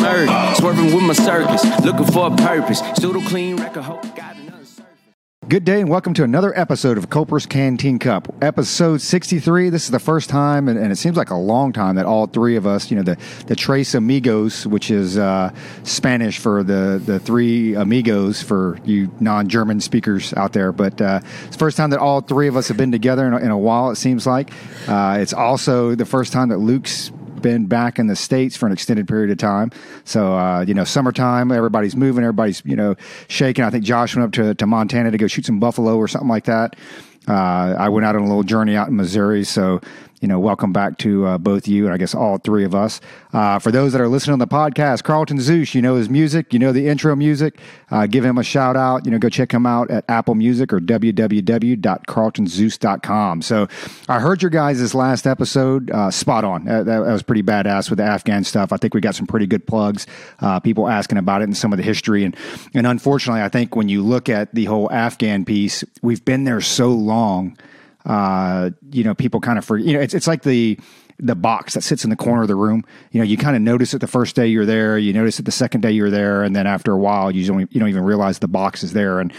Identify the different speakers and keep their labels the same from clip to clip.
Speaker 1: murder. Swerving with my circus, looking for a purpose. Pseudo clean record, hope got.
Speaker 2: Good day and welcome to another episode of Culper's Canteen Cup, episode 63. This is the first time, and, and it seems like a long time, that all three of us, you know, the, the Tres Amigos, which is uh, Spanish for the, the three amigos for you non German speakers out there, but uh, it's the first time that all three of us have been together in a, in a while, it seems like. Uh, it's also the first time that Luke's been back in the states for an extended period of time. So uh, you know, summertime, everybody's moving, everybody's you know shaking. I think Josh went up to, to Montana to go shoot some buffalo or something like that. Uh, I went out on a little journey out in Missouri, so you know, welcome back to uh, both you and I guess all three of us. Uh, for those that are listening on the podcast, Carlton Zeus, you know his music, you know the intro music. Uh, give him a shout out. You know, go check him out at Apple Music or www.carltonzeus.com. So I heard your guys' this last episode, uh, spot on. That, that, was pretty badass with the Afghan stuff. I think we got some pretty good plugs, uh, people asking about it and some of the history. And, and unfortunately, I think when you look at the whole Afghan piece, we've been there so long uh, you know, people kind of for you know, it's it's like the the box that sits in the corner of the room. You know, you kind of notice it the first day you're there, you notice it the second day you're there, and then after a while, you don't you don't even realize the box is there. And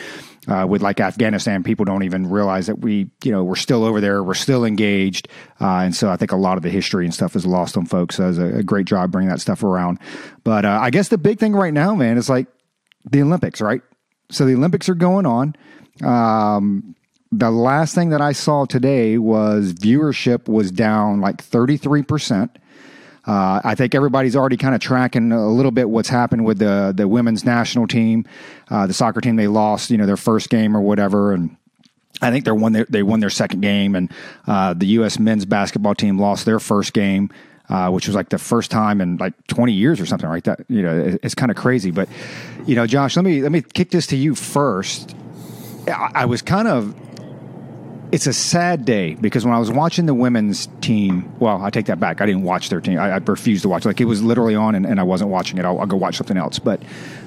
Speaker 2: uh, with like Afghanistan, people don't even realize that we, you know, we're still over there, we're still engaged, uh, and so I think a lot of the history and stuff is lost on folks. So it's a, a great job bringing that stuff around. But uh, I guess the big thing right now, man, is like the Olympics, right? So the Olympics are going on. Um, the last thing that I saw today was viewership was down like 33%. Uh, I think everybody's already kind of tracking a little bit what's happened with the the women's national team, uh, the soccer team. They lost, you know, their first game or whatever, and I think they won their, they won their second game, and uh, the U.S. men's basketball team lost their first game. Uh, which was like the first time in like 20 years or something like that. You know, it, it's kind of crazy. But you know, Josh, let me let me kick this to you first. I, I was kind of it's a sad day because when I was watching the women's team, well, I take that back. I didn't watch their team. I, I refused to watch. Like it was literally on, and, and I wasn't watching it. I'll, I'll, go watch something else. But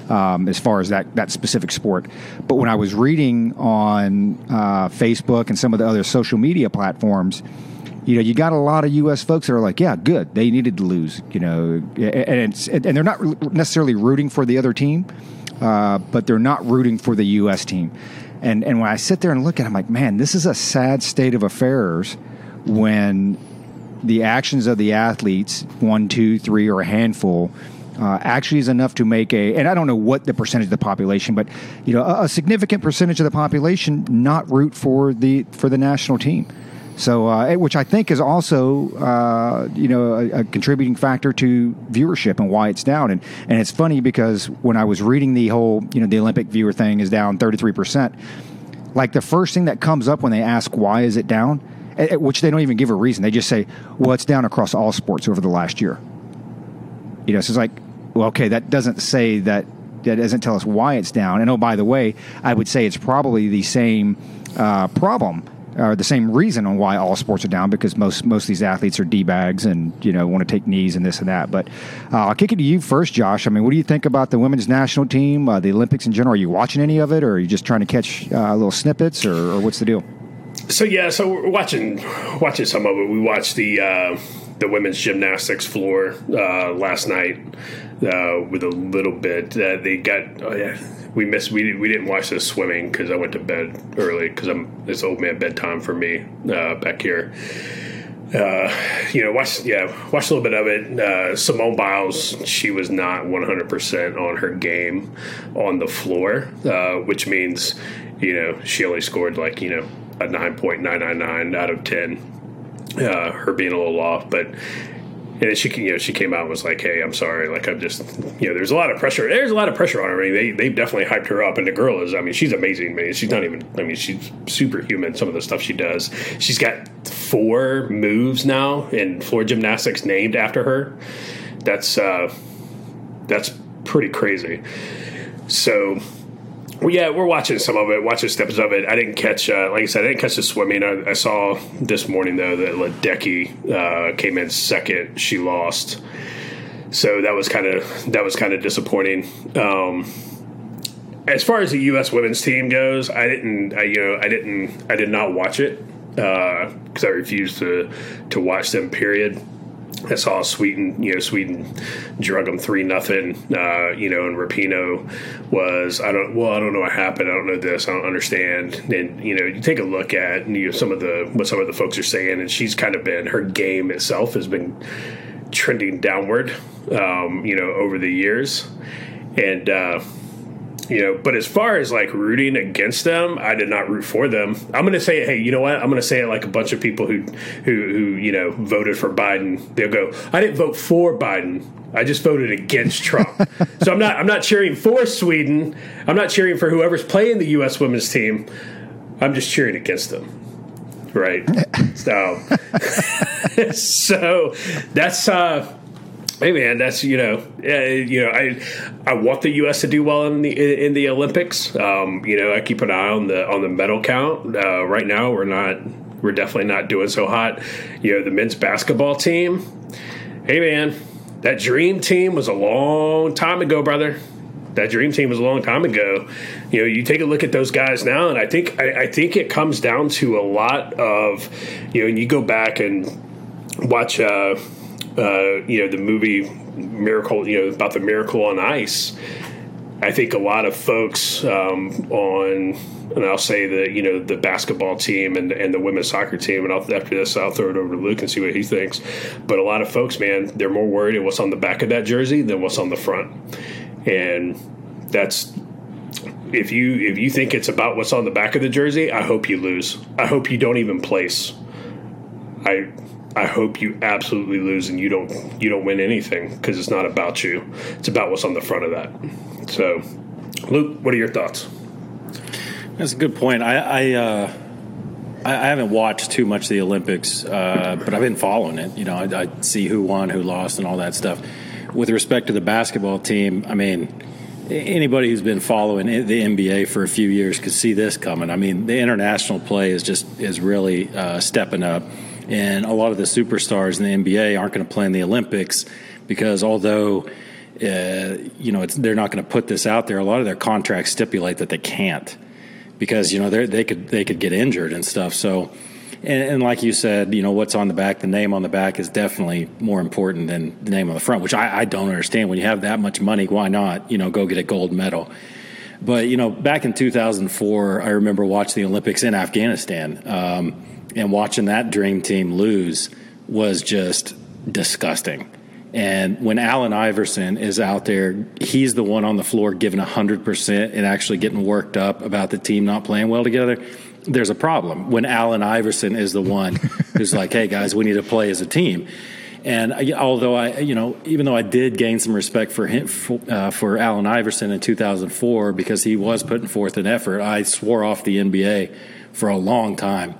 Speaker 2: um, as far as that that specific sport, but when I was reading on uh, Facebook and some of the other social media platforms, you know, you got a lot of U.S. folks that are like, yeah, good, they needed to lose. You know, and and they're not necessarily rooting for the other team, uh, but they're not rooting for the U.S. team. And and when I sit there and look at it, I'm like, man, this is a sad state of affairs when the actions of the athletes, one, two, three, or a handful, uh, actually is enough to make a, and I don't know what the percentage of the population, but you know, a, a significant percentage of the population not root for the for the national team. So, uh, which I think is also, uh, you know, a, a, contributing factor to viewership and why it's down. And and it's funny because when I was reading the whole, you know, the Olympic viewer thing is down thirty three percent. Like the first thing that comes up when they ask why is it down, which they don't even give a reason. They just say, well, it's down across all sports over the last year. You know, so it's like, well, okay, that doesn't say that. That doesn't tell us why it's down. And oh, by the way, I would say it's probably the same uh, problem or the same reason on why all sports are down because most most of these athletes are d bags and you know want to take knees and this and that. But uh, I'll kick it to you first, Josh. I mean, what do you think about the women's national team, uh, the Olympics in general? Are you watching any of it, or are you just trying to catch uh, little snippets, or, or, what's the deal?
Speaker 3: So yeah, so we're watching watching some of it. We watched the uh, the women's gymnastics floor uh, last night uh, with a little bit. they got oh yeah we missed we, we didn't watch the swimming because I went to bed early because I'm it's old man bedtime for me uh, back here. Uh, you know, watch yeah, watched a little bit of it. Uh, Simone Biles, she was not 100 percent on her game on the floor, uh, which means you know she only scored like you know a 9.999 out of 10. Uh, her being a little off, but and she you know she came out and was like hey i'm sorry like i'm just you know there's a lot of pressure there's a lot of pressure on her. I mean they, they definitely hyped her up and the girl is i mean she's amazing man. She's not even i mean she's superhuman some of the stuff she does. She's got four moves now in floor gymnastics named after her. That's uh that's pretty crazy. So well, yeah, we're watching some of it, watching steps of it. I didn't catch, uh, like I said, I didn't catch the swimming. I, I saw this morning though that Ledecky uh, came in second. She lost, so that was kind of that was kind of disappointing. Um, as far as the U.S. women's team goes, I didn't, I, you know, I didn't, I did not watch it because uh, I refused to to watch them. Period. I saw Sweden, you know, Sweden drug them three nothing, uh, you know, and Rapinoe was I don't well I don't know what happened. I don't know this. I don't understand. And you know you take a look at you know some of the what some of the folks are saying and she's kind of been her game itself has been trending downward, um, you know, over the years, and. Uh, you know, but as far as like rooting against them, I did not root for them. I'm going to say, hey, you know what? I'm going to say it like a bunch of people who, who, who, you know, voted for Biden. They'll go, I didn't vote for Biden. I just voted against Trump. so I'm not, I'm not cheering for Sweden. I'm not cheering for whoever's playing the U.S. women's team. I'm just cheering against them. Right. so, so that's, uh, Hey man, that's you know, uh, you know, I I want the U.S. to do well in the in the Olympics. Um, you know, I keep an eye on the on the medal count. Uh, right now, we're not, we're definitely not doing so hot. You know, the men's basketball team. Hey man, that dream team was a long time ago, brother. That dream team was a long time ago. You know, you take a look at those guys now, and I think I, I think it comes down to a lot of, you know, and you go back and watch. Uh, uh, you know the movie Miracle, you know about the Miracle on Ice. I think a lot of folks um, on, and I'll say the you know the basketball team and and the women's soccer team, and I'll, after this I'll throw it over to Luke and see what he thinks. But a lot of folks, man, they're more worried at what's on the back of that jersey than what's on the front, and that's if you if you think it's about what's on the back of the jersey, I hope you lose. I hope you don't even place. I I hope you absolutely lose and you don't you don't win anything because it's not about you. It's about what's on the front of that. So, Luke, what are your thoughts?
Speaker 4: That's a good point. I I, uh, I, I haven't watched too much of the Olympics, uh, but I've been following it. You know, I, I see who won, who lost, and all that stuff. With respect to the basketball team, I mean anybody who's been following the NBA for a few years could see this coming. I mean, the international play is just is really uh, stepping up. And a lot of the superstars in the NBA aren't going to play in the Olympics because although uh, you know they're not going to put this out there, a lot of their contracts stipulate that they can't because you know they could they could get injured and stuff. So. And, and, like you said, you know what's on the back, the name on the back is definitely more important than the name on the front, which I, I don't understand. When you have that much money, why not you know go get a gold medal? But you know, back in 2004, I remember watching the Olympics in Afghanistan. Um, and watching that dream team lose was just disgusting. And when Allen Iverson is out there, he's the one on the floor giving 100% and actually getting worked up about the team not playing well together. There's a problem when Allen Iverson is the one who's like, hey, guys, we need to play as a team. And although I, you know, even though I did gain some respect for him, for, uh, for Allen Iverson in 2004 because he was putting forth an effort, I swore off the NBA for a long time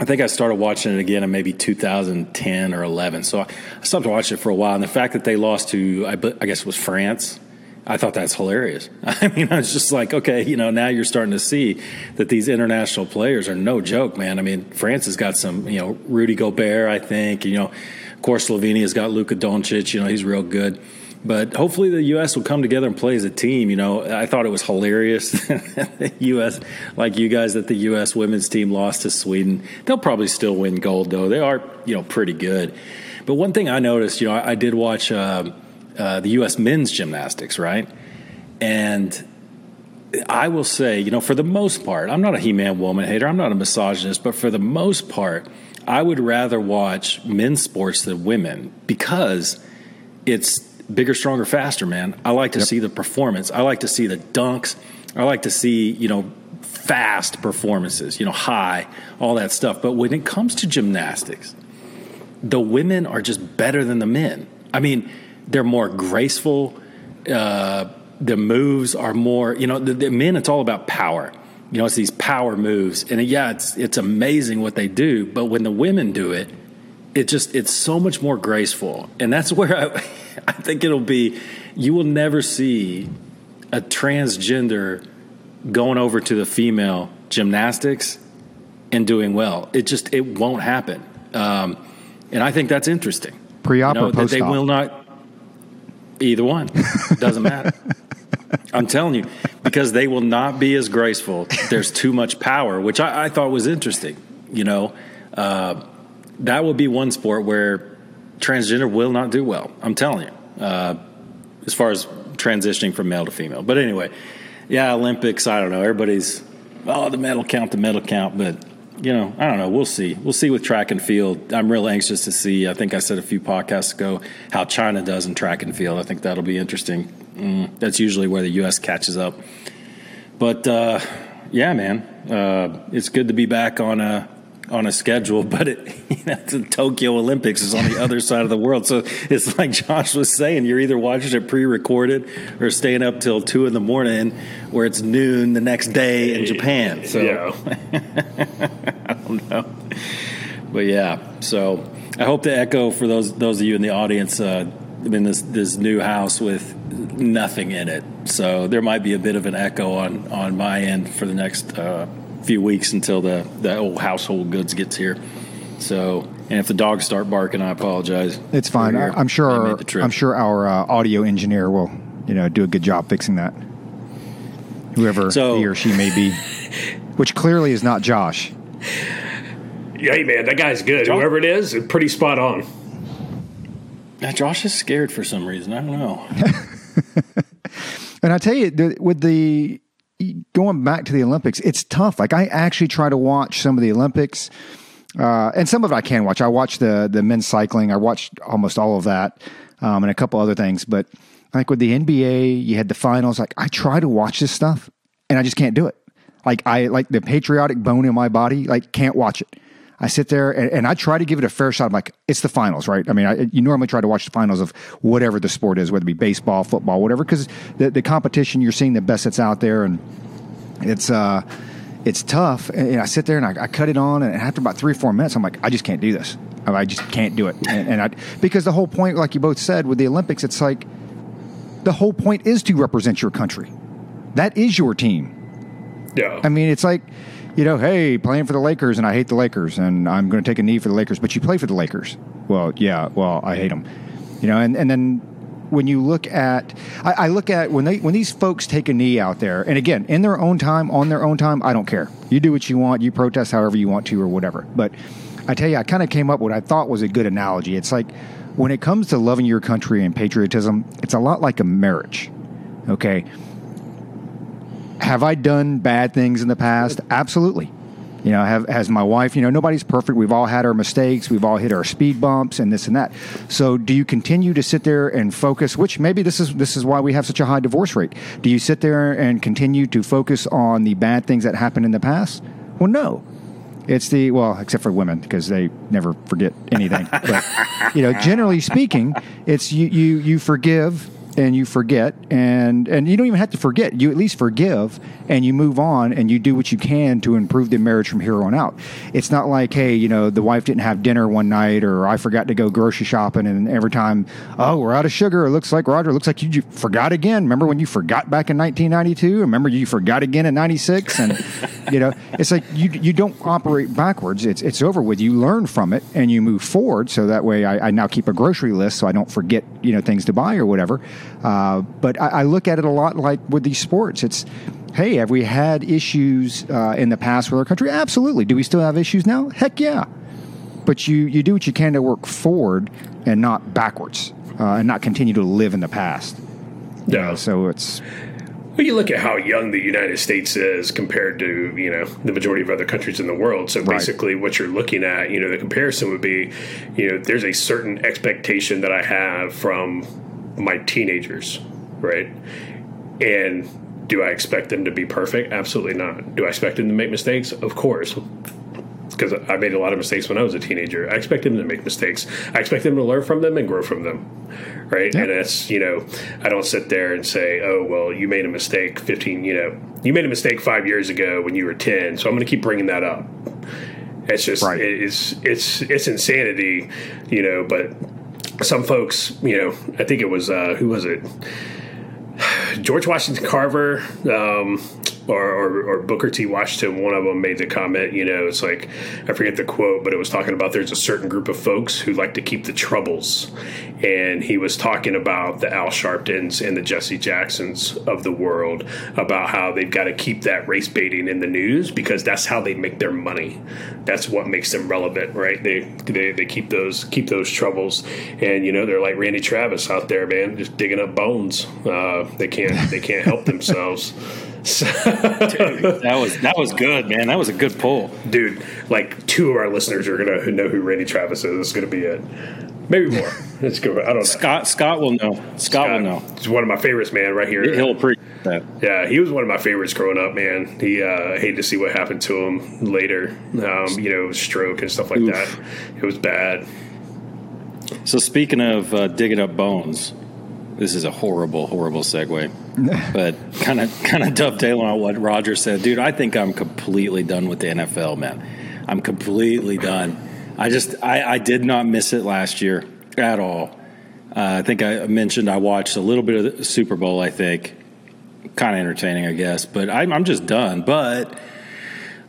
Speaker 4: I think I started watching it again in maybe 2010 or 11. So I stopped watching it for a while. And the fact that they lost to, I, guess it was France, I thought that's hilarious. I mean, I was just like, okay, you know, now you're starting to see that these international players are no joke, man. I mean, France has got some, you know, Rudy Gobert, I think. You know, of course, Slovenia's got Luka Doncic. You know, he's real good. But hopefully the U.S. will come together and play as a team. You know, I thought it was hilarious the U.S. like you guys that the U.S. women's team lost to Sweden. They'll probably still win gold though. They are you know pretty good. But one thing I noticed, you know, I, I did watch uh, uh, the U.S. men's gymnastics, right? And I will say, you know, for the most part, I'm not a He-Man woman hater. I'm not a misogynist, but for the most part, I would rather watch men's sports than women because it's bigger, stronger, faster, man. I like to yep. see the performance. I like to see the dunks. I like to see, you know, fast performances, you know, high, all that stuff. But when it comes to gymnastics, the women are just better than the men. I mean, they're more graceful. Uh, the moves are more, you know, the, the men, it's all about power. You know, it's these power moves. And yeah, it's, it's amazing what they do. But when the women do it, it just, it's so much more graceful. And that's where I, I think it'll be you will never see a transgender going over to the female gymnastics and doing well. It just it won't happen, um, and I think that's interesting.
Speaker 2: Pre-op you know, or post-op?
Speaker 4: They will not. Either one doesn't matter. I'm telling you because they will not be as graceful. There's too much power, which I, I thought was interesting. You know, uh, that will be one sport where transgender will not do well. I'm telling you, uh, as far as transitioning from male to female. But anyway, yeah, Olympics. I don't know. Everybody's oh the medal count, the medal count, but you know, I don't know. We'll see. We'll see with track and field. I'm real anxious to see. I think I said a few podcasts ago how China does in track and field. I think that'll be interesting. Mm, that's usually where the U.S. catches up. But uh, yeah, man, uh, it's good to be back on a on a schedule. But it, you know, the Tokyo Olympics is on the other side of the world, so it's like Josh was saying: you're either watching it pre-recorded or staying up till two in the morning, where it's noon the next day in Japan. So
Speaker 3: Yeah.
Speaker 4: I don't know, but yeah. So I hope to echo for those those of you in the audience. Uh, I'm in this this new house with nothing in it, so there might be a bit of an echo on on my end for the next uh, few weeks until the the old household goods gets here. So, and if the dogs start barking, I apologize.
Speaker 2: It's fine. I, I'm sure. Our,
Speaker 4: made the trip.
Speaker 2: I'm sure our uh, audio engineer will, you know, do a good job fixing that. Whoever
Speaker 4: So-
Speaker 2: he or she may be, which clearly is not Josh.
Speaker 3: Hey man, that guy's good.
Speaker 4: John-
Speaker 3: Whoever it is, pretty spot on.
Speaker 4: Now, Josh is scared for some reason. I don't know.
Speaker 2: And I tell you, with the going back to the Olympics, it's tough. Like I actually try to watch some of the Olympics, uh, and some of it I can watch. I watch the the men's cycling. I watched almost all of that, um, and a couple other things. But like with the NBA, you had the finals. Like I try to watch this stuff, and I just can't do it. Like I like the patriotic bone in my body. Like can't watch it. I sit there and, and I try to give it a fair shot. I'm like, it's the finals, right? I mean, I, you normally try to watch the finals of whatever the sport is, whether it be baseball, football, whatever, because the, the competition, you're seeing the best that's out there. And it's, uh, it's tough. And, and I sit there and I, I cut it on. And after about three or four minutes, I'm like, I just can't do this. I, I just can't do it. And, and I, because the whole point, like you both said, with the Olympics, it's like the whole point is to represent your country. That is your team.
Speaker 3: Yeah.
Speaker 2: I mean, it's like, you know, hey, playing for the Lakers and I hate the Lakers and I'm going to take a knee for the Lakers, but you play for the Lakers. Well, yeah, well, I hate them. You know, and, and then when you look at, I, I look at when they when these folks take a knee out there, and again, in their own time, on their own time, I don't care. You do what you want, you protest however you want to or whatever. But I tell you, I kind of came up with what I thought was a good analogy. It's like when it comes to loving your country and patriotism, it's a lot like a marriage. Okay have I done bad things in the past? Absolutely. You know, have has my wife, you know, nobody's perfect. We've all had our mistakes. We've all hit our speed bumps and this and that. So do you continue to sit there and focus, which maybe this is this is why we have such a high divorce rate. Do you sit there and continue to focus on the bad things that happened in the past? Well, no. It's the well, except for women because they never forget anything. but you know, generally speaking, it's you you you forgive and you forget and and you don't even have to forget. You at least forgive and you move on and you do what you can to improve the marriage from here on out. It's not like, hey, you know, the wife didn't have dinner one night or I forgot to go grocery shopping and every time, oh, we're out of sugar. It looks like Roger, it looks like you, you forgot again. Remember when you forgot back in 1992? Remember you forgot again in 96 and you know, it's like you you don't operate backwards. It's it's over with. You learn from it and you move forward. So that way, I, I now keep a grocery list so I don't forget you know things to buy or whatever. Uh, but I, I look at it a lot like with these sports. It's hey, have we had issues uh, in the past with our country? Absolutely. Do we still have issues now? Heck yeah. But you you do what you can to work forward and not backwards, uh, and not continue to live in the past.
Speaker 3: Yeah.
Speaker 2: know, so it's
Speaker 3: Well, you look at how young the United States is compared to you know the majority of other countries in the world. So
Speaker 2: Right.
Speaker 3: basically, what you're looking at, you know, the comparison would be, you know, there's a certain expectation that I have from my teenagers, right? And do I expect them to be perfect? Absolutely not. Do I expect them to make mistakes? Of course. Because I made a lot of mistakes when I was a teenager. I expect them to make mistakes. I expect them to learn from them and grow from them. Right. And it's, you know, I don't sit there and say, oh, well, you made a mistake 15, you know, you made a mistake five years ago when you were 10. So I'm going to keep bringing that up. It's just,
Speaker 2: Right.
Speaker 3: it's, it's, it's insanity, you know, but some folks, you know, I think it was, uh, who was it? George Washington Carver. Um, or, or, or Booker T. Washington, one of them made the comment, you know, it's like, I forget the quote, but it was talking about there's a certain group of folks who like to keep the troubles. And he was talking about the Al Sharptons and the Jesse Jacksons of the world, about how they've got to keep that race baiting in the news because that's how they make their money. That's what makes them relevant, right? They, they, they keep those keep those troubles. And, you know, they're like Randy Travis out there, man, just digging up bones. Uh, they can't they can't help themselves.
Speaker 4: Dude, that was that was good, man. That was a good pull,
Speaker 3: dude. Like two of our listeners are gonna know who Randy Travis is. It's gonna be it. Maybe more. Let's go. I don't know.
Speaker 4: Scott Scott will know. Scott, Scott will know.
Speaker 3: He's one of my favorites, man. Right here.
Speaker 4: He'll appreciate that.
Speaker 3: Yeah, he was one of my favorites growing up, man. He uh, hated to see what happened to him later. Um, you know, stroke and stuff like Oof. that. It was bad.
Speaker 4: So speaking of uh, digging up bones, this is a horrible, horrible segue, but kind of kind of dovetailing on what Roger said, dude. I think I'm completely done with the NFL, man. I'm completely done. I just I, I did not miss it last year at all. Uh, I think I mentioned I watched a little bit of the Super Bowl. I think kind of entertaining, I guess, but I'm, I'm just done. But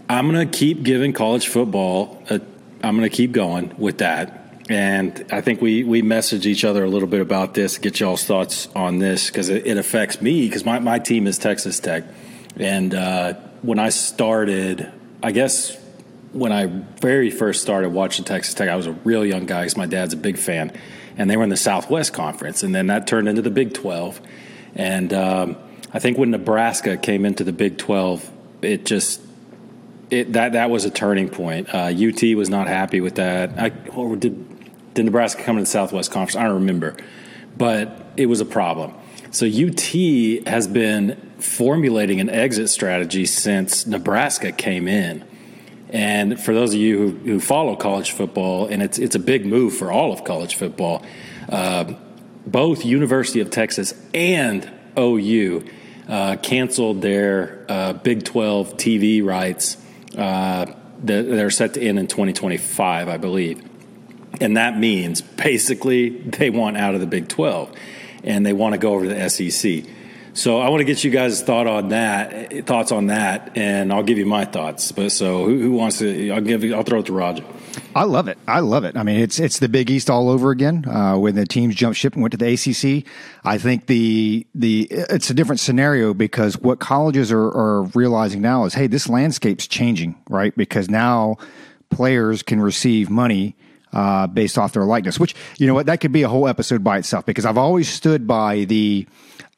Speaker 4: I'm gonna keep giving college football. A, I'm gonna keep going with that and I think we we message each other a little bit about this. Get y'all's thoughts on this because it, it, affects me because my my team is Texas Tech, and uh, when I started, I guess when I very first started watching Texas Tech, I was a real young guy because my dad's a big fan, and they were in the Southwest Conference, and then that turned into the Big Twelve, and um, I think when Nebraska came into the Big Twelve, it just it, that that was a turning point. Uh, UT was not happy with that. I, or did did Nebraska come to the Southwest Conference? I don't remember, but it was a problem. So UT has been formulating an exit strategy since Nebraska came in. And for those of you who, who follow college football, and it's it's a big move for all of college football, uh, both University of Texas and OU uh, canceled their uh, Big 12 TV rights. Uh, they're set to end in 2025, I believe. And that means basically they want out of the Big 12 and they want to go over to the SEC. So I want to get you guys' thought on that, thoughts on that, and I'll give you my thoughts. But so who, who wants to? I'll give. I'll throw it to Roger.
Speaker 2: I love it. I love it. I mean, it's it's the Big East all over again. Uh, when the teams jumped ship and went to the ACC, I think the the it's a different scenario because what colleges are, are realizing now is, hey, this landscape's changing, right? Because now players can receive money uh, based off their likeness, which, you know what, that could be a whole episode by itself because I've always stood by the.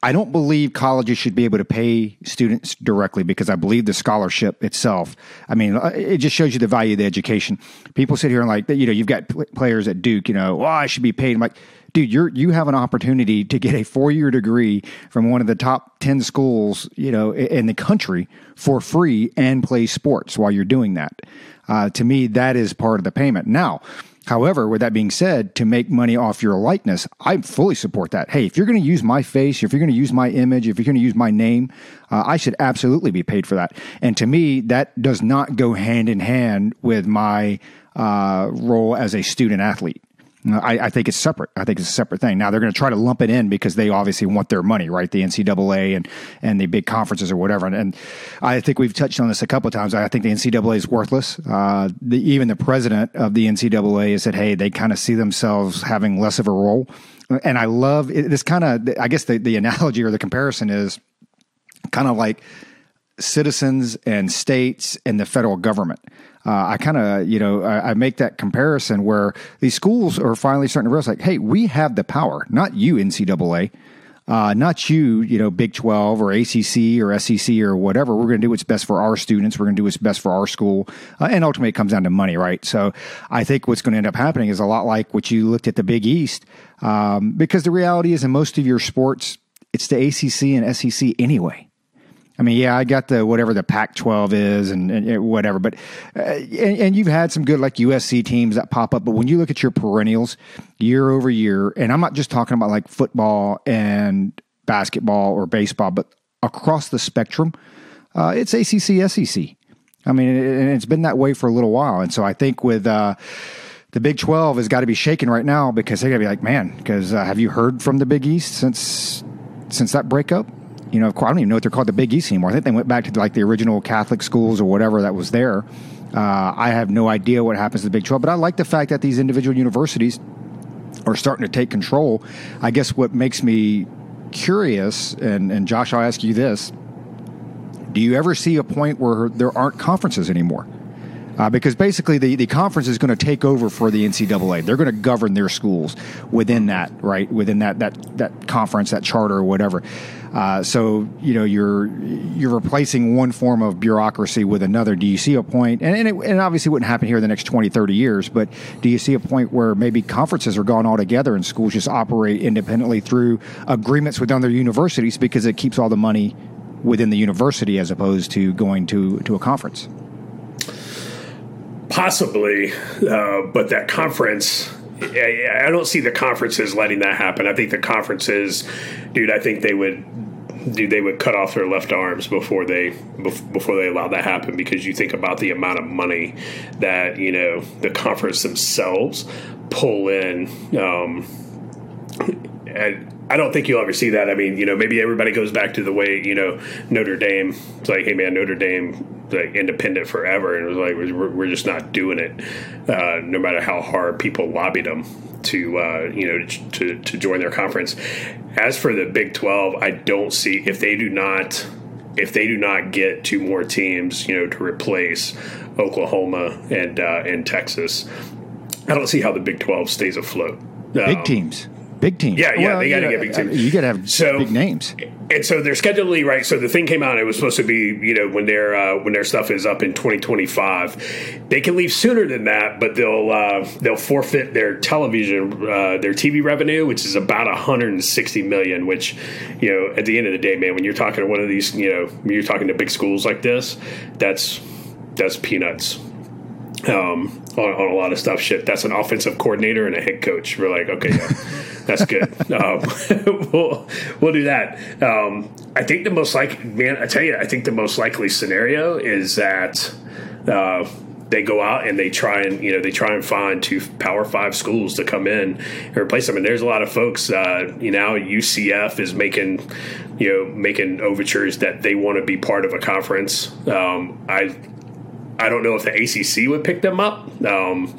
Speaker 2: I don't believe colleges should be able to pay students directly because I believe the scholarship itself. I mean, uh, it just shows you the value of the education. People sit here and like, you know, you've got players at Duke, you know, well, I should be paid. I'm like, dude, you're you have an opportunity to get a four year degree from one of the top ten schools, you know, in the country for free and play sports while you're doing that. Uh, to me, that is part of the payment. Now However, with that being said, to make money off your likeness, I fully support that. Hey, if you're going to use my face, if you're going to use my image, if you're going to use my name, uh, I should absolutely be paid for that. And to me, that does not go hand in hand with my uh, role as a student athlete. I, I, think it's separate. I think it's a separate thing. Now they're going to try to lump it in because they obviously want their money, right? The NCAA and and the big conferences or whatever. And, and I think we've touched on this a couple of times. I think the NCAA is worthless. Uh, the, even the president of the NCAA has said, "Hey, they kind of see themselves having less of a role." And I love this kind of. I guess the, the analogy or the comparison is kind of like citizens and states and the federal government uh, I kind of, you know, I, I, make that comparison where these schools are finally starting to realize, like, hey, we have the power, not you, NCAA. Uh, not you, you know, Big 12 or ACC or SEC or whatever. We're going to do what's best for our students. We're going to do what's best for our school. Uh, and ultimately, it comes down to money, right? So I think what's going to end up happening is a lot like what you looked at the Big East, um, because the reality is in most of your sports, it's the ACC and SEC anyway. I mean, yeah, I got the whatever the Pac-12 is and, and whatever, but uh, and, and, you've had some good like USC teams that pop up. But when you look at your perennials year over year, and I'm not just talking about like football and basketball or baseball, but across the spectrum, uh, it's ACC, SEC. I mean, and it's been that way for a little while, and so I think with. Uh, the Big 12 has got to be shaken right now because they're going to be like, man, because uh, have you heard from the Big East since since that breakup? You know, I don't even know what they're called the Big East anymore. I think they went back to like the original Catholic schools or whatever that was there. Uh, I have no idea what happens to the Big 12, but I like the fact that these individual universities are starting to take control. I guess what makes me curious, and, and Josh, I'll ask you this do you ever see a point where there aren't conferences anymore? Uh, because basically the, the conference is going to take over for the NCAA. They're going to govern their schools within that, right? Within that that that conference, that charter, or whatever. Uh, so you know you're you're replacing one form of bureaucracy with another. Do you see a point? And and, it, and obviously wouldn't happen here in the next 20, 30 years. But do you see a point where maybe conferences are gone altogether and schools just operate independently through agreements with other universities because it keeps all the money within the university as opposed to going to to a conference?
Speaker 3: Possibly, uh, but that conference. I, I don't see the conferences letting that happen. I think the conferences, dude. I think they would dude, they would cut off their left arms before they before they allow that happen because you think about the amount of money that you know the conference themselves pull in. Um, and I don't think you'll ever see that. I mean, you know, maybe everybody goes back to the way you know Notre Dame. It's like, hey man, Notre Dame like independent forever, and it was like we're, we're just not doing it, uh, no matter how hard people lobbied them to uh, you know to to join their conference. As for the Big Twelve, I don't see if they do not if they do not get two more teams, you know, to replace Oklahoma and uh, and Texas. I don't see how the Big Twelve stays afloat.
Speaker 2: Big um, teams big teams.
Speaker 3: Yeah, yeah, well, they got to get big teams.
Speaker 2: You got to have so, big names.
Speaker 3: And so they're scheduling right. So the thing came out. It was supposed to be you know when their uh, when their stuff is up in 2025. They can leave sooner than that, but they'll uh, they'll forfeit their television uh, their TV revenue, which is about 160 million. Which you know at the end of the day, man, when you're talking to one of these, you know, when you're talking to big schools like this, that's that's peanuts um, on, on, a lot of stuff. Shit, that's an offensive coordinator and a head coach. We're like, okay, yeah, that's good. Um, we'll we'll do that. Um, I think the most like man, I tell you, I think the most likely scenario is that. Uh, they go out and they try and you know they try and find two Power Five schools to come in and replace them. And there's a lot of folks, uh, you know, UCF is making you know making overtures that they want to be part of a conference. Um, I I don't know if the ACC would pick them up. Um,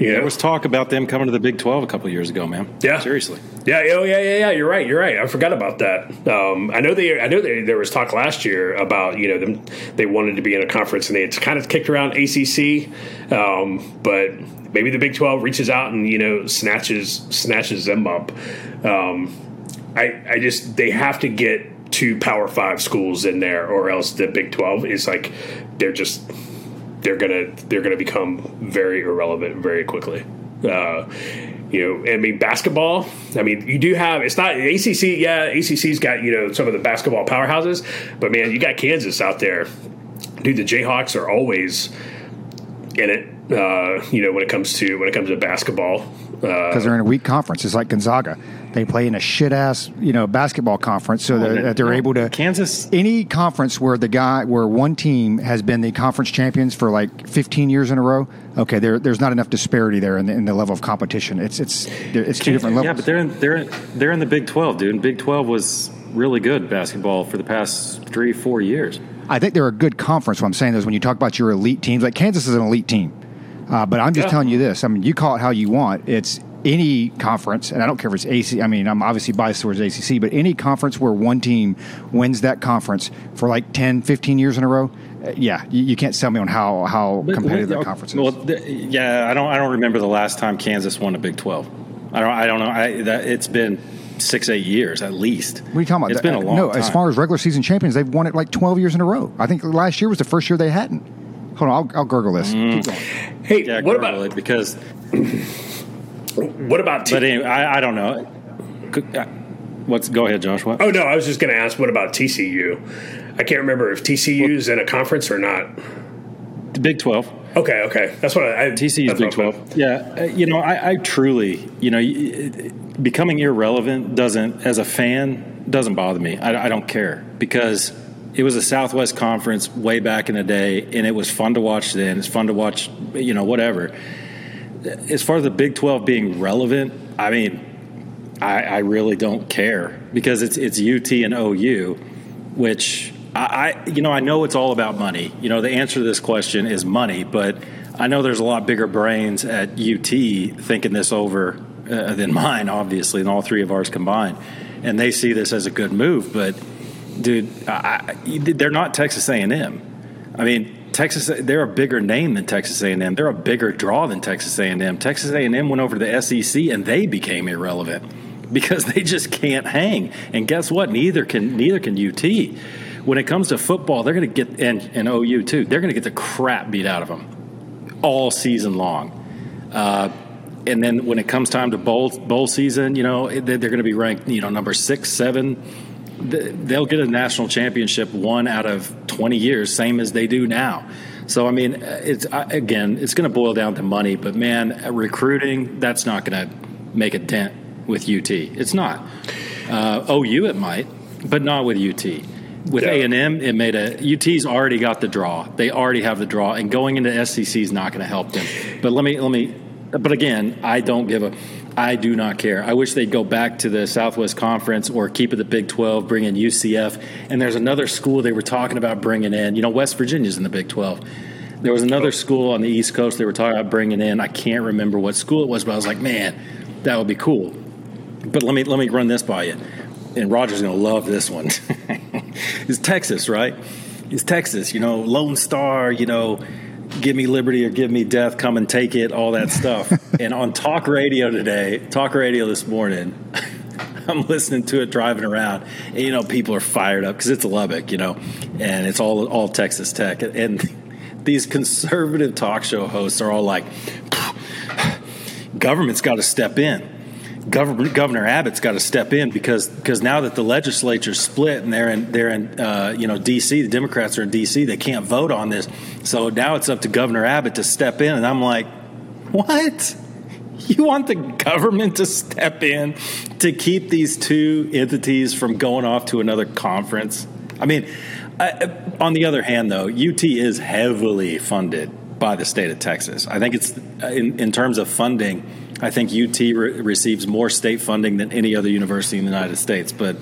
Speaker 4: you know, there was talk about them coming to the Big Twelve a couple years ago, man.
Speaker 3: Yeah,
Speaker 4: seriously.
Speaker 3: Yeah, oh yeah, yeah, yeah. You're right. You're right. I forgot about that. Um, I know they. I know they, there was talk last year about you know them. They wanted to be in a conference and they had kind of kicked around ACC, um, but maybe the Big Twelve reaches out and you know snatches snatches them up. Um, I I just they have to get two Power Five schools in there, or else the Big Twelve is like they're just they're gonna they're gonna become very irrelevant very quickly. Uh, you know, I mean, basketball. I mean, you do have it's not ACC. Yeah, ACC's got you know some of the basketball powerhouses, but man, you got Kansas out there. Dude, the Jayhawks are always in it. Uh, you know, when it comes to when it comes to basketball,
Speaker 2: because uh, they're in a weak conference. It's like Gonzaga. They play in a shit ass, you know, basketball conference, so that, that they're able to
Speaker 4: Kansas.
Speaker 2: Any conference where the guy, where one team has been the conference champions for like 15 years in a row. Okay, there, there's not enough disparity there in the, in the level of competition. It's it's it's two different levels.
Speaker 4: Yeah, but they're in, they're in, they're in the Big 12, dude. And Big 12 was really good basketball for the past three, four years.
Speaker 2: I think they're a good conference. What I'm saying is, when you talk about your elite teams, like Kansas is an elite team. Uh, but I'm just yeah. telling you this. I mean, you call it how you want. It's any conference, and I don't care if it's AC. I mean, I'm obviously biased towards ACC, but any conference where one team wins that conference for like 10, 15 years in a row, uh, yeah, you, you can't sell me on how how but, competitive that conference is.
Speaker 4: Well, th- yeah, I don't I don't remember the last time Kansas won a Big Twelve. I don't I don't know. I, that, it's been six eight years at least.
Speaker 2: What are you talking about?
Speaker 4: It's been a long. No,
Speaker 2: time. as far as regular season champions, they've won it like 12 years in a row. I think last year was the first year they hadn't. Hold on, I'll, I'll gurgle this. Mm.
Speaker 3: Hey, yeah, what about
Speaker 4: it because
Speaker 3: what about?
Speaker 4: T- but anyway, I, I don't know. Uh, what's go ahead, Josh? What?
Speaker 3: Oh no, I was just going to ask. What about TCU? I can't remember if TCU's well, in a conference or not.
Speaker 4: The Big Twelve.
Speaker 3: Okay, okay, that's what I. I
Speaker 4: TCU's Big Twelve. Yeah, uh, you know, I, I truly, you know, becoming irrelevant doesn't, as a fan, doesn't bother me. I, I don't care because it was a Southwest Conference way back in the day, and it was fun to watch then. It's fun to watch, you know, whatever as far as the Big 12 being relevant, I mean, I, I really don't care because it's it's UT and OU, which I, I you know I know it's all about money. You know the answer to this question is money, but I know there's a lot bigger brains at UT thinking this over uh, than mine, obviously, and all three of ours combined, and they see this as a good move. But dude, I, they're not Texas A&M. I mean, Texas they're a bigger name than Texas A&M. They're a bigger draw than Texas A&M. Texas A&M went over to the SEC and they became irrelevant because they just can't hang. And guess what? Neither can neither can UT. When it comes to football, they're going to get and, and OU too. They're going to get the crap beat out of them all season long. Uh, and then when it comes time to bowl bowl season, you know they're going to be ranked, you know, number six, seven. They'll get a national championship one out of twenty years, same as they do now. So I mean, uh, it's uh, again, it's going to boil down to money. But man, uh, recruiting that's not going to make a dent with UT. It's not. Uh, OU it might, but not with UT. With A and M, it made a UT's already got the draw. They already have the draw, and going into SEC is not going to help them. But let me let me. But again, I don't give a. I do not care. I wish they'd go back to the Southwest Conference or keep it the Big 12, bring in UCF. And there's another school they were talking about bringing in. You know, West Virginia's in the Big 12. There was another school on the East Coast they were talking about bringing in. I can't remember what school it was, but I was like, man, that would be cool. But let me let me run this by you. And Roger's going to love this one. it's Texas, right? It's Texas, you know, Lone Star, you know, give me liberty or give me death, come and take it, all that stuff. and on talk radio today, talk radio this morning, I'm listening to it driving around, and you know, people are fired up because it's Lubbock, you know, and it's all all Texas Tech, and these conservative talk show hosts are all like, government's got to step in. Governor, Governor Abbott's got to step in because because now that the legislature's split and they're in they're in uh, you know D.C. the Democrats are in D.C. they can't vote on this so now it's up to Governor Abbott to step in and I'm like what you want the government to step in to keep these two entities from going off to another conference I mean I, on the other hand though UT is heavily funded by the state of Texas I think it's in, in terms of funding I think UT re- receives more state funding than any other university in the United States. But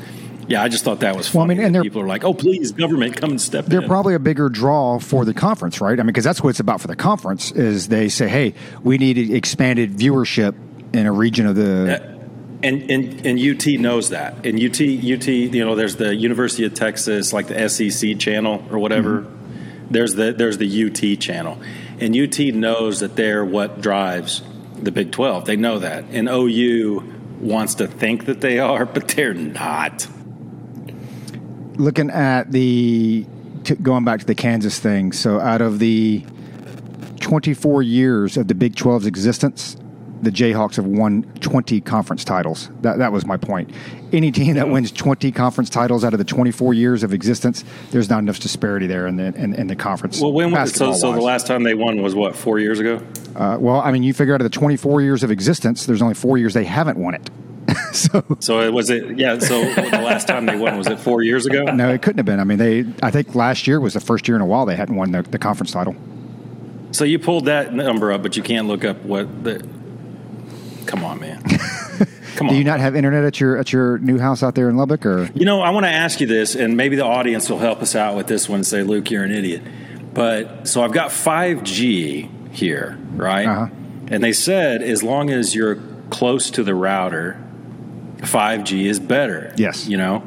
Speaker 4: yeah, I just thought that was funny. Well, I mean, and people are like, "Oh, please, government, come and step
Speaker 2: they're
Speaker 4: in."
Speaker 2: They're probably a bigger draw for the conference, right? I mean, because that's what it's about for the conference. Is they say, "Hey, we need expanded viewership in a region of the."
Speaker 4: Uh, and, and and UT knows that. And UT UT, you know, there's the University of Texas, like the SEC channel or whatever. Mm-hmm. There's the there's the UT channel, and UT knows that they're what drives the Big 12. They know that. And OU wants to think that they are, but they're not.
Speaker 2: Looking at the, going back to the Kansas thing, so out of the 24 years of the Big 12's existence, the Jayhawks have won 20 conference titles. That, that was my point. Any team that wins 20 conference titles out of the 24 years of existence, there's not enough disparity there in the in, in the conference.
Speaker 4: Well, when was so, so the last time they won was what four years ago?
Speaker 2: Uh, well, I mean, you figure out of the 24 years of existence, there's only four years they haven't won it.
Speaker 4: so, so it was it. Yeah. So the last time they won was it four years ago?
Speaker 2: No, it couldn't have been. I mean, they. I think last year was the first year in a while they hadn't won the, the conference title.
Speaker 4: So you pulled that number up, but you can't look up what the Come on, man.
Speaker 2: Come on. Do you not have internet at your at your new house out there in Lubbock, or
Speaker 4: you know? I want to ask you this, and maybe the audience will help us out with this one. And say, Luke, you're an idiot. But so I've got 5G here, right? Uh-huh. And they said as long as you're close to the router, 5G is better.
Speaker 2: Yes.
Speaker 4: You know.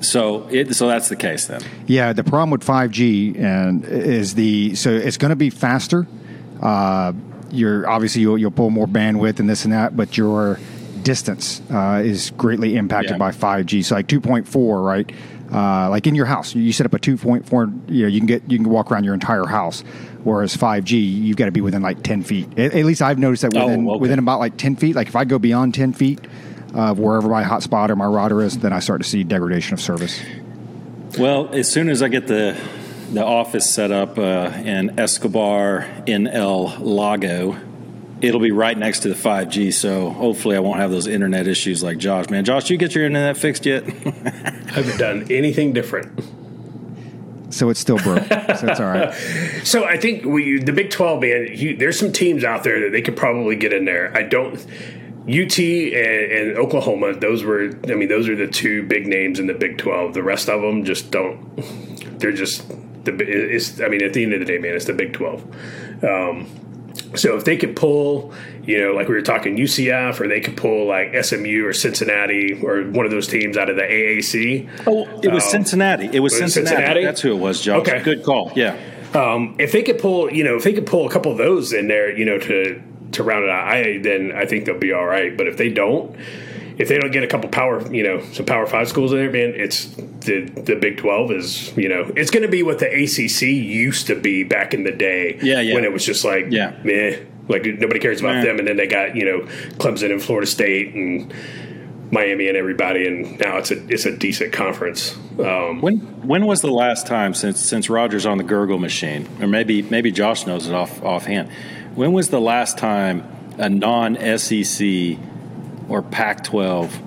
Speaker 4: So it so that's the case then.
Speaker 2: Yeah, the problem with 5G and is the so it's going to be faster. Uh, you're obviously you'll, you'll pull more bandwidth and this and that, but your distance uh, is greatly impacted yeah. by 5G. So like 2.4, right? Uh, like in your house, you set up a 2.4. You know, you can get you can walk around your entire house. Whereas 5G, you've got to be within like 10 feet. At, at least I've noticed that within oh, okay. within about like 10 feet. Like if I go beyond 10 feet of wherever my hotspot or my router is, then I start to see degradation of service.
Speaker 4: Well, as soon as I get the the office set up uh, in Escobar in El Lago. It'll be right next to the 5G, so hopefully I won't have those internet issues like Josh. Man, Josh, you get your internet fixed yet?
Speaker 3: I haven't done anything different.
Speaker 2: So it's still broke. so it's all right.
Speaker 3: So I think we, the Big 12, man, you, there's some teams out there that they could probably get in there. I don't UT and, and, Oklahoma, those were, I mean, those are the two big names in the Big 12. The rest of them just don't, they're just, the, it's, I mean, at the end of the day, man, it's the Big 12. Um, so if they could pull, you know, like we were talking UCF, or they could pull like SMU or Cincinnati or one of those teams out of the AAC.
Speaker 4: Oh, it was um, Cincinnati. It was, Cincinnati. Cincinnati. That's who it was, Joe. Okay, good call. Yeah.
Speaker 3: Um, if they could pull, you know, if they could pull a couple of those in there, you know, to to round it out, I then I think they'll be all right. But if they don't, if they don't get a couple power, you know, some power five schools in there, man, it's the the Big Twelve is, you know, it's going to be what the ACC used to be back in the day.
Speaker 4: Yeah, yeah.
Speaker 3: When it was just like, yeah, meh, like nobody cares about them, and then they got you know Clemson and Florida State and Miami and everybody, and now it's a it's a decent conference.
Speaker 4: Um, when when was the last time since since Rogers on the gurgle machine, or maybe maybe Josh knows it off offhand? When was the last time a non SEC or Pac 12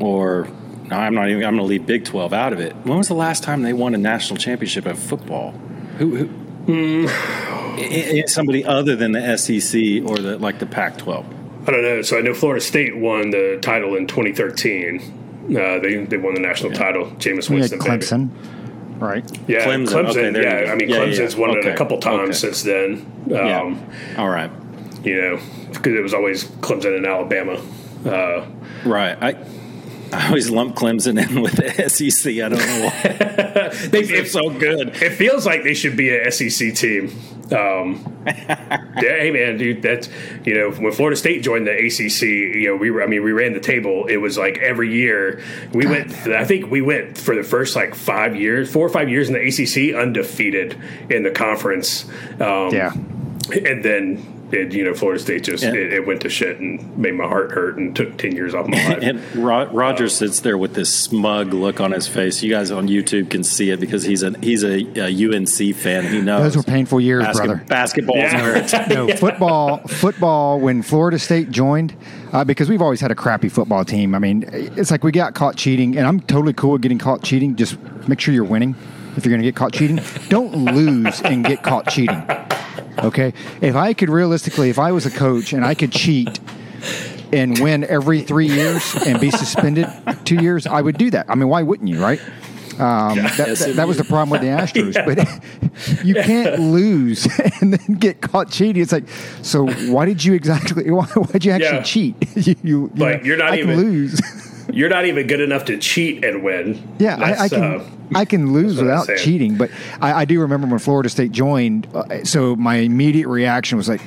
Speaker 4: or no, I'm not even. I'm going to leave Big 12 out of it. When was the last time they won a national championship of football? Who? who mm. Somebody other than the SEC or the like the Pac 12.
Speaker 3: I don't know. So I know Florida State won the title in 2013. Uh, they they won the national yeah. title. Jameis Winston,
Speaker 2: Clemson, baby. right?
Speaker 3: Yeah, Clemson. Clemson okay, yeah, I mean yeah, Clemson's yeah, won okay. it a couple times okay. since then. Um,
Speaker 4: yeah. All right.
Speaker 3: You know, because it was always Clemson and Alabama. Uh,
Speaker 4: right. I I always lump Clemson in with the SEC. I don't know why. they,
Speaker 3: are so good. It feels like they should be an SEC team. Um, yeah, hey man, dude, that's you know when Florida State joined the ACC, you know we were, I mean we ran the table. It was like every year we went. I think we went for the first like five years, four or five years in the ACC, undefeated in the conference.
Speaker 2: Um, yeah,
Speaker 3: and then it, you know, Florida State just it, it, went to shit and made my heart hurt and took ten years off my life.
Speaker 4: and Ro- Roger uh, sits there with this smug look on his face. You guys on YouTube can see it because he's a he's a, a UNC fan. He knows
Speaker 2: those were painful years, Basket, brother.
Speaker 4: Basketball,
Speaker 2: yeah. no football. Football when Florida State joined, uh, because we've always had a crappy football team. I mean, it's like we got caught cheating, and I'm totally cool with getting caught cheating. Just make sure you're winning. If you're going to get caught cheating, don't lose and get caught cheating. Okay, if I could realistically, if I was a coach and I could cheat and win every three years and be suspended two years, I would do that. I mean, why wouldn't you, right? Um, that, that, that, was the problem with the Astros, yeah. but you can't lose and then get caught cheating. It's like, so why did you exactly? Why did you actually yeah. cheat?
Speaker 3: you, you, like know, you're not
Speaker 2: I
Speaker 3: even
Speaker 2: lose.
Speaker 3: You're not even good enough to cheat and win.
Speaker 2: Yeah, I, I, can. Uh, I can lose without cheating, but I, I, do remember when Florida State joined. Uh, so my immediate reaction was like,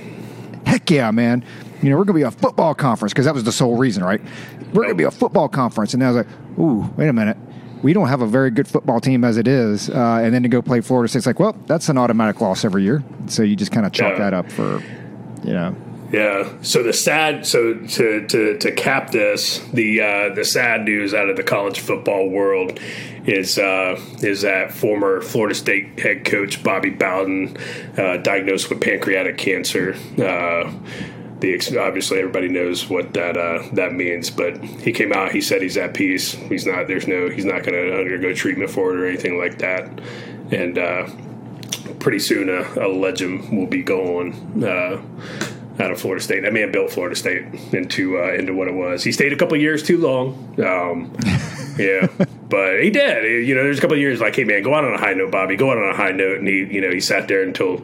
Speaker 2: "Heck yeah, man! You know we're going to be a football conference because that was the sole reason, right? We're going to be a football conference." And I was like, "Ooh, wait a minute." We don't have a very good football team as it is, uh, and then to go play Florida State's like, well, that's an automatic loss every year. So you just kind of chalk yeah. that up for, you know,
Speaker 3: yeah. So the sad, so to to, to cap this, the uh, the sad news out of the college football world is uh, is that former Florida State head coach Bobby Bowden uh, diagnosed with pancreatic cancer. Uh, the obviously everybody knows what that uh, that means, but he came out. He said he's at peace. He's not. There's no. He's not going to undergo treatment for it or anything like that. And uh, pretty soon, a, a legend will be gone out of Florida State. That man built Florida State into uh, into what it was. He stayed a couple years too long. Um, yeah, but he did. You know, there's a couple of years like, hey man, go out on a high note, Bobby. Go out on a high note, and he, you know, he sat there until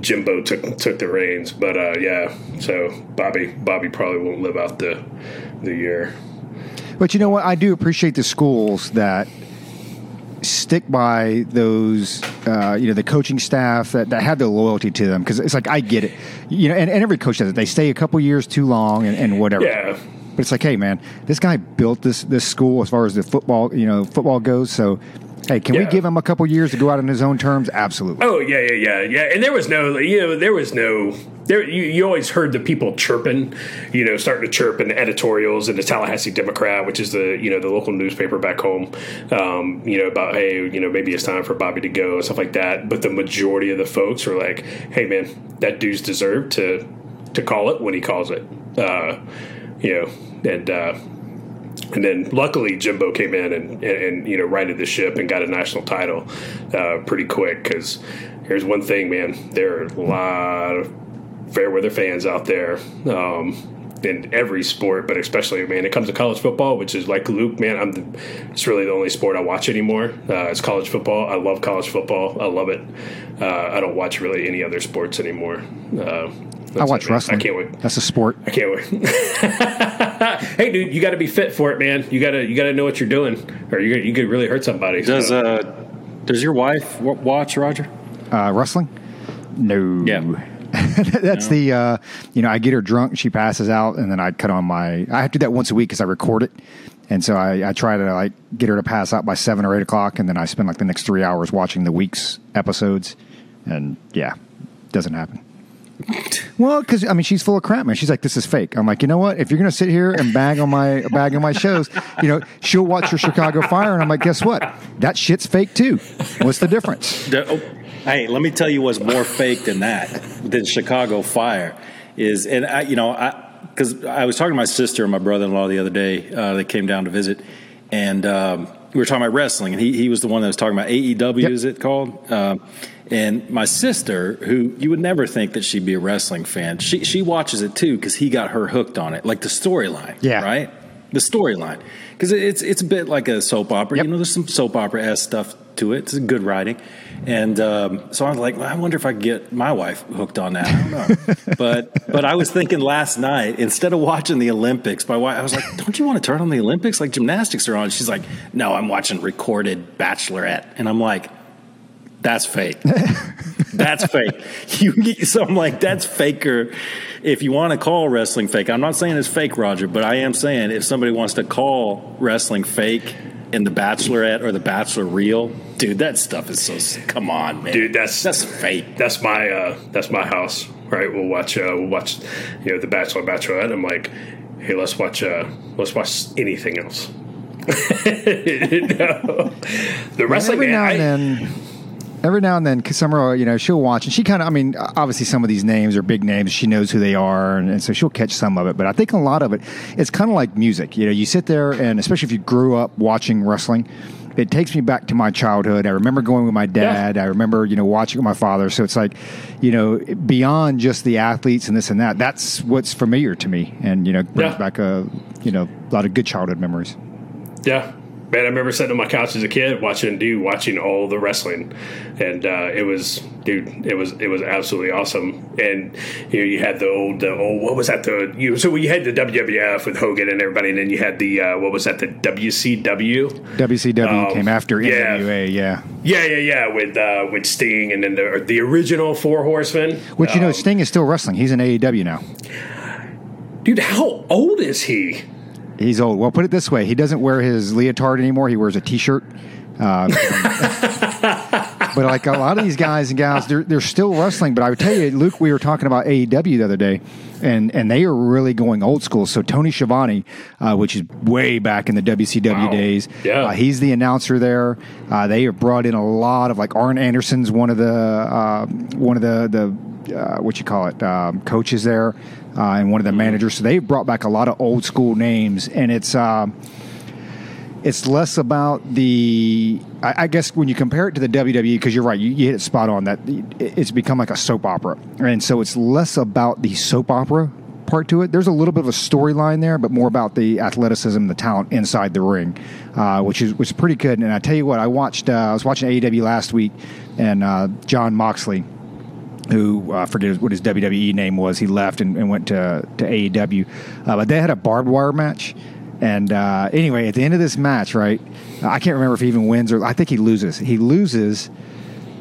Speaker 3: Jimbo took took the reins. But uh, yeah, so Bobby Bobby probably won't live out the the year.
Speaker 2: But you know what? I do appreciate the schools that stick by those, uh, you know, the coaching staff that, that have the loyalty to them. Because it's like, I get it. You know, and, and every coach does it. They stay a couple years too long and, and whatever.
Speaker 3: Yeah.
Speaker 2: But it's like, hey, man, this guy built this this school as far as the football, you know, football goes. So Hey, can yeah. we give him a couple years to go out on his own terms? Absolutely.
Speaker 3: Oh yeah, yeah, yeah, yeah. And there was no, you know, there was no, there. You, you always heard the people chirping, you know, starting to chirp in the editorials in the Tallahassee Democrat, which is the you know the local newspaper back home, um, you know, about hey, you know, maybe it's time for Bobby to go and stuff like that. But the majority of the folks were like, hey, man, that dude's deserved to to call it when he calls it. Uh, you know, and. Uh, and then luckily Jimbo came in and, and, and, you know righted the ship and got a national title uh, pretty quick because here's one thing man there are a lot of fair weather fans out there um, in every sport, but especially man, it comes to college football, which is like Luke, man. I'm the, it's really the only sport I watch anymore. Uh, it's college football. I love college football. I love it. Uh, I don't watch really any other sports anymore. Uh,
Speaker 2: I watch
Speaker 3: it,
Speaker 2: wrestling.
Speaker 3: I can't wait.
Speaker 2: That's a sport.
Speaker 3: I can't wait. hey, dude, you got to be fit for it, man. You got to you got to know what you're doing, or you you could really hurt somebody.
Speaker 4: Does
Speaker 3: so.
Speaker 4: uh, does your wife watch Roger?
Speaker 2: Uh, wrestling? No.
Speaker 4: Yeah.
Speaker 2: That's
Speaker 4: No.
Speaker 2: the uh, you know I get her drunk, she passes out, and then I cut on my. I have to do that once a week because I record it, and so I, I try to like get her to pass out by seven or eight o'clock, and then I spend like the next three hours watching the week's episodes, and yeah, doesn't happen. Well, because I mean, she's full of crap, man. She's like, "This is fake." I'm like, you know what? If you're gonna sit here and bag on my bag on my shows, you know, she'll watch your Chicago Fire, and I'm like, guess what? That shit's fake too. What's the difference?
Speaker 4: The- oh, hey, let me tell you what's more fake than that, than Chicago Fire is, and I, you know, I because I was talking to my sister and my brother-in-law the other day. Uh, they came down to visit, and um, we were talking about wrestling, and he he was the one that was talking about AEW.
Speaker 2: Yep.
Speaker 4: Is it called? Um, and my sister, who you would never think that she'd be a wrestling fan, she she watches it too because he got her hooked on it, like the storyline,
Speaker 2: Yeah.
Speaker 4: right? The storyline, because it's it's a bit like a soap opera.
Speaker 2: Yep.
Speaker 4: You know, there's some soap opera s stuff to it. It's good writing, and um, so I was like, well, I wonder if I could get my wife hooked on that. I don't know, but but I was thinking last night instead of watching the Olympics, my wife, I was like, don't you want to turn on the Olympics? Like gymnastics are on. She's like, no, I'm watching recorded Bachelorette, and I'm like. That's fake. that's fake. You, so I'm like, that's faker. If you want to call wrestling fake, I'm not saying it's fake, Roger, but I am saying if somebody wants to call wrestling fake in the Bachelorette or the Bachelor real, dude, that stuff is so. Come on, man,
Speaker 3: Dude, that's-
Speaker 4: that's fake.
Speaker 3: that's my uh, that's my house, right? We'll watch uh, we'll watch you know the Bachelor Bachelorette. I'm like, hey, let's watch uh, let's watch anything else. no. The wrestling
Speaker 2: every
Speaker 3: man,
Speaker 2: now
Speaker 3: I-
Speaker 2: and then, every now and then, Summer, you know, she'll watch and she kind of, I mean, obviously some of these names are big names. She knows who they are, and, and so she'll catch some of it. But I think a lot of it, it's kind of like music. You know, you sit there, and especially if you grew up watching wrestling. It takes me back to my childhood. I remember going with my dad. I remember, you know, watching with my father. So it's like, you know, beyond just the athletes and this and that. That's what's familiar to me, and you know, brings
Speaker 3: Yeah.
Speaker 2: back a, you know, a lot of good childhood memories.
Speaker 3: Yeah. Man, I remember sitting on my couch as a kid watching dude watching all the wrestling, and uh, it was dude, it was it was absolutely awesome. And you know, you had the old the old what was that the you so you had the WWF with Hogan and everybody, and then you had the uh, what was that the WCW?
Speaker 2: WCW
Speaker 3: Oh,
Speaker 2: came after
Speaker 3: yeah.
Speaker 2: NWA, yeah.
Speaker 3: Yeah, yeah, yeah, with uh, with Sting and then the the original Four Horsemen.
Speaker 2: Which you know,
Speaker 3: Um,
Speaker 2: Sting is still wrestling. He's in AEW now.
Speaker 3: dude, how old is he?
Speaker 2: He's old. Well, put it this way: he doesn't wear his leotard anymore. He wears a T-shirt. Uh, but like a lot of these guys and gals, they're they're still wrestling. But I would tell you, Luke, we were talking about AEW the other day, and and they are really going old school. So Tony Schiavone, uh, which is way back in the WCW
Speaker 3: Wow.
Speaker 2: days,
Speaker 3: Yeah.
Speaker 2: uh, he's the announcer there. Uh, they have brought in a lot of like Arn Anderson's one of the uh, one of the the uh, what you call it um, coaches there, uh, and one of the managers. So they've brought back a lot of old school names, and it's. Um, it's less about the I, I guess when you compare it to the WWE because you're right you, you hit it spot on that it's become like a soap opera and so it's less about the soap opera part to it there's a little bit of a storyline there but more about the athleticism the talent inside the ring uh, which is is pretty good and I tell you what I watched uh, I was watching AEW last week and uh, Jon Moxley who uh, I forget what his WWE name was. He left and, and went to to AEW, uh, but they had a barbed wire match. And uh, anyway, at the end of this match, right, I can't remember if he even wins or I think he loses. He loses.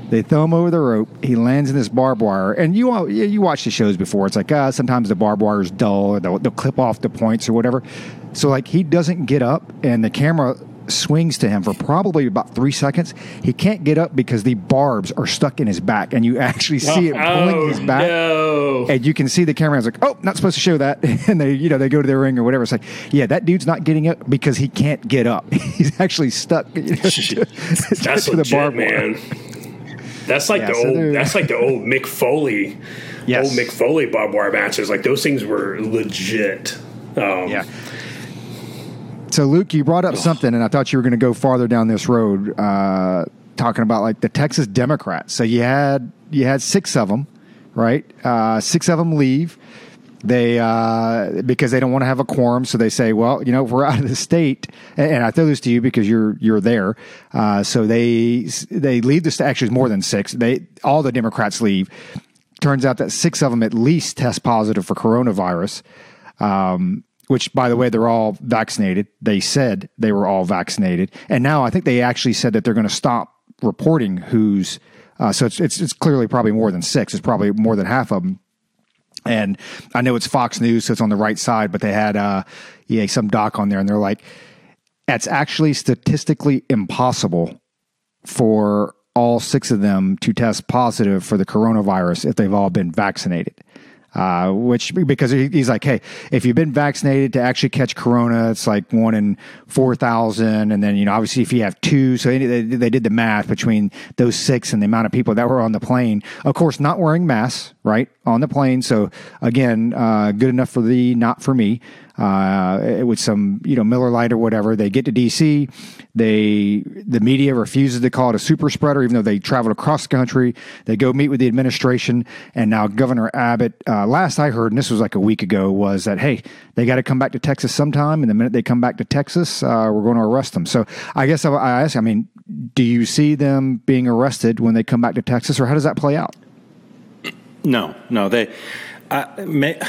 Speaker 2: They throw him over the rope. He lands in this barbed wire, and you all you watch the shows before. It's like uh, sometimes the barbed wire is dull, or they'll, they'll clip off the points or whatever. So like he doesn't get up, and the camera swings to him for probably about three seconds. He can't get up because the barbs are stuck in his back, and you actually see it pulling
Speaker 3: oh,
Speaker 2: his back.
Speaker 3: No.
Speaker 2: And you can see the camera cameraman's like, "Oh, not supposed to show that," and they, you know, they go to their ring or whatever. It's like, yeah, that dude's not getting up because he can't get up. He's actually stuck. You know, to,
Speaker 3: That's
Speaker 2: to the
Speaker 3: legit,
Speaker 2: barbed wire.
Speaker 3: man. That's like
Speaker 2: Yeah,
Speaker 3: the
Speaker 2: so
Speaker 3: old. That's like the old Mick Foley.
Speaker 2: Yes.
Speaker 3: Old Mick Foley barbed wire matches. Like those things were legit. Um,
Speaker 2: Yeah. So, Luke, you brought up something, and I thought you were going to go farther down this road, uh, talking about like the Texas Democrats. So you had you had six of them, right? Uh, six of them leave, they uh, because they don't want to have a quorum, so they say, well, you know, if we're out of the state, and, and I throw this to you because you're you're there, uh, so they they leave the state. Actually, it's more than six. They all the Democrats leave. Turns out that six of them at least test positive for coronavirus. Um, which, by the way, they're all vaccinated. They said they were all vaccinated, and now I think they actually said that they're going to stop reporting who's. Uh, so it's, it's it's clearly probably more than six. It's probably more than half of them and I know it's Fox News, so it's on the right side, but they had uh, yeah some doc on there, and they're like, it's actually statistically impossible for all six of them to test positive for the coronavirus if they've all been vaccinated. Uh, which because he's like, hey, if you've been vaccinated to actually catch corona, it's like one in four thousand, and then you know obviously if you have two, so they, they did the math between those six and the amount of people that were on the plane. Of course, not wearing masks, right, on the plane. So again, uh, good enough for the, not for me uh, with some you know Miller Lite or whatever. They get to DC. They the media refuses to call it a super spreader, even though they traveled across the country. They go meet with the administration, and now Governor Abbott. Uh, last I heard, and this was like a week ago, was that hey, they got to come back to Texas sometime, and the minute they come back to Texas, uh, we're going to arrest them. So I guess I, I ask, I mean, do you see them being arrested when they come back to Texas, or how does that play out?
Speaker 4: No, no, they. I, may,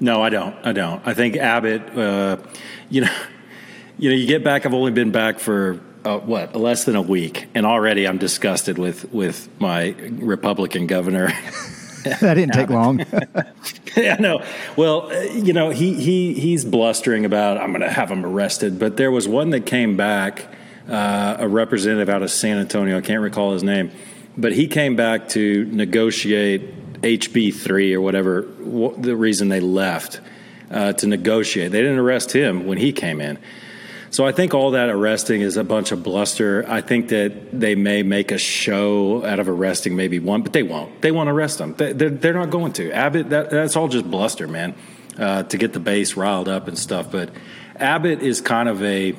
Speaker 4: no, I don't. I don't. I think Abbott. Uh, you know, you know, you get back. I've only been back for uh, what less than a week, and already I'm disgusted with with my Republican governor.
Speaker 2: that didn't take long.
Speaker 4: yeah, no. Well, uh, you know, he he he's blustering about I'm going to have him arrested, but there was one that came back, uh, a representative out of San Antonio. I can't recall his name, but he came back to negotiate HB3 or whatever the reason they left uh, to negotiate. They didn't arrest him when he came in. So I think all that arresting is a bunch of bluster. I think that they may make a show out of arresting maybe one, but they won't. They won't arrest them. They, are they're not going to. Abbott, that, that's all just bluster, man, uh, to get the base riled up and stuff. But Abbott is kind of a,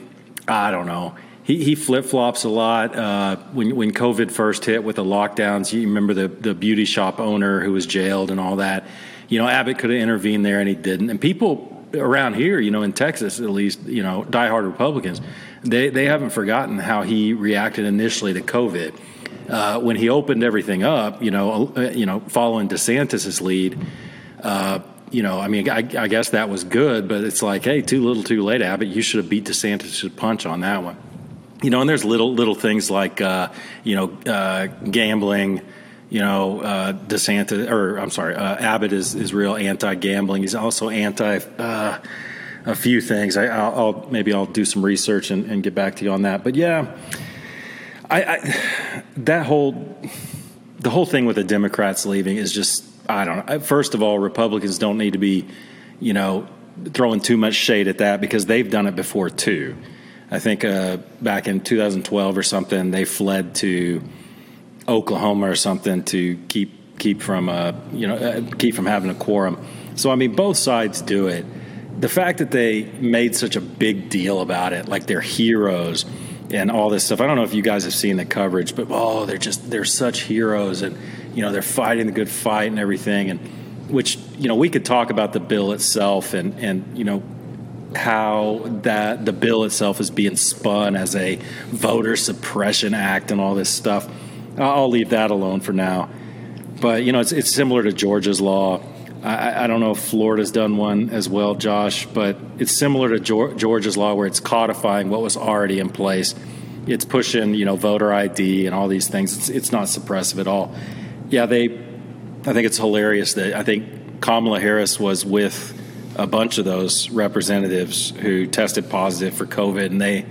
Speaker 4: I don't know he, he flip flops a lot. Uh, when when COVID first hit with the lockdowns, you remember the the beauty shop owner who was jailed and all that. You know, Abbott could have intervened there and he didn't. And people around here, you know, in Texas at least, you know, diehard Republicans, they they haven't forgotten how he reacted initially to COVID. Uh, when he opened everything up, you know, uh, you know, following DeSantis's lead, uh, you know, I mean, I, I, guess that was good, but it's like, hey, too little, too late, Abbott. You should have beat DeSantis' punch on that one you know, and there's little little things like uh, you know uh, gambling. You know, uh, or I'm sorry, uh, Abbott is is real anti-gambling. He's also anti uh, a few things. I, will maybe I'll do some research and, and, get back to you on that. But yeah, I, I that whole the whole thing with the Democrats leaving is just I don't know. First of all, Republicans don't need to be, you know, throwing too much shade at that because they've done it before too. I think uh, back in 2012 or something, they fled to Oklahoma or something to keep keep from uh, you know uh, keep from having a quorum. So I mean, both sides do it. The fact that they made such a big deal about it, like they're heroes and all this stuff. I don't know if you guys have seen the coverage, but oh, they're just they're such heroes, and you know they're fighting the good fight and everything, and which you know we could talk about the bill itself and and you know how that the bill itself is being spun as a voter suppression act and all this stuff. I'll leave that alone for now. But you know, it's it's similar to Georgia's law. I, I don't know if Florida's done one as well, Josh, but it's similar to Georgia's law where it's codifying what was already in place. It's pushing, you know, voter ID and all these things. It's, it's not suppressive at all. Yeah, they. I think it's hilarious that I think Kamala Harris was with a bunch of those representatives who tested positive for COVID, and they,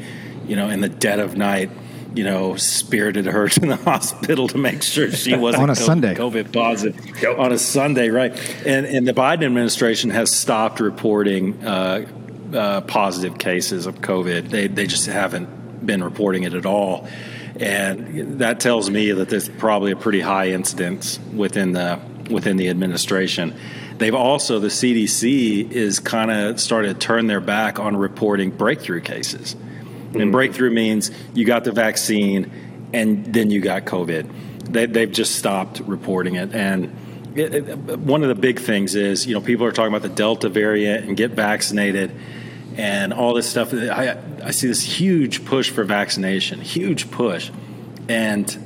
Speaker 4: you know, in the dead of night, you know, spirited her to the hospital to make sure she wasn't
Speaker 2: on a
Speaker 4: COVID,
Speaker 2: Sunday
Speaker 4: COVID positive yep. on a Sunday, right? And and the Biden administration has stopped reporting uh, uh, positive cases of COVID. They they just haven't been reporting it at all, and that tells me that there's probably a pretty high incidence within the within the administration. They've also, the CDC is kind of started to turn their back on reporting breakthrough cases. Mm-hmm. And breakthrough means you got the vaccine and then you got COVID. They, they've just stopped reporting it. And it, it, one of the big things is you know people are talking about the Delta variant and get vaccinated and all this stuff. I I see this huge push for vaccination, huge push, and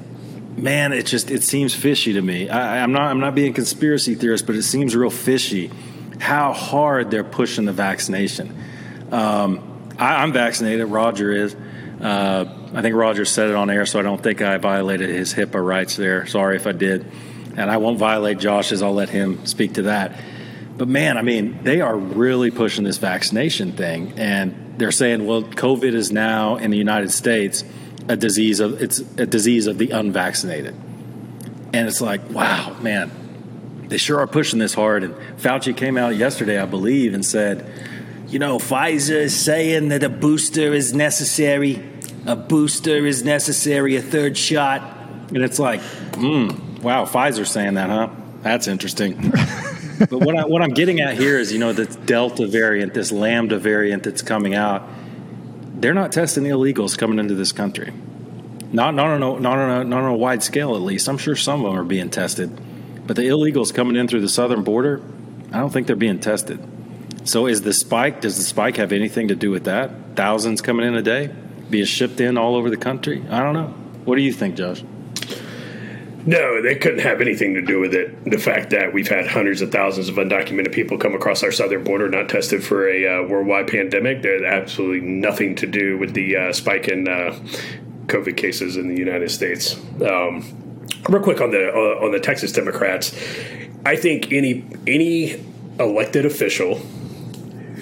Speaker 4: man, it just it seems fishy to me. I, am not I'm not being conspiracy theorist, but it seems real fishy how hard they're pushing the vaccination. Um, I, am vaccinated. Roger is. Uh, I think Roger said it on air, so I don't think I violated his HIPAA rights there. Sorry if I did. And I won't violate Josh's. I'll let him speak to that. But man, I mean, they are really pushing this vaccination thing, and they're saying, well, COVID is now in the United States a disease of it's a disease of the unvaccinated. And it's like, wow, man, they sure are pushing this hard. And Fauci came out yesterday, I believe, and said, you know, Pfizer is saying that a booster is necessary. A booster is necessary, a third shot. And it's like, hmm, wow, Pfizer's saying that, huh? That's interesting. but what, I, what I'm getting at here is, you know, the Delta variant, this Lambda variant that's coming out, they're not testing illegals coming into this country. Not, not, on a, not, on a, not on a wide scale, at least. I'm sure some of them are being tested. But the illegals coming in through the southern border, I don't think they're being tested. So is the spike, does the spike have anything to do with that? Thousands coming in a day, being shipped in all over the country? I don't know. What do you think, Josh?
Speaker 3: No, they couldn't have anything to do with it. The fact that we've had hundreds of thousands of undocumented people come across our southern border not tested for a uh, worldwide pandemic, there's absolutely nothing to do with the uh, spike in uh, COVID cases in the United States. Um, real quick on the uh, on the Texas Democrats, I think any any elected official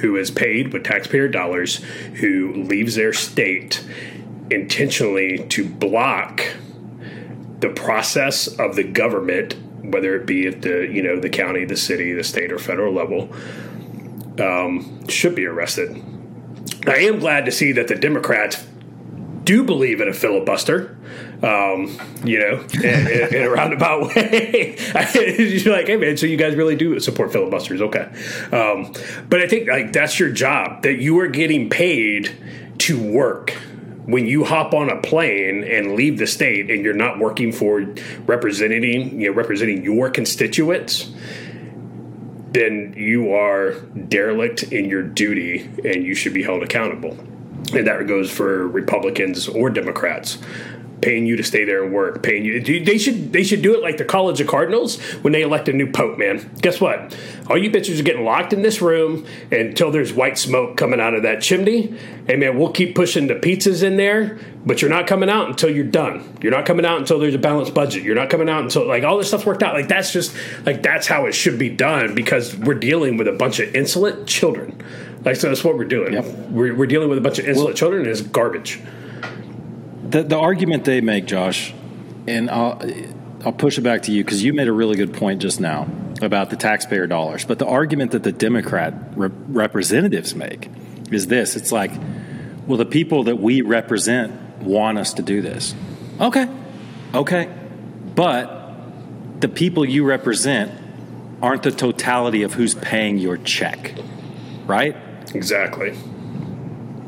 Speaker 3: who is paid with taxpayer dollars who leaves their state intentionally to block the process of the government, whether it be at the you know the county, the city, the state, or federal level, um, should be arrested. I am glad to see that the Democrats do believe in a filibuster. Um, you know, in, in, in, a roundabout way. You're like, hey man, so you guys really do support filibusters, okay? Um, but I think like that's your job that you are getting paid to work when you hop on a plane and leave the state and you're not working for representing you know representing your constituents then you are derelict in your duty and you should be held accountable. And that goes for republicans or democrats paying you to stay there and work, paying you. They should they should do it like the College of Cardinals when they elect a new pope. Man, guess what? All you bitches are getting locked in this room until there's white smoke coming out of that chimney. Hey man, we'll keep pushing the pizzas in there, but you're not coming out until you're done. You're not coming out until there's a balanced budget. You're not coming out until like all this stuff's worked out. Like that's just like that's how it should be done because we're dealing with a bunch of insolent children. Like so, that's what we're doing. Yep. We're, we're dealing with a bunch of insolent well, children, and it's garbage
Speaker 4: the, the argument they make, Josh, and I'll, I'll push it back to you because you made a really good point just now about the taxpayer dollars. But the argument that the Democrat re- representatives make is this it's like, well, the people that we represent want us to do this. Okay, okay. But the people you represent aren't the totality of who's paying your check, right?
Speaker 3: Exactly.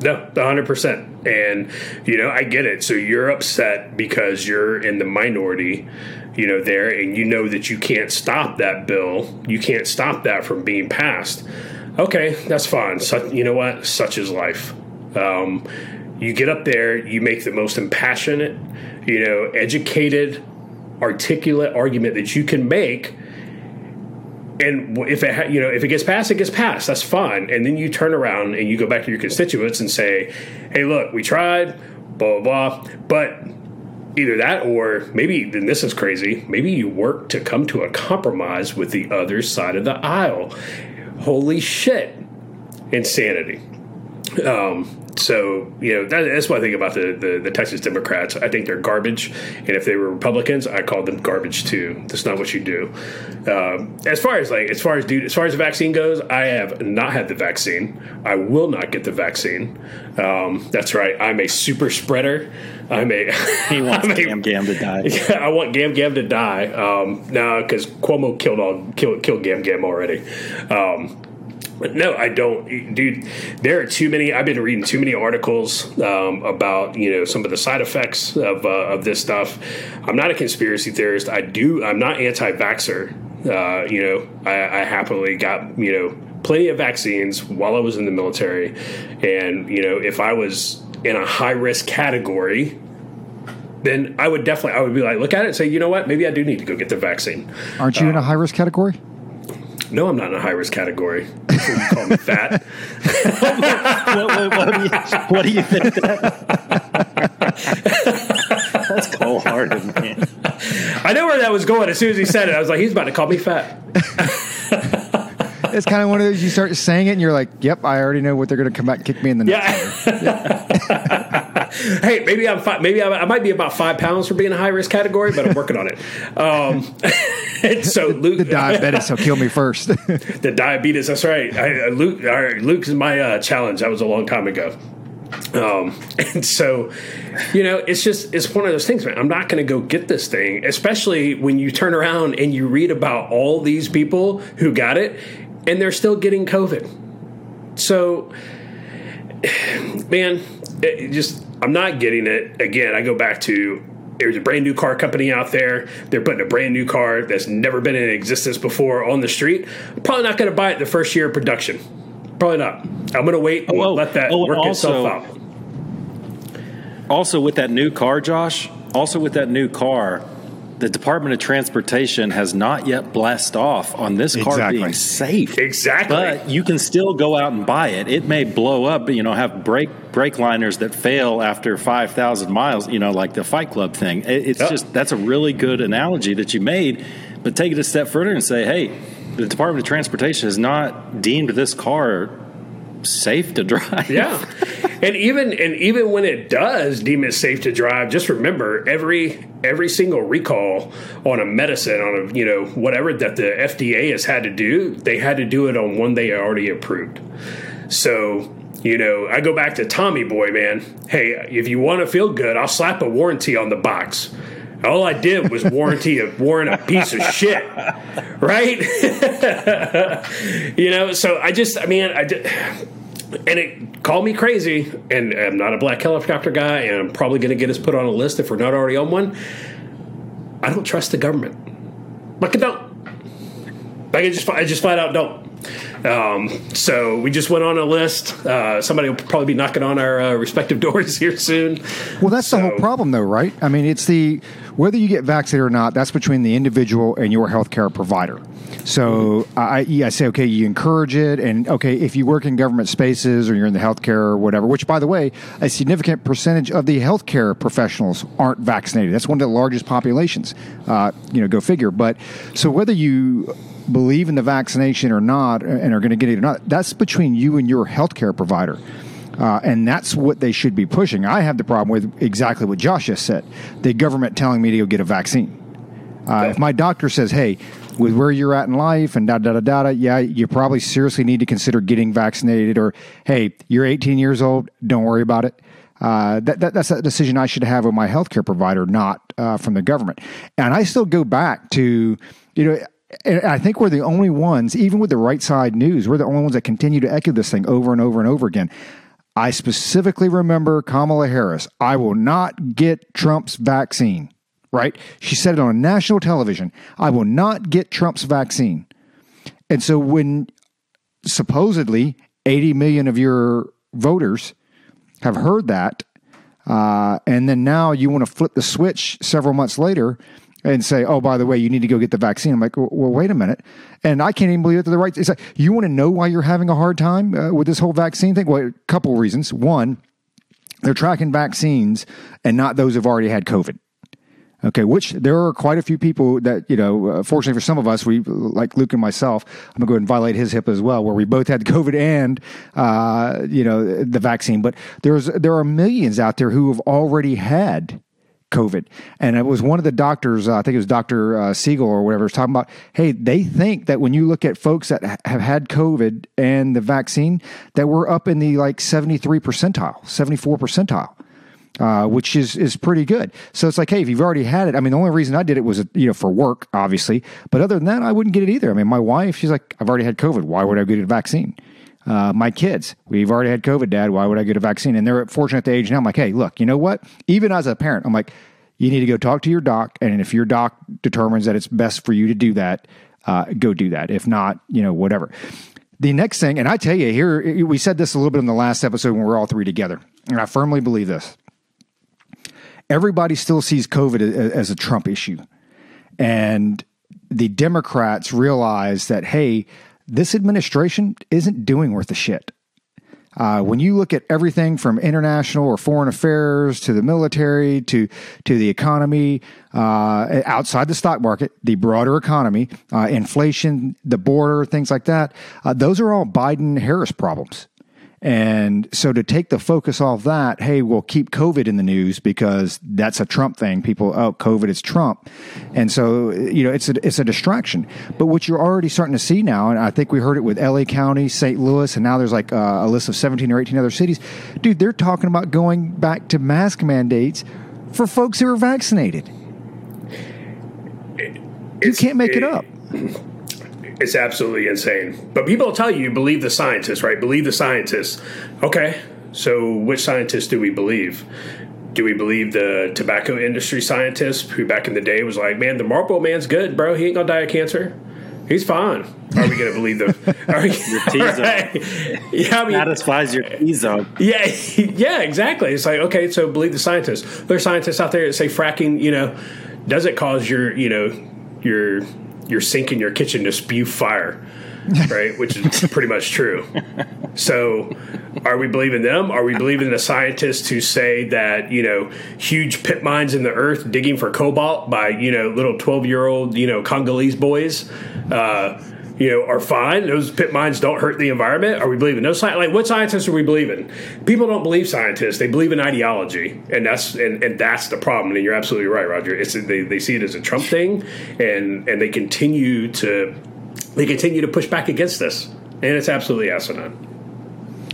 Speaker 3: No, 100%. And, you know, I get it. So you're upset because you're in the minority, you know, there, and you know that you can't stop that bill. You can't stop that from being passed. Okay, that's fine. So, you know what? Such is life. Um, you get up there, you make the most impassionate, you know, educated, articulate argument that you can make and if it ha- you know if it gets passed, it gets passed. That's fine. And then you turn around and you go back to your constituents and say, "Hey, look, we tried, blah blah blah." But either that, or maybe then this is crazy. Maybe you work to come to a compromise with the other side of the aisle. Holy shit, insanity. Um, so you know that, that's what I think about the, the, the Texas Democrats. I think they're garbage, and if they were Republicans, I call them garbage too. That's not what you do. Um, as far as like as far as dude, as far as the vaccine goes, I have not had the vaccine. I will not get the vaccine. Um, that's right. I'm a super spreader. I'm a.
Speaker 4: He wants I'm Gam Gam to die.
Speaker 3: Yeah, I want Gam Gam to die. Um, now because Cuomo killed all killed killed Gam Gam already. Um, but no, I don't, dude. There are too many. I've been reading too many articles um, about you know some of the side effects of uh, of this stuff. I'm not a conspiracy theorist. I do. I'm not anti-vaxer. Uh, you know, I, I happily got you know plenty of vaccines while I was in the military, and you know, if I was in a high risk category, then I would definitely I would be like look at it and say, you know what, maybe I do need to go get the vaccine.
Speaker 2: Aren't you in a high risk category?
Speaker 3: No, I'm not in a high risk category. Before you call me fat.
Speaker 4: what, what, what, do you, what do you think? That, that's cold hearted, man.
Speaker 3: I know where that was going. As soon as he said it, I was like, he's about to call me fat.
Speaker 2: It's kind of one of those you start saying it and you're like, "Yep, I already know what they're going to come back and kick me in the nuts."
Speaker 3: Yeah. hey, maybe I'm fi- maybe I, I might be about five pounds for being a high risk category, but I'm working on it. Um, so Luke,
Speaker 2: the diabetes will kill me first.
Speaker 3: the diabetes. That's right. I, uh, Luke, all right, Luke is my uh, challenge. That was a long time ago. Um, and so, you know, it's just it's one of those things, man. I'm not going to go get this thing, especially when you turn around and you read about all these people who got it and they're still getting COVID. So, man, it just I'm not getting it. Again, I go back to there's a brand new car company out there. They're putting a brand new car that's never been in existence before on the street. I'm probably not going to buy it the first year of production. Probably not. I'm going to wait and
Speaker 4: oh, oh,
Speaker 3: let that
Speaker 4: oh,
Speaker 3: work
Speaker 4: also-
Speaker 3: itself out.
Speaker 4: Also, with that new car, Josh, also with that new car, the Department of Transportation has not yet blessed off on this car
Speaker 2: Exactly.
Speaker 4: being safe.
Speaker 3: Exactly.
Speaker 4: But you can still go out and buy it. It may blow up, you know, have brake brake liners that fail after 5,000 miles, you know, like the Fight Club thing. It, it's
Speaker 3: Yep.
Speaker 4: just that's a really good analogy that you made. But take it a step further and say, hey, the Department of Transportation has not deemed this car safe to drive.
Speaker 3: Yeah, and even and even when it does deem it safe to drive, just remember every every single recall on a medicine on a you know whatever that the FDA has had to do, they had to do it on one they already approved. So you know, I go back to Tommy Boy, man. Hey, if you want to feel good, I'll slap a warranty on the box. All I did was warranty a warrant a piece of shit, right? you know, so I just, I mean, I did, and it called me crazy. And I'm not a black helicopter guy, and I'm probably going to get us put on a list if we're not already on one. I don't trust the government. Like I don't. Like I just, I just flat out don't. Um, so we just went on a list. Uh, somebody will probably be knocking on our uh, respective doors here soon.
Speaker 2: Well, that's the whole problem, though, right? I mean, it's the whether you get vaccinated or not. That's between the individual and your healthcare provider. So I, I say, okay, you encourage it, and okay, if you work in government spaces or you're in the healthcare or whatever. Which, by the way, a significant percentage of the healthcare professionals aren't vaccinated. That's one of the largest populations. Uh, you know, go figure. But so whether you believe in the vaccination or not, and are going to get it or not, that's between you and your healthcare provider. Uh, and that's what they should be pushing. I have the problem with exactly what Josh just said the government telling me to go get a vaccine. Uh, if my doctor says, hey, with where you're at in life and da da da da yeah, you probably seriously need to consider getting vaccinated, or hey, you're 18 years old, don't worry about it. Uh, that, that, that's a decision I should have with my healthcare provider, not uh, from the government. And I still go back to, you know, I think we're the only ones, even with the right side news, we're the only ones that continue to echo this thing over and over and over again. I specifically remember Kamala Harris. I will not get Trump's vaccine, right? She said it on national television. I will not get Trump's vaccine. And so when supposedly 80 million of your voters have heard that, uh, and then now you want to flip the switch several months later and say, "Oh, by the way, you need to go get the vaccine." I'm like, "Well, wait a minute," and I can't even believe it. To the right, it's like you want to know why you're having a hard time uh, with this whole vaccine thing. Well, a couple reasons. One, they're tracking vaccines and not those who've already had COVID. Okay, which there are quite a few people that you know. Uh, fortunately for some of us, we like Luke and myself. I'm gonna go ahead and violate his hip as well, where we both had COVID and uh, you know the vaccine. But there's there are millions out there who have already had COVID, and it was one of the doctors. Uh, I think it was Doctor uh, Siegel or whatever was talking about. Hey, they think that when you look at folks that ha- have had COVID and the vaccine, that we're up in the like 73 percentile, 74 percentile uh, which is is pretty good. So it's like, hey, if you've already had it, I mean, the only reason I did it was you know for work, obviously, but other than that, I wouldn't get it either. I mean, my wife, she's like, I've already had COVID. Why would I get a vaccine? Uh, my kids, we've already had COVID, Dad. Why would I get a vaccine? And they're fortunate at the age now. I'm like, hey, look, you know what? Even as a parent, I'm like, you need to go talk to your doc, and if your doc determines that it's best for you to do that, uh, go do that. If not, you know, whatever. The next thing, and I tell you, here we said this a little bit in the last episode when we we're all three together, and I firmly believe this. Everybody still sees COVID as a Trump issue, and the Democrats realize that hey, this administration isn't doing worth a shit. Uh, when you look at everything from international or foreign affairs to the military to to the economy uh, outside the stock market, the broader economy, uh, inflation, the border, things like that, uh, those are all Biden Harris problems. And so to take the focus off that, hey, we'll keep COVID in the news because that's a Trump thing. People, oh, COVID is Trump. And so, you know, it's a, it's a distraction. But what you're already starting to see now, and I think we heard it with LA County, St. Louis, and now there's like uh, a list of 17 or 18 other cities. Dude, they're talking about going back to mask mandates for folks who are vaccinated. you can't make it, it up.
Speaker 3: It's absolutely insane. But people tell you, you believe the scientists, right? Believe the scientists. Okay, so which scientists do we believe? Do we believe the tobacco industry scientist who back in the day was like, man, the Marlboro man's good, bro. He ain't gonna die of cancer. He's fine. Are we going to believe the? Are we,
Speaker 4: your T zone right. yeah, I mean, satisfies your T zone.
Speaker 3: Yeah, yeah, exactly. It's like okay, so believe the scientists. There's scientists out there that say fracking, you know, does it cause your, you know, your your sink in your kitchen to spew fire, right? Which is pretty much true. So, are we believing them? Are we believing the scientists who say that you know huge pit mines in the earth digging for cobalt by you know little twelve year old you know Congolese boys? Uh, you know, are fine. Those pit mines don't hurt the environment. Are we believing no science? Like, what scientists are we believing? People don't believe scientists. They believe in ideology, and that's and, and that's the problem. And you're absolutely right, Roger. It's they, they see it as a Trump thing, and and they continue to they continue to push back against this, and it's absolutely asinine.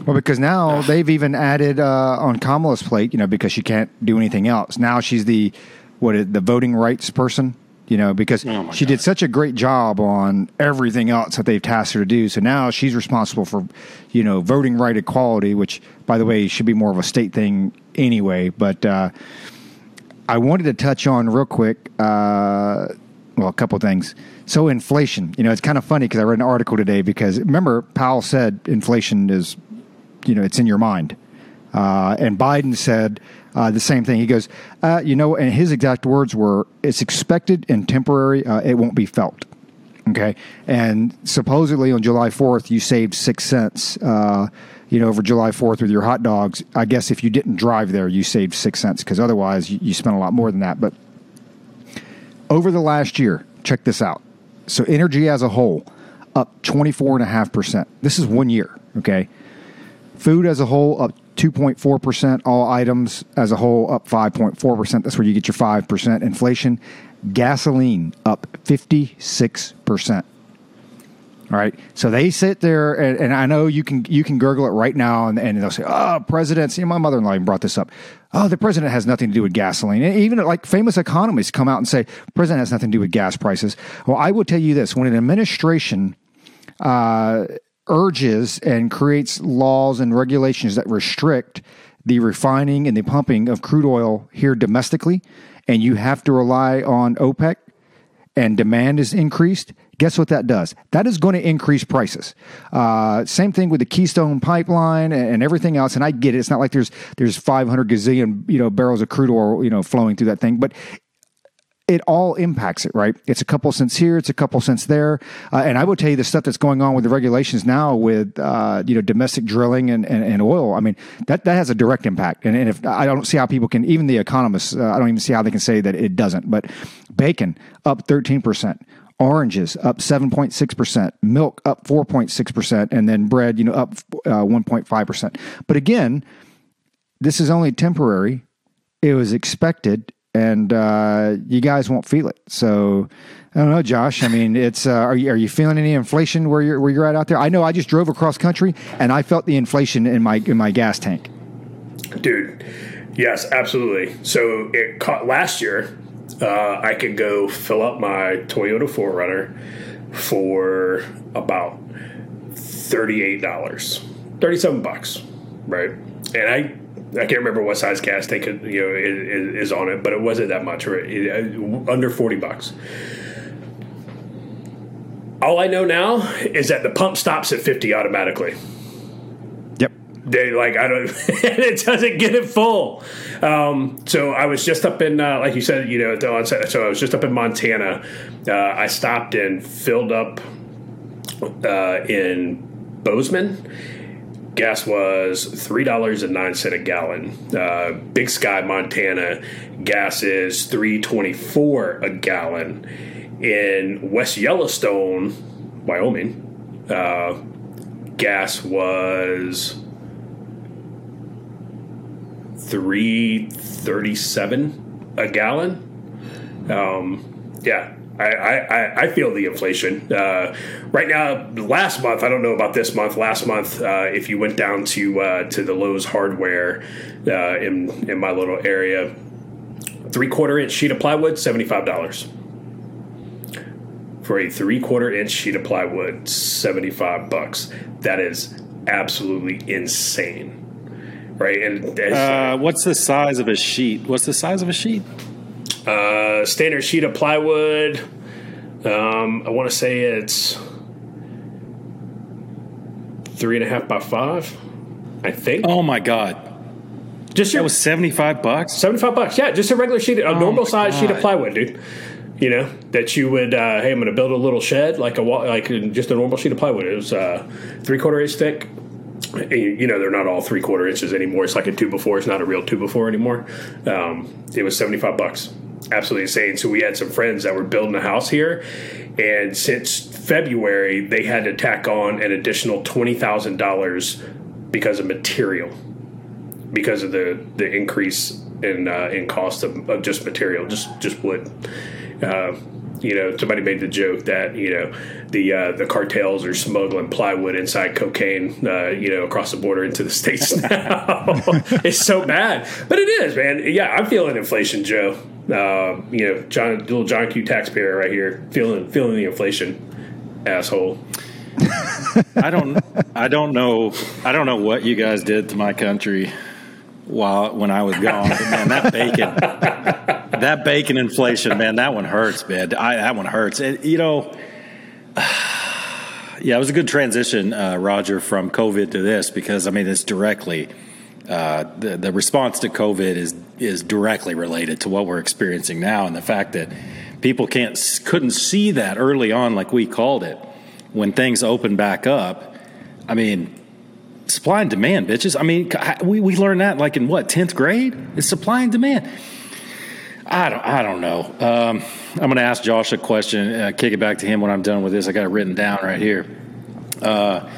Speaker 2: Well, because now they've even added uh, on Kamala's plate, you know, because she can't do anything else. Now she's the what the voting rights person you know, because oh she God. did such a great job on everything else that they've tasked her to do. So now she's responsible for, you know, voting right equality, which, by the way, should be more of a state thing anyway. But uh, I wanted to touch on real quick, uh, well, a couple things. So inflation, you know, it's kind of funny because I read an article today because remember Powell said inflation is, you know, it's in your mind. Uh, and Biden said uh, the same thing. He goes, uh, you know, and his exact words were, "It's expected and temporary. Uh, it won't be felt." Okay, and supposedly on July fourth, you saved six cents. Uh, you know, over July fourth with your hot dogs. I guess if you didn't drive there, you saved six cents because otherwise you, you spent a lot more than that. But over the last year, check this out. So energy as a whole up 24.5%. This is one year, okay? Food as a whole up 2.4%. All items as a whole up 5.4%. That's where you get your 5% inflation. Gasoline up 56%. All right. So they sit there, and, and, I know you can you can gurgle it right now, and, and they'll say, "Oh, president." See, my mother-in-law even brought this up. Oh, the president has nothing to do with gasoline. And even like famous economists come out and say, "President has nothing to do with gas prices." Well, I will tell you this: when an administration uh, urges and creates laws and regulations that restrict the refining and the pumping of crude oil here domestically, and you have to rely on OPEC and demand is increased, guess what that does? That is going to increase prices. Uh, same thing with the Keystone pipeline and, and, everything else. And I get it; it's not like there's there's 500 gazillion you know barrels of crude oil you know flowing through that thing, but it all impacts it, right? It's a couple cents here, it's a couple cents there, uh, and I will tell you the stuff that's going on with the regulations now with uh, you know domestic drilling and, and, and, oil. I mean that that has a direct impact, and, and if I don't see how people can, even the economists, uh, I don't even see how they can say that it doesn't. But bacon up thirteen percent, oranges up 7.6%, milk up 4.6%, and then bread, you know, up uh, 1.5%. But again, this is only temporary. It was expected and uh, you guys won't feel it. So I don't know, Josh. I mean, it's uh, are you are you feeling any inflation where you're where you're at out there? I know I just drove across country and I felt the inflation in my in my gas tank.
Speaker 3: Dude, yes, absolutely. So it caught last year. Uh, I could go fill up my Toyota 4Runner for about thirty eight dollars, thirty seven bucks, right? And I I can't remember what size gas tank you know is, is on it, but it wasn't that much, right? It, under forty bucks. All I know now is that the pump stops at 50 automatically.
Speaker 2: Yep.
Speaker 3: They like I don't, it doesn't get it full. Um, so I was just up in, uh, like you said, you know, at the onset. So I was just up in Montana. Uh, I stopped and filled up uh, in Bozeman. Gas was three dollars and nine cent a gallon. Uh, Big Sky, Montana, gas is three twenty four a gallon. In West Yellowstone, Wyoming, uh, gas was three thirty seven a gallon. Um, yeah, I, I, I feel the inflation uh, right now. Last month, I don't know about this month. Last month, uh, if you went down to uh, to the Lowe's Hardware uh, in in my little area, three quarter inch sheet of plywood, seventy five dollars for a three quarter inch sheet of plywood, seventy five bucks. That is absolutely insane, right? And
Speaker 4: uh, what's the size of a sheet? What's the size of a sheet?
Speaker 3: Uh, standard sheet of plywood. Um, I want to say it's three and a half by five. I think.
Speaker 4: Oh my god!
Speaker 3: Just your
Speaker 4: That was seventy five bucks.
Speaker 3: seventy five bucks. Yeah, just a regular sheet, a normal
Speaker 4: my
Speaker 3: size sheet of plywood, dude. You know that you would. Uh, hey, I'm going to build a little shed, like a like just a normal sheet of plywood. It was uh, three quarter inch thick. You you know they're not all three quarter inches anymore. It's like a two by four. It's not a real two by four anymore. Um, it was seventy five bucks. Absolutely insane. So we had some friends that were building a house here, and since February they had to tack on an additional twenty thousand dollars because of material because of the the increase in uh, in cost of, of just material, just just wood. Uh, you know, somebody made the joke that you know the uh, the cartels are smuggling plywood inside cocaine, uh, you know, across the border into the states now. it's so bad, but it is, man. Yeah, I'm feeling inflation, Joe. Uh, you know, John, little John Q taxpayer right here, feeling feeling the inflation, asshole.
Speaker 4: I don't. I don't know. I don't know what you guys did to my country while when I was gone. But man, that bacon, that bacon inflation, man, that one hurts, man. I, that one hurts. It, you know. Yeah, it was a good transition, uh, Roger, from COVID to this because I mean it's directly uh, the the response to COVID is is directly related to what we're experiencing now, and the fact that people can't couldn't see that early on, like we called it, when things opened back up. I mean, supply and demand, bitches. I mean, we we learned that like in what tenth grade? It's supply and demand. I don't, I don't know. Um, I'm going to ask Josh a question, uh, kick it back to him when I'm done with this. I got it written down right here. Uh,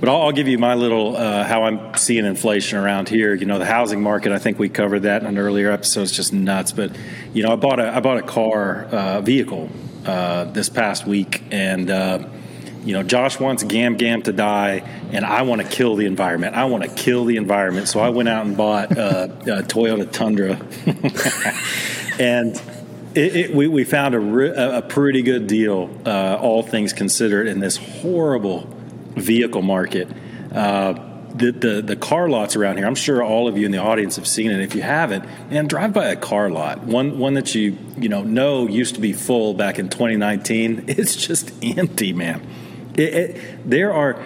Speaker 4: but I'll, I'll give you my little uh, how I'm seeing inflation around here. You know, the housing market. I think we covered that in an earlier episode. It's just nuts. But you know, I bought a I bought a car uh, vehicle uh, this past week, and uh, you know, Josh wants Gam Gam to die, and I want to kill the environment. I want to kill the environment. So I went out and bought uh, a Toyota Tundra, and it, it, we, we found a, re- a pretty good deal, uh, all things considered, in this horrible vehicle market. Uh, the, the the car lots around here. I'm sure all of you in the audience have seen it. If you haven't, man, drive by a car lot. One one that you you know know used to be full back in 2019. It's just empty, man. It, it, there are,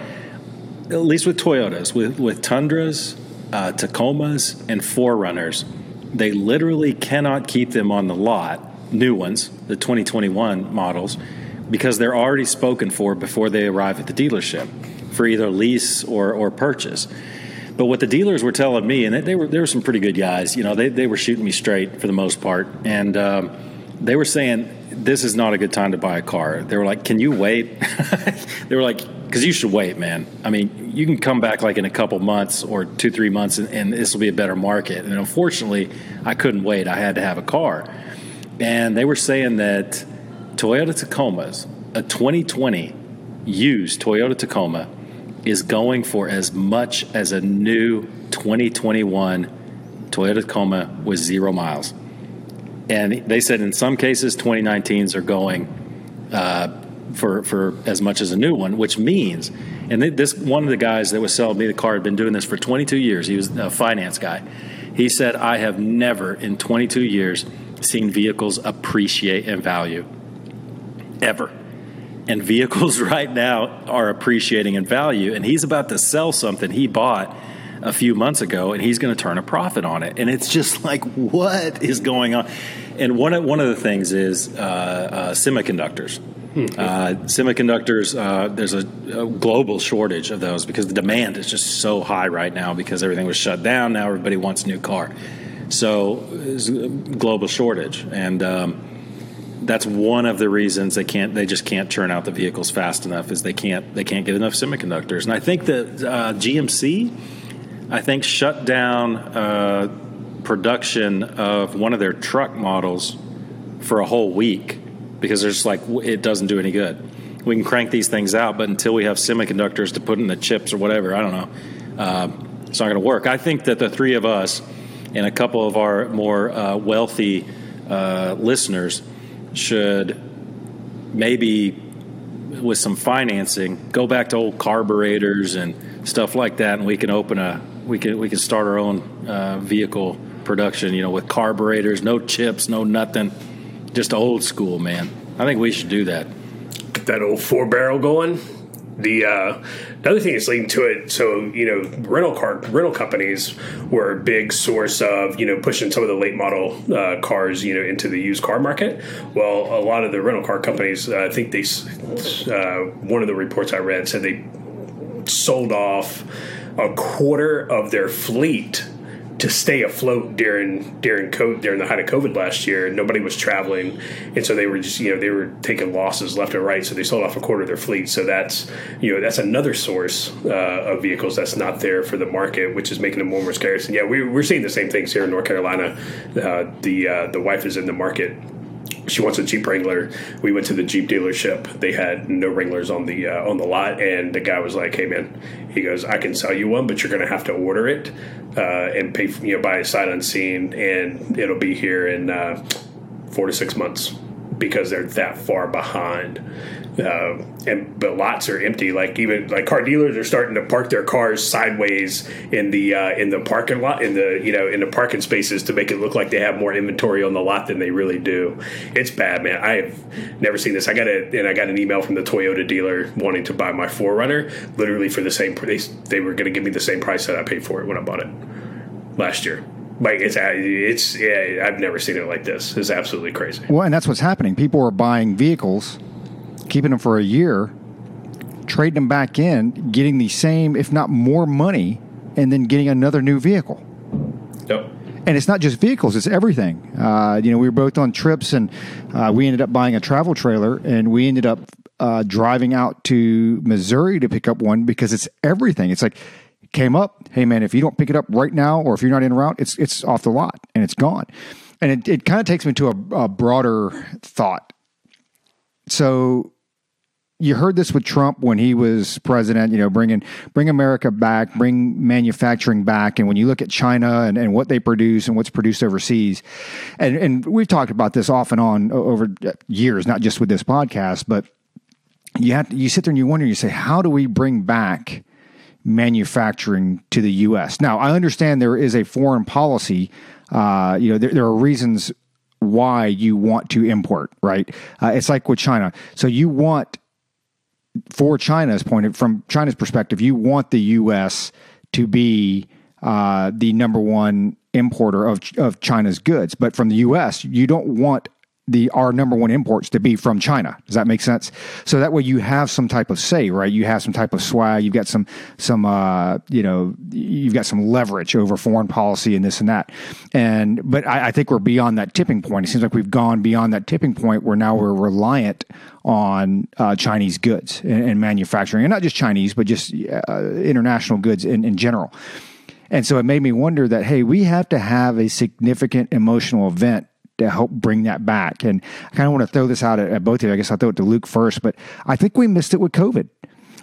Speaker 4: at least with Toyotas, with with Tundras, uh, Tacomas, and 4Runners, they literally cannot keep them on the lot. New ones, the 2021 models, because they're already spoken for before they arrive at the dealership for either lease or, or purchase. But what the dealers were telling me, and they, they were they were some pretty good guys. You know, they they were shooting me straight for the most part, and um, they were saying this is not a good time to buy a car. They were like, "Can you wait?" they were like, "Because you should wait, man. I mean, you can come back like in a couple months or two three months, and, and this will be a better market." And unfortunately, I couldn't wait. I had to have a car, and they were saying that Toyota Tacomas, a 2020 used Toyota Tacoma is going for as much as a new 2021 Toyota Tacoma with zero miles. And they said in some cases 2019s are going uh, for for as much as a new one, which means, and this one of the guys that was selling me the car had been doing this for 22 years. He was a finance guy. He said, "I have never in 22 years seen vehicles appreciate in value, ever." and vehicles right now are appreciating in value. And he's about to sell something he bought a few months ago, and he's going to turn a profit on it. And it's just like, what is going on? And one of, one of the things is uh, uh, semiconductors. Uh, semiconductors, uh, there's a, a, global shortage of those because the demand is just so high right now because everything was shut down. Now everybody wants a new car. So, global shortage. And um, that's one of the reasons they can't they just can't turn out the vehicles fast enough is they can't they can't get enough semiconductors and I think that uh, GMC I think shut down uh, production of one of their truck models for a whole week because there's like it doesn't do any good. We can crank these things out, but until we have semiconductors to put in the chips or whatever, I don't know. Uh, it's not going to work. I think that the three of us and a couple of our more uh, wealthy uh, listeners should maybe with some financing go back to old carburetors and stuff like that, and we can open a we can we can start our own uh, vehicle production. You know, with carburetors, no chips, no nothing just old school, man. I think we should do that.
Speaker 3: Get that old four barrel going. The uh, other thing that's leading to it. So you know, rental car rental companies were a big source of you know pushing some of the late model uh, cars you know into the used car market. Well, a lot of the rental car companies, uh, I think they uh, one of the reports I read said they sold off a quarter of their fleet to stay afloat during during COVID, during the height of COVID last year. Nobody was traveling, and so they were just you know they were taking losses left and right. So they sold off a quarter of their fleet. So that's you know that's another source uh, of vehicles that's not there for the market, which is making them more and more scarce. And yeah, we, we're seeing the same things here in North Carolina. Uh, the uh, the wife is in the market she wants a Jeep Wrangler. We went to the Jeep dealership. They had no Wranglers on the uh, on the lot, and the guy was like, "Hey man," he goes, "I can sell you one, but you're going to have to order it uh, and pay for, you know buy a sight unseen, and it'll be here in uh, four to six months because they're that far behind." Uh, and but lots are empty. Like even like car dealers are starting to park their cars sideways in the uh, in the parking lot in the you know in the parking spaces to make it look like they have more inventory on the lot than they really do. It's bad, man. I've never seen this. I got a and I got an email from the Toyota dealer wanting to buy my 4Runner, literally for the same. They they were going to give me the same price that I paid for it when I bought it last year like it's it's yeah, I've never seen it like this. It's absolutely crazy.
Speaker 2: Well, and that's what's happening. People are buying vehicles keeping them for a year, trading them back in, getting the same, if not more money, and then getting another new vehicle.
Speaker 3: Yep.
Speaker 2: And it's not just vehicles; it's everything. Uh, you know, we were both on trips, and uh, we ended up buying a travel trailer, and we ended up uh, driving out to Missouri to pick up one because it's everything. It's like came up, hey man, if you don't pick it up right now, or if you're not in route, it's it's off the lot and it's gone. And it, it kind of takes me to a, a broader thought. So you heard this with Trump when he was president, you know, bringing bring America back, bring manufacturing back. And when you look at China and, and what they produce and what's produced overseas, and, and we've talked about this off and on over years, not just with this podcast, but you have to, you sit there and you wonder, you say, how do we bring back manufacturing to the U.S.? Now, I understand there is a foreign policy. Uh, you know, there, there are reasons why you want to import, right? Uh, it's like with China. So you want for China's point of from China's perspective, you want the U.S. to be uh, the number one importer of of China's goods, but from the U.S., you don't want the our number one imports to be from China. Does that make sense? So that way you have some type of say, right? You have some type of swag. You've got some some uh, you know you've got some leverage over foreign policy and this and that. And but I, I think we're beyond that tipping point. It seems like we've gone beyond that tipping point where now we're reliant on uh, Chinese goods and, and, manufacturing, and not just Chinese, but just uh, international goods in, in general. And so it made me wonder that hey, we have to have a significant emotional event to help bring that back. And I kind of want to throw this out at, at both of you. I guess I'll throw it to Luke first, but I think we missed it with COVID.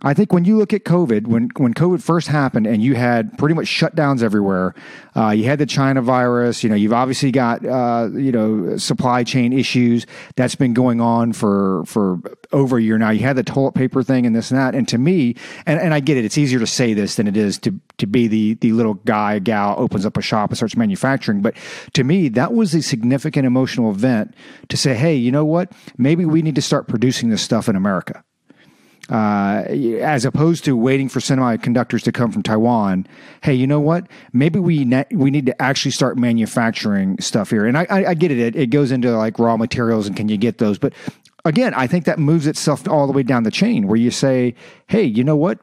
Speaker 2: I think when you look at COVID, when when COVID first happened, and you had pretty much shutdowns everywhere, uh, you had the China virus. You know, you've obviously got uh, you know supply chain issues that's been going on for for over a year now. You had the toilet paper thing and this and that. And to me, and, and I get it, it's easier to say this than it is to to be the the little guy gal opens up a shop and starts manufacturing. But to me, that was a significant emotional event to say, hey, you know what? Maybe we need to start producing this stuff in America uh, as opposed to waiting for semiconductors to come from Taiwan. Hey, you know what? Maybe we ne- we need to actually start manufacturing stuff here. And I, I, I get it. it. It goes into like raw materials and can you get those? But again, I think that moves itself all the way down the chain where you say, hey, you know what?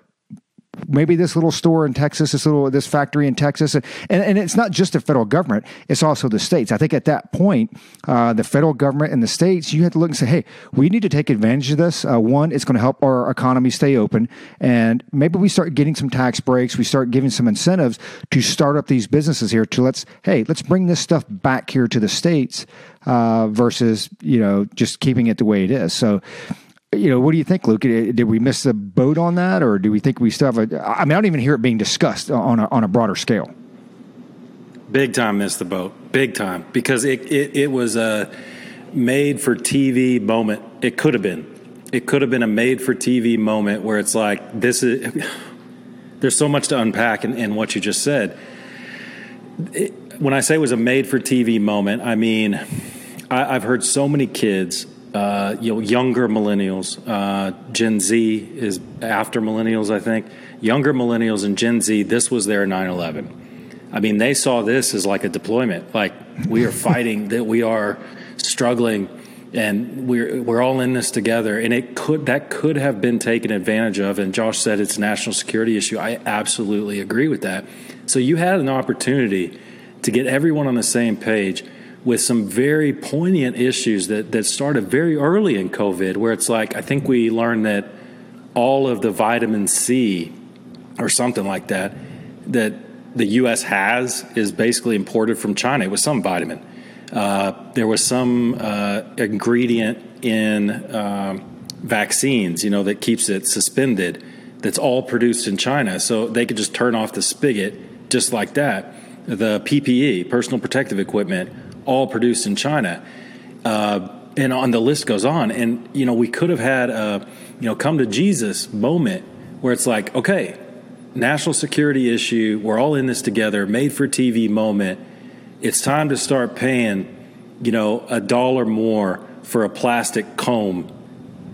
Speaker 2: Maybe this little store in Texas, this little this factory in Texas, and, and it's not just the federal government; it's also the states. I think at that point, uh, the federal government and the states, you have to look and say, "Hey, we need to take advantage of this. Uh, one, it's going to help our economy stay open, and maybe we start getting some tax breaks. We start giving some incentives to start up these businesses here. To let's hey, let's bring this stuff back here to the states uh, versus you know just keeping it the way it is." So you know, what do you think, Luke? Eh, did we miss the boat on that, or do we think we still have a? I mean, I don't even hear it being discussed on a, on a broader scale.
Speaker 4: Big time missed the boat, big time, because it it, it was a made for TV moment. It could have been, it could have been a made for TV moment where it's like this is. There's so much to unpack in, in what you just said. It, when I say it was a made for TV moment, I mean I, I've heard so many kids uh, you know, younger millennials. Uh, Gen Z is after millennials, I think. Younger millennials and Gen Z, this was their 9 11. I mean, they saw this as like a deployment. Like, we are fighting, that we are struggling, and we're, we're all in this together. And it could, that could have been taken advantage of. And Josh said it's a national security issue. I absolutely agree with that. So you had an opportunity to get everyone on the same page with some very poignant issues that, that started very early in COVID, where it's like, I think we learned that all of the vitamin C or something like that, that the U.S. has is basically imported from China. It was some vitamin. Uh, there was some uh, ingredient in um, vaccines, you know, that keeps it suspended. That's all produced in China, so they could just turn off the spigot just like that. The PPE, personal protective equipment, all produced in China. Uh, and on the list goes on. And, you know, we could have had a, you know, come to Jesus moment where it's like, okay, national security issue, we're all in this together, made for TV moment. It's time to start paying, you know, a dollar more for a plastic comb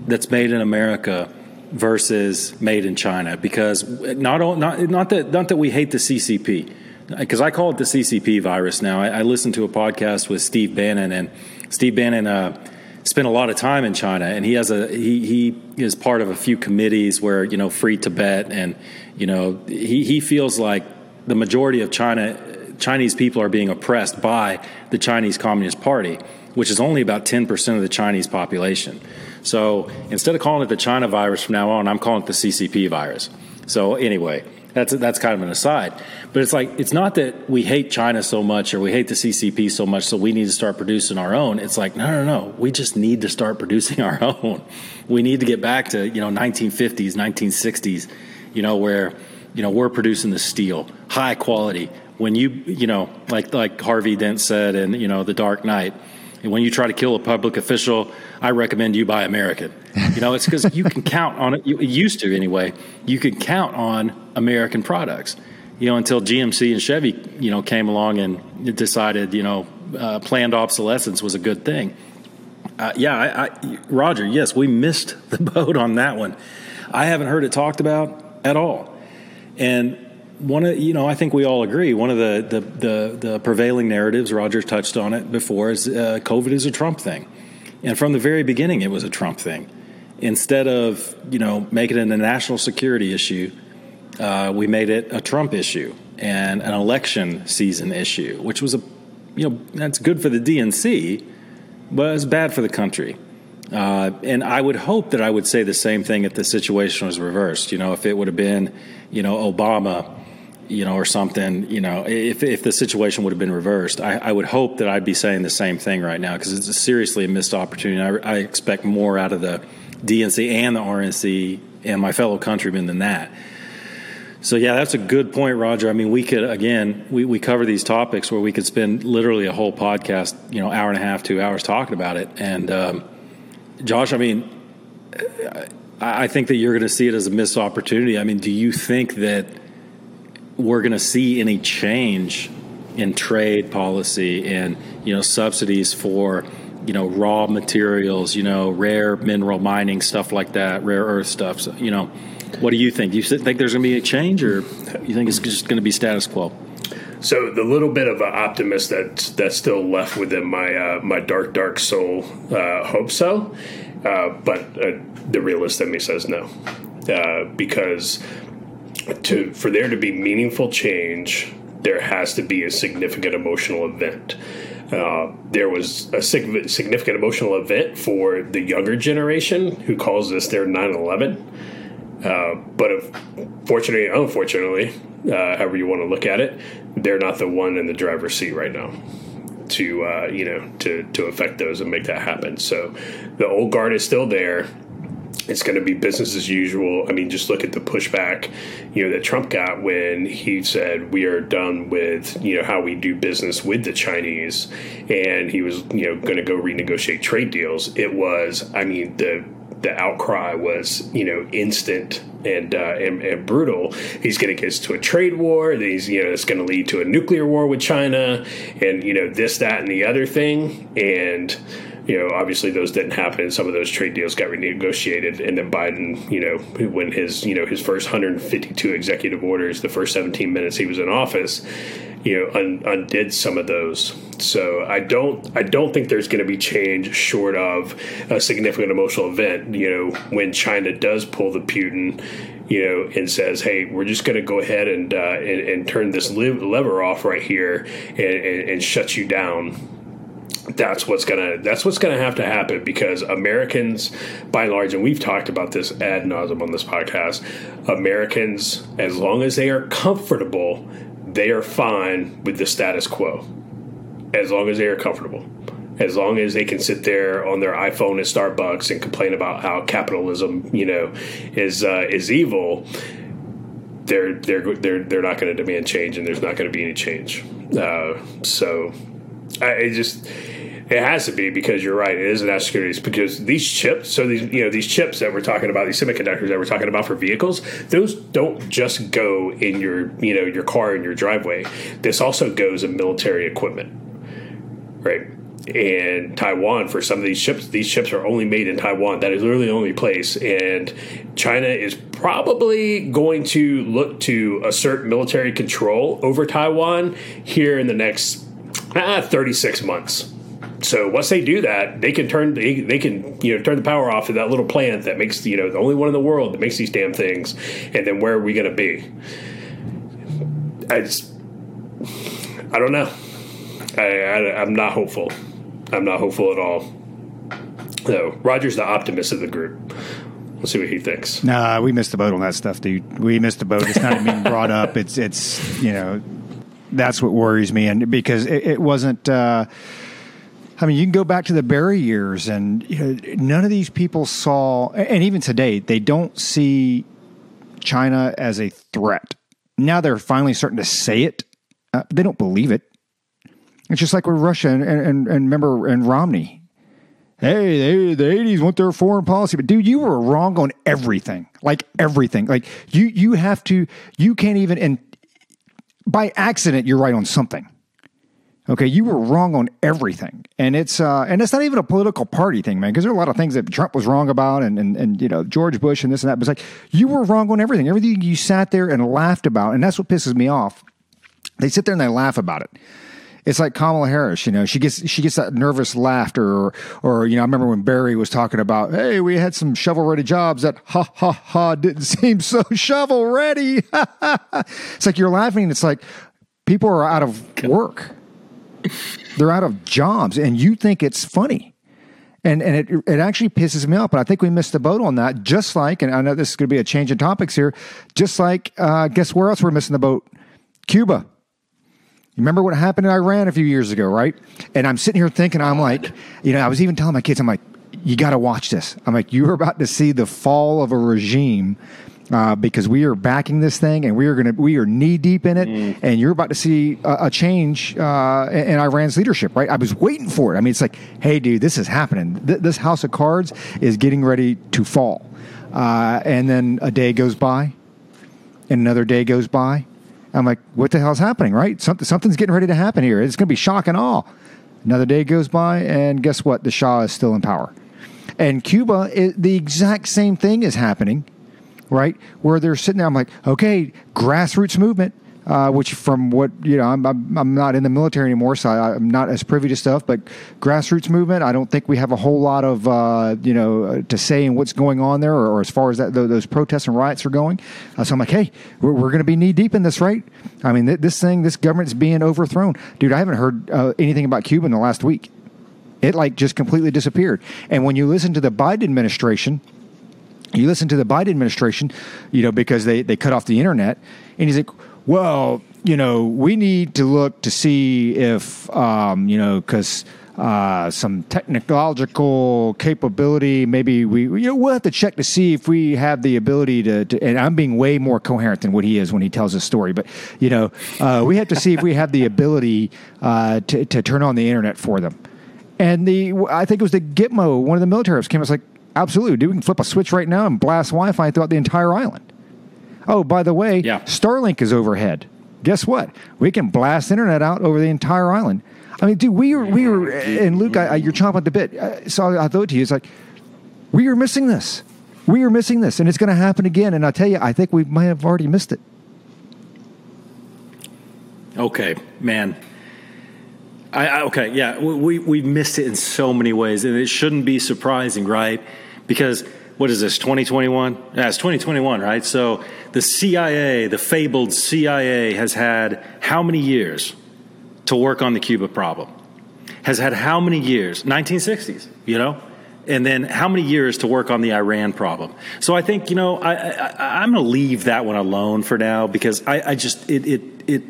Speaker 4: that's made in America versus made in China because not not not that not that we hate the CCP because I call it the CCP virus now. I, I, listened to a podcast with Steve Bannon, and Steve Bannon uh, spent a lot of time in China, and he has a he he is part of a few committees where you know free Tibet, and you know he he feels like the majority of China Chinese people are being oppressed by the Chinese Communist Party, which is only about ten percent of the Chinese population. So instead of calling it the China virus from now on, I'm calling it the CCP virus. So anyway. That's that's kind of an aside, but it's like it's not that we hate China so much or we hate the CCP so much, so we need to start producing our own. It's like no, no, no. We just need to start producing our own. We need to get back to you know 1950s, 1960s, you know where you know we're producing the steel, high quality. When you you know like like Harvey Dent said in you know The Dark Knight when you try to kill a public official, I recommend you buy American. You know, it's because you can count on it. You used to anyway. You could count on American products. You know, until GMC and Chevy, you know, came along and decided, you know, uh, planned obsolescence was a good thing. Uh, yeah, I, I, Roger. Yes, we missed the boat on that one. I haven't heard it talked about at all. And one of you know I think we all agree one of the the the, the prevailing narratives Roger touched on it before is uh, COVID is a Trump thing, and from the very beginning it was a Trump thing. Instead of you know making it a national security issue, uh, we made it a Trump issue and an election season issue, which was a you know that's good for the DNC, but it's bad for the country. Uh, and I would hope that I would say the same thing if the situation was reversed. You know, if it would have been, you know, Obama you know, or something, you know, if, if the situation would have been reversed, I, I would hope that I'd be saying the same thing right now because it's a seriously a missed opportunity. I, I, expect more out of the DNC and the RNC and my fellow countrymen than that. So, yeah, that's a good point, Roger. I mean, we could, again, we, we cover these topics where we could spend literally a whole podcast, you know, hour and a half, two hours talking about it. And, um, Josh, I mean, I, I think that you're going to see it as a missed opportunity. I mean, do you think that – we're going to see any change in trade policy and you know subsidies for you know, raw materials, you know, rare mineral mining stuff like that, rare earth stuff. So, you know, what do you think? You think there's going to be a change, or you think it's just going to be status quo?
Speaker 3: So the little bit of an optimist that's that's still left within my uh, my dark dark soul uh, hope so, uh, but uh, the realist in me says no, uh, because to for there to be meaningful change, there has to be a significant emotional event. Uh, there was a significant emotional event for the younger generation who calls this their 9 11. Uh, but fortunately, unfortunately, uh, however you want to look at it, they're not the one in the driver's seat right now to uh, you know to to affect those and make that happen. So the old guard is still there. It's going to be business as usual. I mean, just look at the pushback, you know, that Trump got when he said we are done with you know how we do business with the Chinese, and he was you know going to go renegotiate trade deals. It was, I mean, the the outcry was you know instant and, uh, and, and brutal. He's going to get us to a trade war. He's you know it's going to lead to a nuclear war with China, and you know this, that, and the other thing. And you know obviously those didn't happen, some of those trade deals got renegotiated. And then Biden, you know, when his you know his first 152 executive orders, the first 17 minutes he was in office you know un, undid some of those. So I don't I don't think there's going to be change short of a significant emotional event. You know when China does pull the Putin. You know, and says, "Hey, we're just going to go ahead and, uh, and, and turn this lever off right here and, and, and shut you down." That's what's gonna that's what's gonna have to happen because Americans, by and large, and we've talked about this ad nauseum on this podcast. Americans, as long as they are comfortable they are fine with the status quo as long as they are comfortable. As long as they can sit there on their iPhone at Starbucks and complain about how capitalism, you know, is uh, is evil, they're they're they're they're not going to demand change, and there's not going to be any change. Uh, so, I just it has to be because you're right. It is a national security because these chips. So these you know these chips that we're talking about, these semiconductors that we're talking about for vehicles, those don't just go in your you know your car in your driveway. This also goes in military equipment, right? and Taiwan for some of these ships. These ships are only made in Taiwan. That is literally the only place. And China is probably going to look to assert military control over Taiwan here in the next ah, 36 months. So once they do that, they can turn they, they can you know turn the power off of that little plant that makes you know the only one in the world that makes these damn things, and then where are we going to be? I just I don't know. I, I I'm not hopeful. I'm not hopeful at all. So Roger's the optimist of the group. We'll see what he thinks.
Speaker 2: Nah, we missed the boat on that stuff, dude. We missed the boat. It's not even brought up. It's it's you know that's what worries me, and because it, it wasn't. Uh, I mean, you can go back to the Barry years, and you know, none of these people saw, and even today, they don't see China as a threat. Now they're finally starting to say it. Uh, they don't believe it. It's just like with Russia and, and, and remember and Romney. Hey, they, the eighties want their foreign policy, but dude, you were wrong on everything. Like everything. Like you, you have to. You can't even. And by accident, you're right on something. Okay, you were wrong on everything, and it's uh, and it's not even a political party thing, man. Because there are a lot of things that Trump was wrong about, and, and and you know George Bush and this and that. But it's like you were wrong on everything. Everything you sat there and laughed about, and that's what pisses me off. They sit there and they laugh about it. It's like Kamala Harris, you know, she gets she gets that nervous laughter, or or you know, I remember when Barry was talking about, hey, we had some shovel ready jobs that ha ha ha didn't seem so shovel ready. it's like you're laughing, and it's like people are out of work they're out of jobs, and you think it's funny. And, and it, it actually pisses me off, but I think we missed the boat on that. Just like, and I know this is going to be a change in topics here, just like, uh, guess where else we're missing the boat? Cuba. You remember what happened in Iran a few years ago, right? And I'm sitting here thinking, I'm like, you know, I was even telling my kids, I'm like, you got to watch this. I'm like, you're about to see the fall of a regime uh, because we are backing this thing and we are going to we are knee deep in it, mm. and you're about to see a, a change uh, in Iran's leadership. Right? I was waiting for it. I mean, it's like, hey, dude, this is happening. Th- this house of cards is getting ready to fall, uh, and then a day goes by, and another day goes by. I'm like, what the hell's happening? Right? Something something's getting ready to happen here. It's going to be shock and awe. Another day goes by, and guess what? The Shah is still in power. And Cuba, it, the exact same thing is happening, right? Where they're sitting there, I'm like, okay, grassroots movement. Uh, which, from what you know, I'm, I'm, I'm not in the military anymore, so I, am not as privy to stuff. But grassroots movement, I don't think we have a whole lot of uh, you know uh, to say in what's going on there, or, or as far as that those protests and riots are going. Uh, so I'm like, hey, we're, we're going to be knee deep in this, right? I mean, th- this thing, this government's being overthrown, dude. I haven't heard uh, anything about Cuba in the last week. It like just completely disappeared. And when you listen to the Biden administration, you listen to the Biden administration, you know, because they, they cut off the internet, and he's like, well, you know, we need to look to see if, um, you know, because uh, some technological capability, maybe we, you know, we'll have to check to see if we have the ability to, to and I'm being way more coherent than what he is when he tells his story, but, you know, uh, we have to see if we have the ability uh, to, to turn on the internet for them. And the, I think it was the Gitmo, one of the military reps came, was like, absolutely, dude, we can flip a switch right now and blast Wi Fi throughout the entire island. Oh, by the way,
Speaker 4: yeah.
Speaker 2: Starlink is overhead. Guess what? We can blast internet out over the entire island. I mean, dude, we were, we were, and Luke, I, I, you're chomping at the bit. So I thought to you, it's like, we are missing this. We are missing this, and it's going to happen again. And I tell you, I think we might have already missed it.
Speaker 4: Okay, man. I, I, okay, yeah, we we missed it in so many ways, and it shouldn't be surprising, right? Because what is this 2021 yeah it's 2021 right? So the cia the fabled cia has had how many years to work on the cuba problem? Has had how many years? 1960s you know? And then how many years to work on the iran problem? So i think you know i, i'm going to leave that one alone for now because i, I just it, it it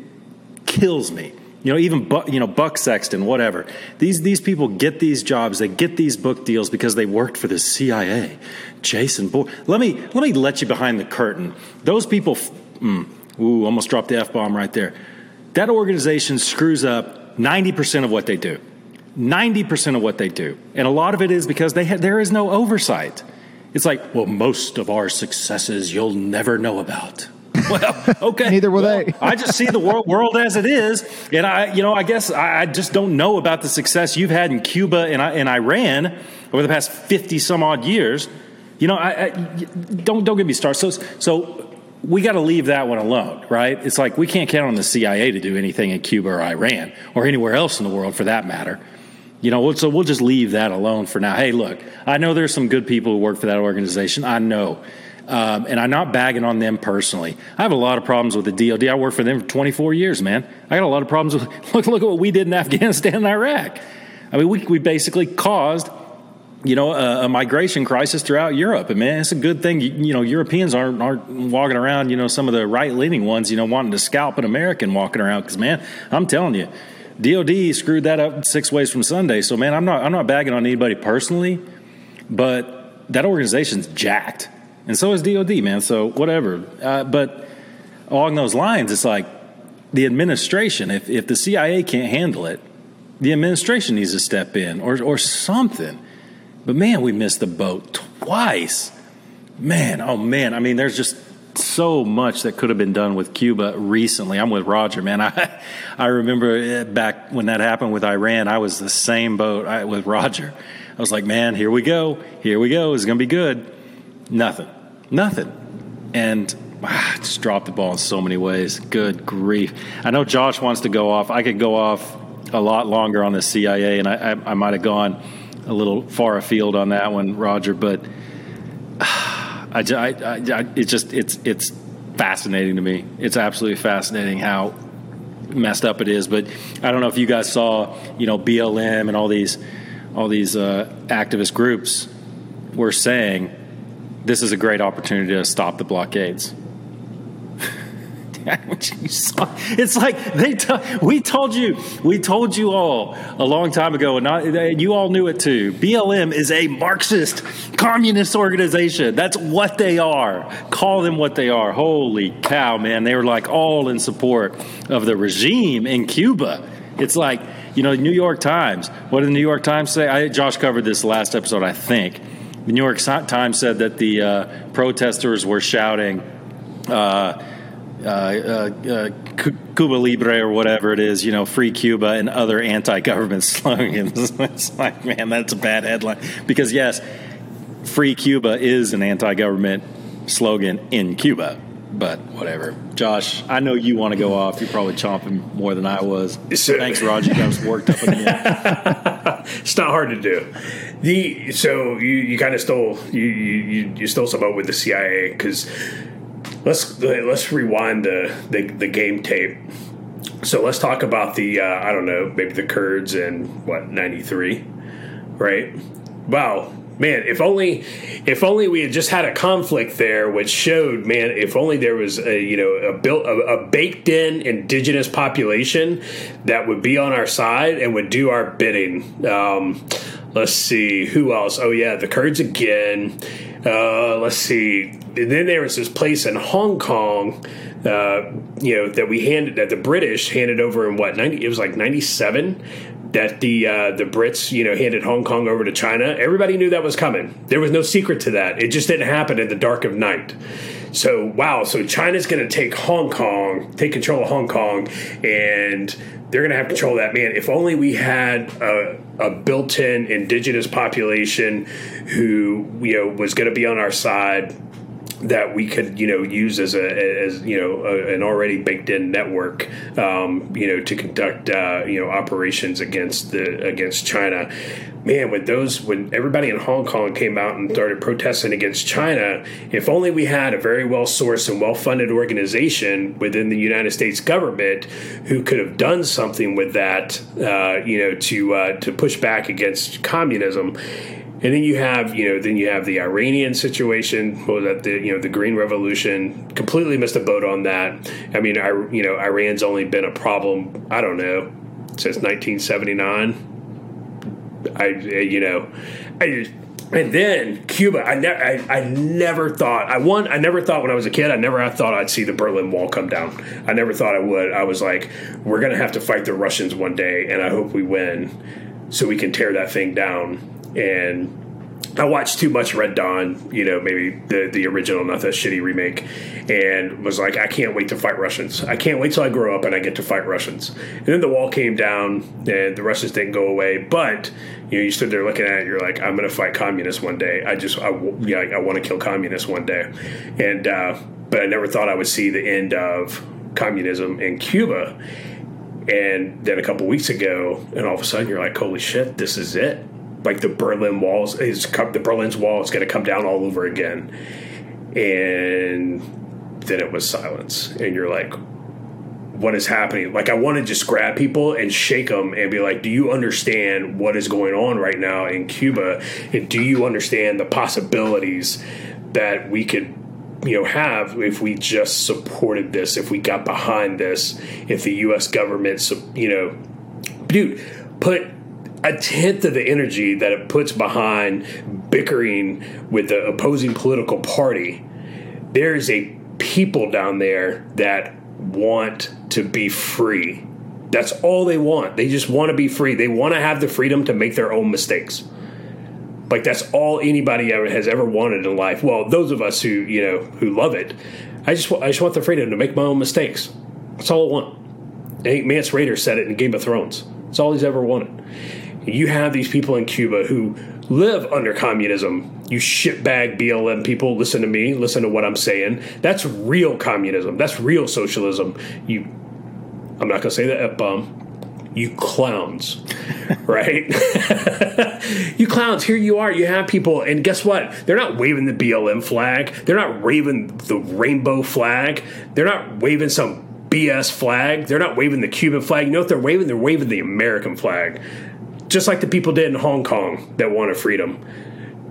Speaker 4: kills me you know, even you know Buck Sexton, whatever. These these people get these jobs, they get these book deals because they worked for the CIA. Jason Boy, let me let me let you behind the curtain. Those people, mm, ooh, almost dropped the f bomb right there. That organization screws up ninety percent of what they do. Ninety percent of what they do, and a lot of it is because they ha- there is no oversight. It's like, well, most of our successes you'll never know about. well, okay.
Speaker 2: Neither will
Speaker 4: well,
Speaker 2: they.
Speaker 4: I just see the world, world as it is, and I, you know, I guess I, I, just don't know about the success you've had in Cuba and, and Iran over the past fifty some odd years. You know, I, I don't don't get me started. So so we got to leave that one alone, right? It's like we can't count on the CIA to do anything in Cuba or Iran or anywhere else in the world for that matter. You know, so we'll just leave that alone for now. Hey, look, I know there's some good people who work for that organization. I know. Um, and I'm not bagging on them personally. I have a lot of problems with the DoD. I worked for them for 24 years, man. I got a lot of problems with. Look, look at what we did in Afghanistan and Iraq. I mean, we, we basically caused, you know, a, a migration crisis throughout Europe. And man, it's a good thing. You, you know, Europeans aren't aren't walking around. You know, some of the right leaning ones, you know, wanting to scalp an American walking around. Because man, I'm telling you. DOD screwed that up six ways from Sunday. So man, I'm not I'm not bagging on anybody personally, but that organization's jacked and so is DOD, man. So whatever. Uh, but along those lines, it's like the administration. If if the CIA can't handle it, the administration needs to step in or or something. But man, we missed the boat twice. Man, oh man. I mean, there's just so much that could have been done with Cuba recently. I'm with Roger, man. I I remember back when that happened with Iran. I was the same boat with Roger. I was like, man, here we go, here we go. It's gonna be good. Nothing. Nothing. And ah, just dropped the ball in so many ways. Good grief. I know Josh wants to go off. I could go off a lot longer on the CIA, and I, I, I might have gone a little far afield on that one, Roger. But I, I, I, it's just it's it's fascinating to me. It's absolutely fascinating how messed up it is. But I don't know if you guys saw, you know, BLM and all these all these uh, activist groups were saying this is a great opportunity to stop the blockades. it's like they t- we told you we told you all a long time ago and not, you all knew it too. Blm is a marxist communist organization. That's what they are. Call them what they are. Holy cow man. They were like all in support of the regime in cuba. It's like you know new york times. What did the new york times say? I, josh covered this last episode i think the New York Times said that the uh, protesters were shouting, uh, uh, uh, uh, Cuba Libre or whatever it is, you know, free Cuba and other anti-government slogans. it's like, man, that's a bad headline because yes, free Cuba is an anti-government slogan in Cuba, but whatever. Josh, I know you want to go off. You're probably chomping more than I was.
Speaker 3: So-
Speaker 4: Thanks, Roger. Got us worked up again.
Speaker 3: it's not hard to do. The so you, you kind of stole you, you you stole some out with the CIA because let's let's rewind the, the the game tape. So let's talk about the uh, I don't know maybe the Kurds in what '93, right? Wow, man! If only if only we had just had a conflict there, which showed man, if only there was a you know a built a, a baked in indigenous population that would be on our side and would do our bidding. Um, let's see who else. Oh yeah, the Kurds again. Uh, let's see. And then there was this place in Hong Kong, uh, you know, that we handed that the British handed over in what ninety? It was like ninety seven. That the uh, the Brits, you know, handed Hong Kong over to China. Everybody knew that was coming. There was no secret to that. It just didn't happen in the dark of night. So wow, so China's going to take Hong Kong, take control of Hong Kong, and they're going to have control of that. Man, if only we had a, a built-in indigenous population who you know was going to be on our side that we could you know use as a as you know a, an already baked in network um, you know to conduct uh, you know operations against the against China. Man, when those when everybody in Hong Kong came out and started protesting against China, if only we had a very well sourced and well funded organization within the United States government who could have done something with that, uh, you know, to uh, to push back against communism. And then you have, you know, then you have the Iranian situation. Was that? The you know the Green Revolution completely missed a boat on that. I mean, I you know Iran's only been a problem. I don't know since 1979. I you know, I and then Cuba. I never I, I never thought I won. I never thought when I was a kid. I never thought I'd see the Berlin Wall come down. I never thought I would. I was like, we're gonna have to fight the Russians one day, and I hope we win, so we can tear that thing down. And I watched too much Red Dawn, you know, maybe the the original, not the shitty remake, and was like, I can't wait to fight Russians. I can't wait till I grow up and I get to fight Russians. And then the wall came down, and the Russians didn't go away. But you know, you stood there looking at it, you're like, I'm going to fight communists one day. I just, I, yeah, I want to kill communists one day. And uh, but I never thought I would see the end of communism in Cuba. And then a couple weeks ago, and all of a sudden, you're like, holy shit, this is it like the Berlin walls is the Berlin's wall is going to come down all over again, and then it was silence, and you're like, what is happening? Like I want to just grab people and shake them and be like, do you understand what is going on right now in Cuba, and do you understand the possibilities that we could you know have if we just supported this if we got behind this if the US government you know dude put a tenth of the energy that it puts behind bickering with the opposing political party, there's a people down there that want to be free. That's all they want. They just want to be free. They want to have the freedom to make their own mistakes. Like that's all anybody ever has ever wanted in life. Well, those of us who you know who love it, I just I just want the freedom to make my own mistakes. That's all I want. I think Mance Rayder said it in Game of Thrones. That's all he's ever wanted. You have these people in Cuba who live under communism. You shitbag BLM people, listen to me, listen to what I'm saying. That's real communism. That's real socialism. You, I'm not going to say the F bomb. You clowns, right? you clowns, here you are. You have people, and guess what? They're not waving the BLM flag. They're not waving the rainbow flag. They're not waving some BS flag. They're not waving the Cuban flag. You know what they're waving? They're waving the American flag just like the people did in Hong Kong that wanted freedom,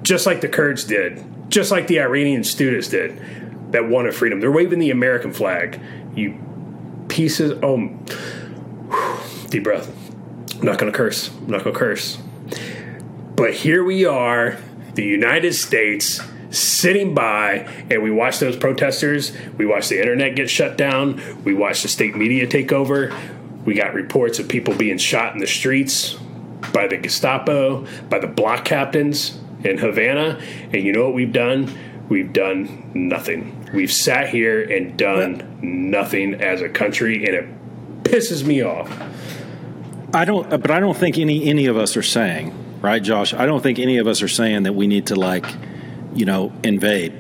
Speaker 3: just like the Kurds did, just like the Iranian students did that wanted freedom. They're waving the American flag. You pieces. Oh, deep breath. I'm not going to curse. I'm not going to curse. But here we are, the United States sitting by and we watch those protesters we watch the internet get shut down we watch the state media take over we got reports of people being shot in the streets by the Gestapo, by the block captains in Havana. And you know what we've done? we've done nothing. We've sat here and done nothing as a country, and it pisses me off.
Speaker 4: I don't, but I don't think any any of us are saying, right, Josh? I don't think any of us are saying that we need to like, you know, invade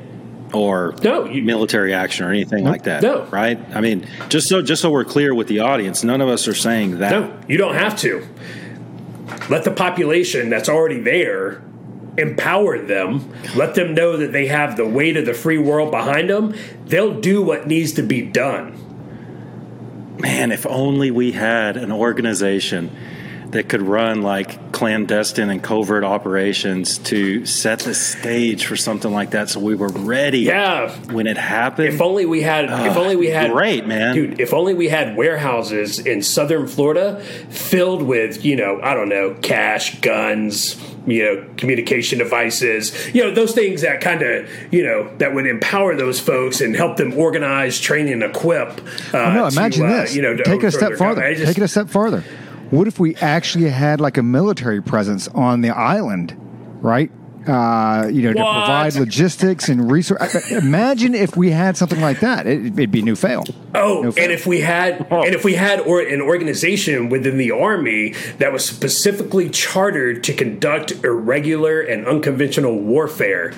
Speaker 4: or
Speaker 3: No, you-
Speaker 4: military action or anything like that.
Speaker 3: No.
Speaker 4: right? I mean, just so just so we're clear with the audience, none of us are saying that.
Speaker 3: No, you don't have to. Let the population that's already there empower them. Let them know that they have the weight of the free world behind them. They'll do what needs to be done.
Speaker 4: Man, if only we had an organization that could run like clandestine and covert operations to set the stage for something like that so we were ready
Speaker 3: Yeah.
Speaker 4: when it happened.
Speaker 3: If only we had. if only we had.
Speaker 4: great, man.
Speaker 3: dude. If only we had warehouses in southern Florida filled with you know I don't know cash, guns, you know communication devices, you know those things that kind of you know that would empower those folks and help them organize, train, and equip. Uh,
Speaker 2: no,
Speaker 3: to,
Speaker 2: imagine
Speaker 3: uh,
Speaker 2: this.
Speaker 3: You know, to
Speaker 2: Take it a
Speaker 3: overthrow
Speaker 2: step
Speaker 3: their
Speaker 2: farther.
Speaker 3: government. I just-
Speaker 2: Take it a step farther. What if we actually had like a military presence on the island, right? Uh, you know, to provide logistics and resource. Imagine if we had something like that. It, it'd be new fail.
Speaker 3: Oh,
Speaker 2: No fail.
Speaker 3: and if we had, and if we had, or an organization within the army that was specifically chartered to conduct irregular and unconventional warfare,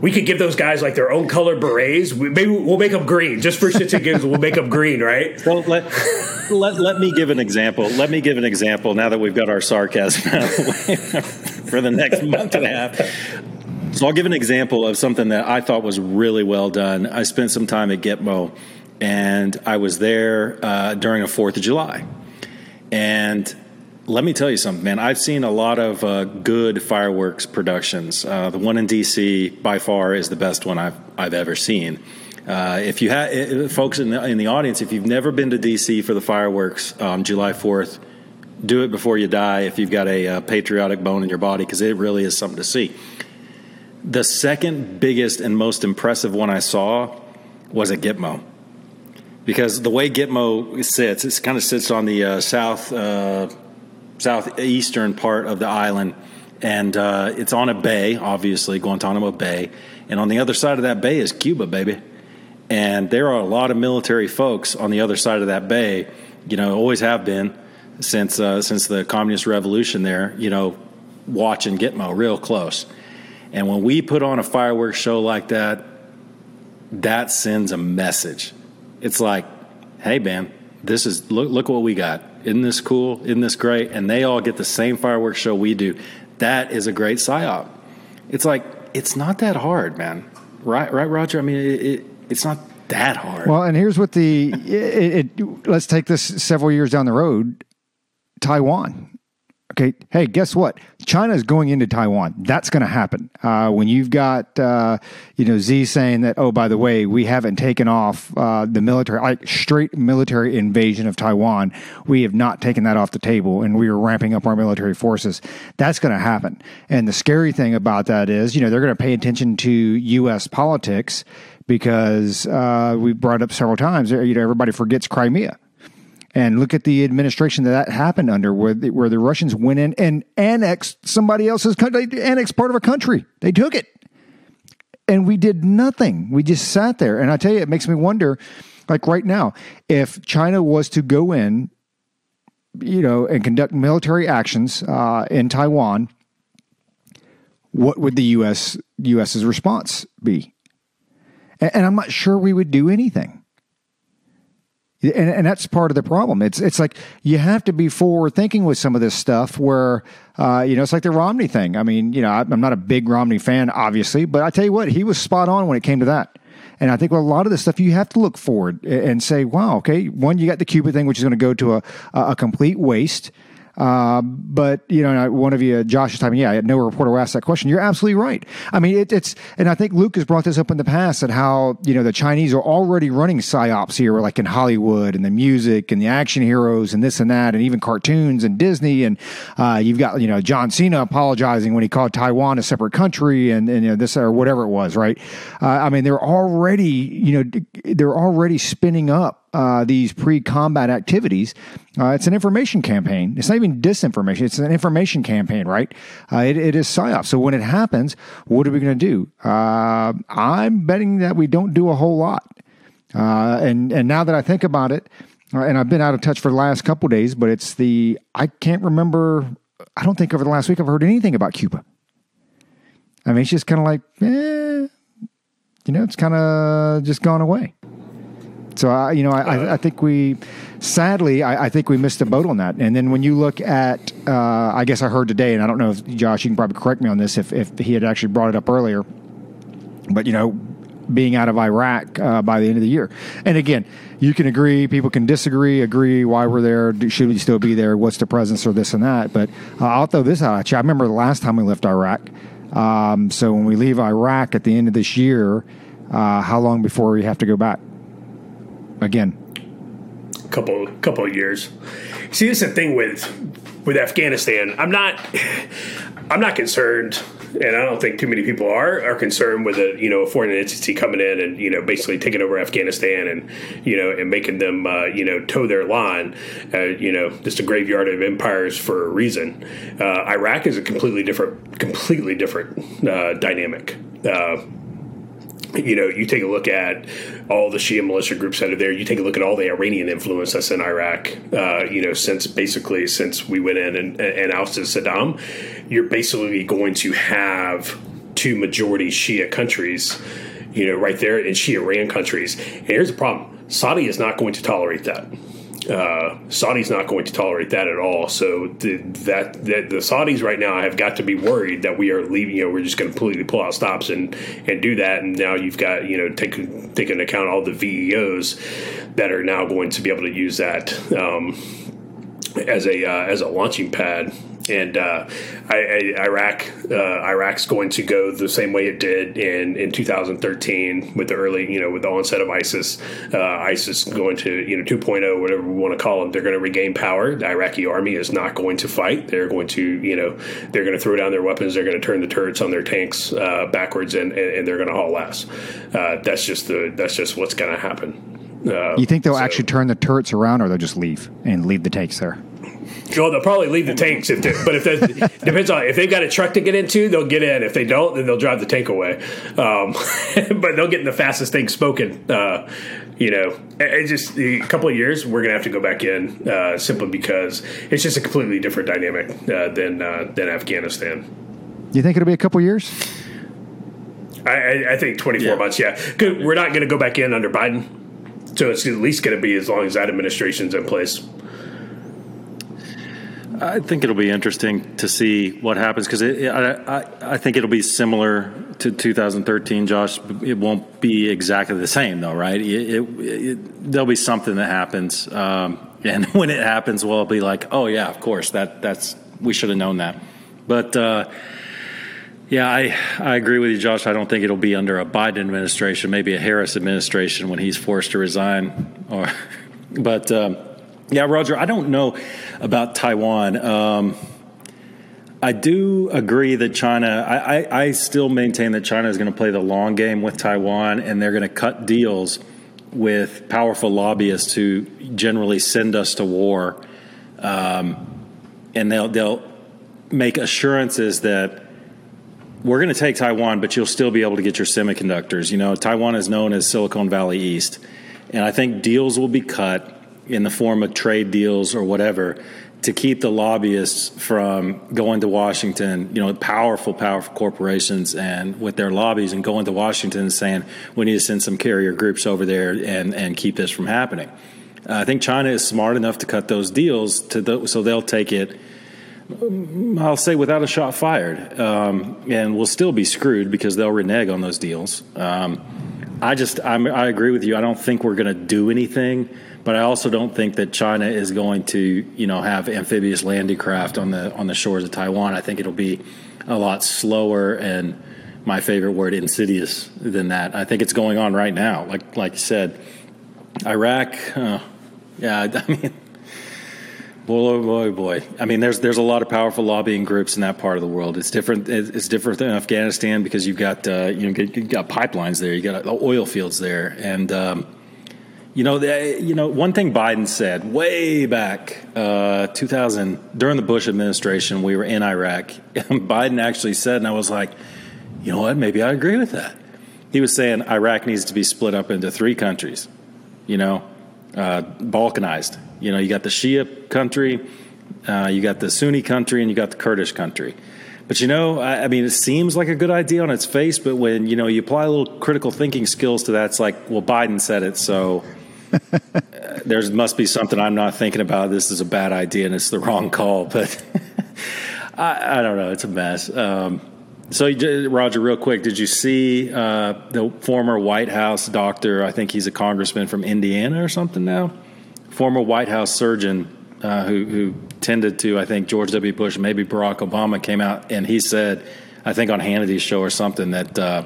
Speaker 3: we could give those guys like their own color berets. We, maybe we'll make them green just for shits and giggles. We'll make them green, right?
Speaker 4: Well, let, let, let me give an example. Let me give an example now that we've got our sarcasm out for the next month and a half. So I'll give an example of something that I thought was really well done. I spent some time at Gitmo, and I was there uh, during a Fourth of July. And let me tell you something, man. I've seen a lot of uh, good fireworks productions. Uh, the one in DC, by far, is the best one I've I've ever seen. Uh, if you have folks in the, in the audience, if you've never been to DC for the fireworks on July Fourth, do it before you die. If you've got a, uh patriotic bone in your body, because it really is something to see. The second biggest and most impressive one I saw was at Gitmo because the way Gitmo sits, it kind of sits on the uh, south uh, southeastern part of the island, and uh, it's on a bay, obviously Guantanamo Bay, and on the other side of that bay is Cuba, baby. And there are a lot of military folks on the other side of that bay. You know, always have been since uh, since the communist revolution. There, you know, watching Gitmo real close. And when we put on a fireworks show like that, that sends a message. It's like, hey, man, this is look look what we got. Isn't this cool? Isn't this great? And they all get the same fireworks show we do. That is a great psyop. It's like it's not that hard, man. Right, right, Roger. I mean, it, it, it's not that hard.
Speaker 2: Well, and here's what the it, it, let's take this several years down the road. Taiwan. Okay. Hey, guess what? China is going into Taiwan. That's going to happen. Uh, when you've got, uh, you know, Z saying that, oh, by the way, we haven't taken off uh, the military, like straight military invasion of Taiwan. We have not taken that off the table and we are ramping up our military forces. That's going to happen. And the scary thing about that is, you know, they're going to pay attention to U.S. politics because uh, we brought up several times, you know, everybody forgets Crimea. And look at the administration that that happened under, where the, where the Russians went in and annexed somebody else's country, they annexed part of a country. They took it, and we did nothing. We just sat there. And I tell you, it makes me wonder, like right now, if China was to go in, you know, and conduct military actions uh, in Taiwan, what would the U.S. U.S.'s response be? And, and I'm not sure we would do anything. And, and that's part of the problem. It's it's like you have to be forward thinking with some of this stuff. Where uh, you know it's like the Romney thing. I mean, you know, I- I'm not a big Romney fan, obviously, but I tell you what, he was spot on when it came to that. And I think with a lot of this stuff, you have to look forward and say, "Wow, okay, one, you got the Cuba thing, which is going to go to a a complete waste." Uh, but you know, one of you, Josh, is typing. Yeah, I had no reporter asked that question. You're absolutely right. I mean, it, it's, and I think Luke has brought this up in the past that how you know the Chinese are already running psyops here, like in Hollywood and the music and the action heroes and this and that, and even cartoons and Disney. And uh, you've got you know John Cena apologizing when he called Taiwan a separate country and, and you know this or whatever it was, right? Uh, I mean, they're already you know they're already spinning up uh, these pre-combat activities, uh, it's an information campaign. It's not even disinformation; it's an information campaign, right? Uh, it, it is psyop. So when it happens, what are we going to do? Uh, I'm betting that we don't do a whole lot. Uh, and and now that I think about it, uh, and I've been out of touch for the last couple days, but it's the I can't remember. I don't think over the last week I've heard anything about Cuba. I mean, it's just kind of like, eh, you know, it's kind of just gone away. So I, you know, I, I think we, sadly, I, I, think we missed the boat on that. And then when you look at, uh, I guess I heard today, and I don't know if Josh, you can probably correct me on this if if he had actually brought it up earlier, but you know, being out of Iraq uh, by the end of the year. And again, you can agree, people can disagree, agree why we're there, should we still be there, what's the presence or this and that. But uh, I'll throw this out at you. I remember the last time we left Iraq. Um, so when we leave Iraq at the end of this year, uh, how long before we have to go back? Again,
Speaker 3: couple couple of years. See, this is the thing with with Afghanistan. I'm not I'm not concerned and I don't think too many people are are concerned with a you know a foreign entity coming in and you know basically taking over Afghanistan and you know and making them uh, you know toe their line. Uh, you know, just a graveyard of empires for a reason. Uh, Iraq is a completely different, completely different uh, dynamic. You know, you take a look at all the Shia militia groups that are there. You take a look at all the Iranian influence that's in Iraq. Uh, you know, since basically since we went in and, and ousted Saddam, you're basically going to have two majority Shia countries. You know, right there in Shia ran countries. And here's the problem: Saudi is not going to tolerate that uh, Saudi's not going to tolerate that at all. So the, that, that the Saudis right now have got to be worried that we are leaving. You know, we're just going to completely pull out stops and and do that. And now you've got you know take take into account all the VEOs that are now going to be able to use that um, as a uh, as a launching pad and uh, I, I, Iraq uh, Iraq's going to go the same way it did in, in 2013 with the early you know with the onset of ISIS. Uh, ISIS going to you know 2.0 whatever we want to call them they're going to regain power. The Iraqi army is not going to fight. They're going to you know they're going to throw down their weapons. They're going to turn the turrets on their tanks uh, backwards and, and, they're going to haul ass. Uh, that's just the that's just what's going to happen.
Speaker 2: Uh, you think they'll so, actually turn the turrets around or they'll just leave and leave the tanks there
Speaker 3: well, they'll probably leave the tanks if, they, but if that depends on if they've got a truck to get into, they'll get in. If they don't, then they'll drive the tank away. Um, but they'll get in the fastest thing spoken. Uh, you know, it just a couple of years we're gonna have to go back in uh, simply because it's just a completely different dynamic uh, than uh, than Afghanistan.
Speaker 2: You think it'll be a couple of years?
Speaker 3: I, I, think 24 yeah. months. Yeah, we're not going to go back in under Biden, so it's at least going to be as long as that administration's in place.
Speaker 4: I think it'll be interesting to see what happens because I, I, I, think it'll be similar to 2013, Josh. It won't be exactly the same, though, right? It, it, it, there'll be something that happens, um, and when it happens, well, be like, oh yeah, of course, that that's we should have known that. But uh, yeah, I I agree with you, Josh. I don't think it'll be under a Biden administration, maybe a Harris administration when he's forced to resign, or but. Um, yeah, Roger, I don't know about Taiwan. Um, I do agree that China, I, I, I still maintain that China is going to play the long game with Taiwan and they're going to cut deals with powerful lobbyists who generally send us to war. Um, and they'll, they'll make assurances that we're going to take Taiwan, but you'll still be able to get your semiconductors. You know, Taiwan is known as Silicon Valley East. And I think deals will be cut in the form of trade deals or whatever to keep the lobbyists from going to Washington, you know, powerful, powerful corporations and with their lobbies and going to Washington and saying, we need to send some carrier groups over there and, and keep this from happening. I think China is smart enough to cut those deals to the, so they'll take it, I'll say, without a shot fired. Um, and we'll still be screwed because they'll renege on those deals. Um, I just, I'm, I agree with you. I don't think we're going to do anything but I also don't think that China is going to, you know, have amphibious landing craft on the on the shores of Taiwan. I think it'll be a lot slower and my favorite word, insidious than that. I think it's going on right now. Like like you said, Iraq. Uh, yeah, I mean. Boy, boy, boy! I mean, there's there's a lot of powerful lobbying groups in that part of the world. It's different. It's different than Afghanistan because you've got uh, you know you got pipelines there, you got oil fields there, and um, You know, the, you know, one thing Biden said way back, uh, 2000, during the Bush administration, we were in Iraq. Biden actually said, and I was like, you know what? Maybe I agree with that. He was saying Iraq needs to be split up into three countries. You know, uh, balkanized. You know, you got the Shia country, uh, you got the Sunni country, and you got the Kurdish country. But you know, I, I, mean, it seems like a good idea on its face, but when you know you apply a little critical thinking skills to that, it's like, well, Biden said it, so there must be something I'm not thinking about. This is a bad idea and it's the wrong call. But I, I, don't know. It's a mess. Um, so, Roger, real quick, did you see uh, the former White House doctor? I think he's a congressman from Indiana or something now. Former White House surgeon uh, who, who tended to, I think, George W. Bush, maybe Barack Obama, came out and he said, I think on Hannity's show or something, that. Uh,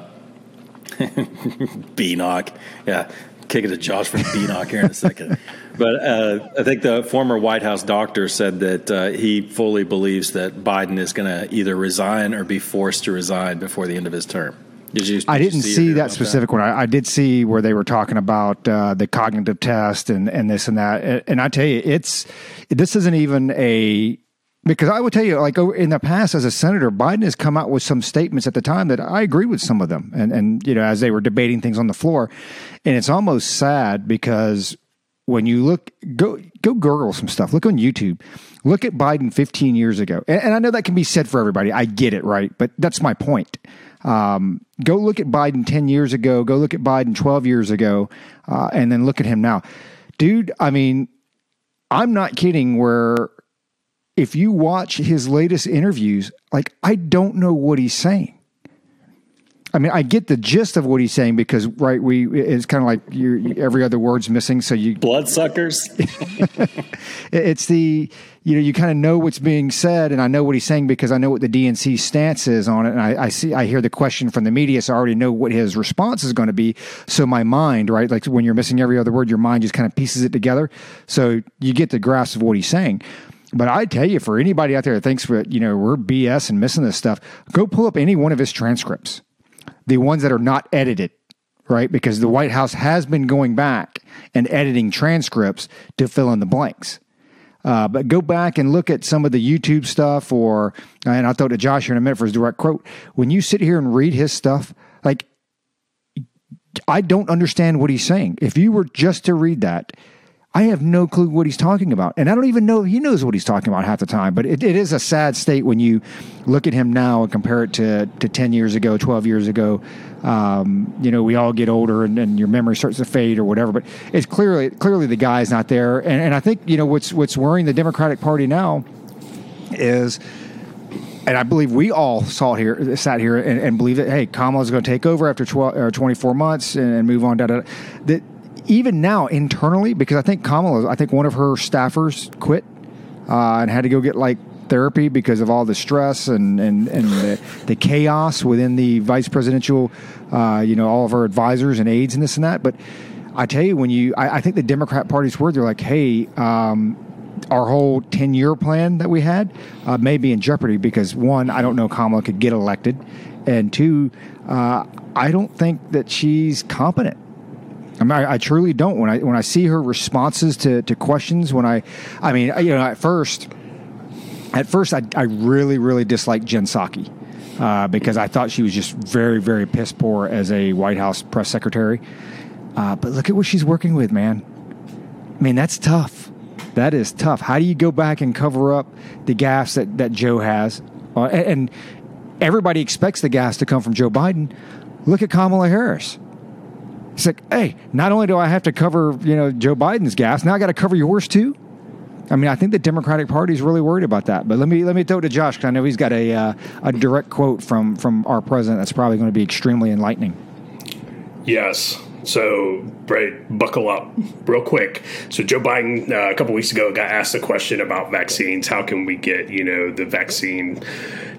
Speaker 4: Beanock. Yeah, kick it to Josh from Beanock here in a second. But uh, I think the former White House doctor said that uh, he fully believes that Biden is going to either resign or be forced to resign before the end of his term.
Speaker 2: Did you? Did I didn't see, see that specific that? one. I, I, did see where they were talking about uh, the cognitive test and, and this and that. And I tell you, it's this isn't even a because I would tell you, like in the past, as a senator, Biden has come out with some statements at the time that I agree with some of them, and and you know as they were debating things on the floor, and it's almost sad because when you look go go Google some stuff, look on YouTube, look at Biden 15 years ago, and, and I know that can be said for everybody. I get it, right? But that's my point. Um, go look at Biden 10 years ago, go look at Biden 12 years ago, uh, and then look at him now, dude. I mean, I'm not kidding. Where if you watch his latest interviews, like I don't know what he's saying. I mean, I get the gist of what he's saying because, right, we it's kind of like you every other word's missing, so you
Speaker 4: bloodsuckers.
Speaker 2: it's the you know you kind of know what's being said, and I know what he's saying because I know what the DNC stance is on it, and I, I see I hear the question from the media, so I already know what his response is going to be. So my mind, right, like when you're missing every other word, your mind just kind of pieces it together, so you get the grasp of what he's saying. But I tell you, for anybody out there that thinks you know we're BS and missing this stuff, go pull up any one of his transcripts, the ones that are not edited, right? Because the White House has been going back and editing transcripts to fill in the blanks. Uh, but go back and look at some of the YouTube stuff, or and I'll throw it to Josh here in a minute for his direct quote. When you sit here and read his stuff, like I don't understand what he's saying. If you were just to read that, I have no clue what he's talking about. And I don't even know if he knows what he's talking about half the time. But it, it is a sad state when you look at him now and compare it to, to 10 years ago, 12 years ago. Um, you know, we all get older and, and, your memory starts to fade or whatever. But it's clearly clearly the guy's not there. And, and I think, you know, what's, what's worrying the Democratic Party now is and I believe we all saw here, sat here, and, and believe that hey, Kamala's going to take over after 12 or 24 months and, and move on. Da, da, da. That even now internally, because I think Kamala, I think one of her staffers quit uh, and had to go get like therapy because of all the stress and and, and the, the chaos within the vice presidential, uh, you know, all of her advisors and aides and this and that. But I tell you, when you, I, I think the Democrat Party's word, they're like, hey. Um, our whole 10 year plan that we had uh, may be in jeopardy because one, I don't know Kamala could get elected, and two, uh, I don't think that she's competent I, mean, I, I, truly don't. When I when I see her responses to, to questions, when I, I mean, you know, at first, at first, I, I really really disliked Jen Psaki uh, because I thought she was just very very piss poor as a White House press secretary. Uh, but look at what she's working with, man. I mean, that's tough. That is tough. How do you go back and cover up the gas that, that Joe has? Uh, and everybody expects the gas to come from Joe Biden. Look at Kamala Harris. He's like, hey, not only do I have to cover, you know, Joe Biden's gas, now I got to cover yours too. I mean, I think the Democratic Party is really worried about that. But let me let me throw it to Josh because I know he's got a uh, a direct quote from from our president that's probably going to be extremely enlightening.
Speaker 3: Yes. So, right, buckle up real quick. So, Joe Biden uh, a couple weeks ago got asked a question about vaccines. How can we get you know the vaccine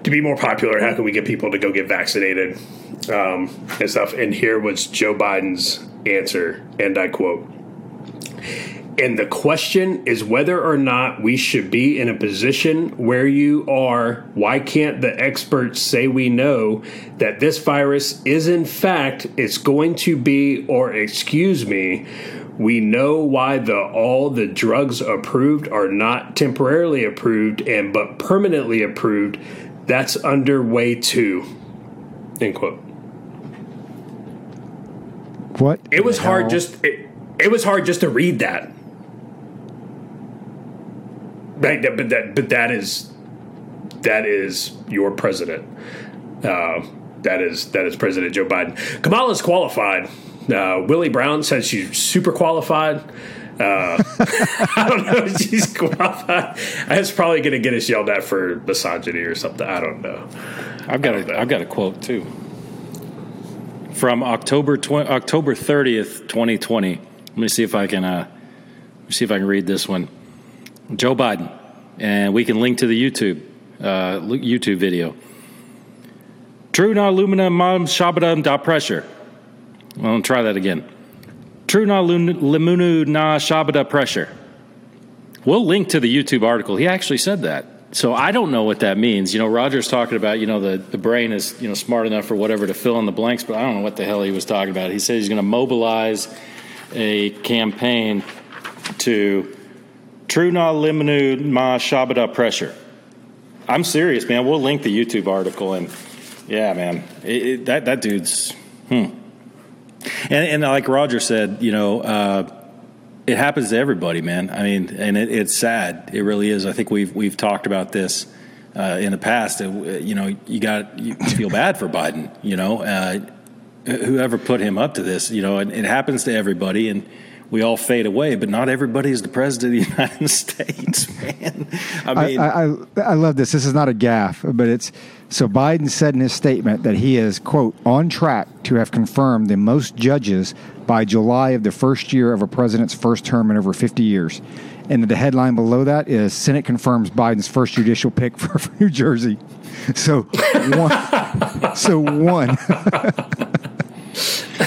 Speaker 3: to be more popular? How can we get people to go get vaccinated um, and stuff? And here was Joe Biden's answer, and I quote: And the question is whether or not we should be in a position where you are. Why can't the experts say we know that this virus is, in fact, it's going to be, or excuse me, we know why the all the drugs approved are not temporarily approved and but permanently approved. That's underway too. End quote.
Speaker 2: What?
Speaker 3: It was
Speaker 2: the
Speaker 3: hard just it, it was hard just to read that. But that but that is that is your president. Uh, that is that is President Joe Biden. Kamala's qualified. Uh, Willie Brown says she's super qualified. Uh, I don't know if she's qualified. That's probably going to get us yelled at for misogyny or something. I don't know.
Speaker 4: I've got a, I've got a quote too from October tw- October thirtieth, twenty twenty. Let me see if I can uh, let me see if I can read this one. Joe Biden, and we can link to the YouTube uh, YouTube video. True na lumina mam shabadam da pressure. I'll try that again. True na lun- limunu na shabada pressure. We'll link to the YouTube article. He actually said that. So I don't know what that means. You know, Roger's talking about, you know, the, the brain is, you know, smart enough or whatever to fill in the blanks, but I don't know what the hell he was talking about. He said he's going to mobilize a campaign to True Na Limanu Ma Shabada Pressure. I'm serious, man. We'll link the YouTube article and yeah, man, it, it, that that dude's hmm. And, and like Roger said, you know, uh, it happens to everybody, man. I mean, and it, it's sad. It really is. I think we've we've talked about this uh, in the past. You know, you got you feel bad for Biden. You know, uh, whoever put him up to this. You know, it happens to everybody, and we all fade away. But not everybody is the president of the United States, man. I mean,
Speaker 2: I, I, I love this. This is not a gaffe, but it's so Biden said in his statement that he is, quote, on track to have confirmed the most judges by July of the first year of a president's first term in over 50 years. And the headline below that is Senate confirms Biden's first judicial pick for, for New Jersey. So one. so one.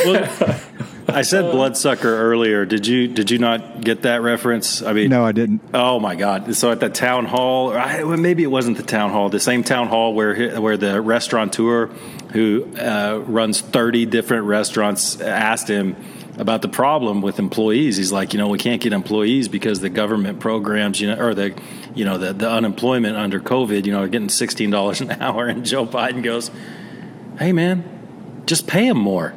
Speaker 4: well, I said bloodsucker earlier. Did you did you not get that reference? I mean,
Speaker 2: No, I didn't.
Speaker 4: Oh my God! So at the town hall, I, well, maybe it wasn't the town hall, the same town hall where where the restaurateur who uh, runs thirty different restaurants asked him about the problem with employees. He's like, you know, we can't get employees because the government programs, you know, or the, you know, the, the unemployment under COVID, you know, are getting sixteen dollars an hour. And Joe Biden goes, "Hey, man, just pay them more."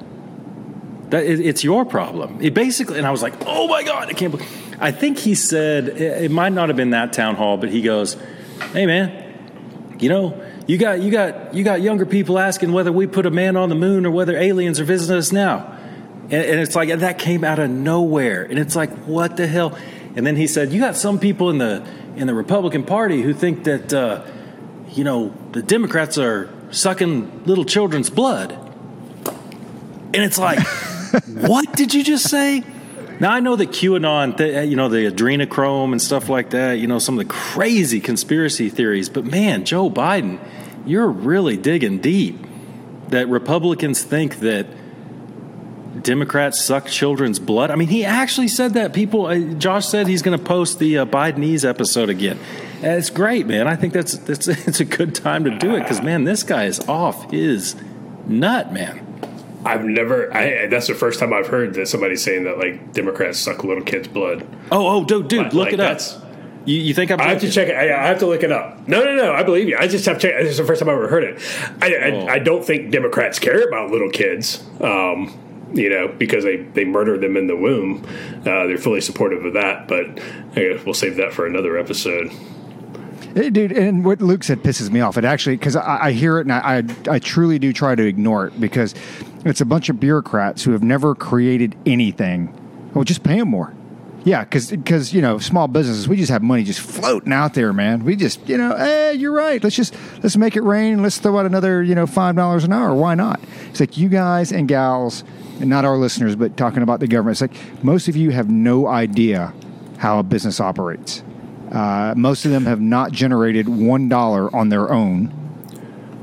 Speaker 4: That it, it's your problem. It basically, and I was like, oh my god, I can't. believe I think he said it, it might not have been that town hall, but he goes, hey man, you know, you got you got you got younger people asking whether we put a man on the moon or whether aliens are visiting us now, and, and it's like and that came out of nowhere, and it's like what the hell? And then he said, you got some people in the in the Republican Party who think that uh, you know the Democrats are sucking little children's blood. And it's like, what did you just say? Now I know that QAnon, th- you know, the adrenochrome and stuff like that, you know, some of the crazy conspiracy theories. But man, Joe Biden, you're really digging deep. That Republicans think that Democrats suck children's blood. I mean, he actually said that. People, uh, Josh said he's going to post the uh, Bidenese episode again. And it's great, man. I think that's that's it's a good time to do it because man, this guy is off his nut, man.
Speaker 3: I've never. I, that's the first time I've heard that somebody saying that like Democrats suck little kids' blood.
Speaker 4: Oh, oh, dude, dude,
Speaker 3: Like-
Speaker 4: look
Speaker 3: like
Speaker 4: it up. You, you think I'm?
Speaker 3: I have to check it. I, I have to look it up. No, no, no. I believe you. I just have to check. This is the first time I've ever heard it. I, I,
Speaker 4: Oh.
Speaker 3: I don't think Democrats care about little kids. Um, you know, because they, they murder them in the womb. Uh, they're fully supportive of that, but I guess we'll save that for another episode.
Speaker 2: Hey, dude, and what Luke said pisses me off. It actually, because I, I hear it and I, I, I truly do try to ignore it because it's a bunch of bureaucrats who have never created anything. Well, just pay them more. Yeah, because you know small businesses, we just have money just floating out there, man. We just you know, eh, you're right. Let's just let's make it rain. Let's throw out another you know five dollars an hour. Why not? It's like you guys and gals, and not our listeners, but talking about the government. It's like most of you have no idea how a business operates. Uh, most of them have not generated one dollar on their own.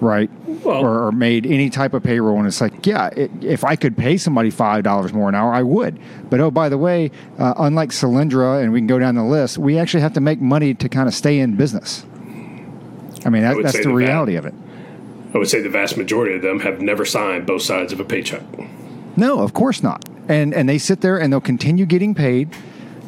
Speaker 2: right?
Speaker 3: Well-
Speaker 2: or, or made any type of payroll, and it's like, yeah, it, if I could pay somebody five dollars more an hour, I would. But oh, by the way, uh, unlike Solyndra, and we can go down the list, we actually have to make money to kind of stay in business. I mean, that,
Speaker 3: would
Speaker 2: that's the reality of it.
Speaker 3: I would say the vast majority of them have never signed both sides of a paycheck.
Speaker 2: No, of course not. And and they sit there and they'll continue getting paid.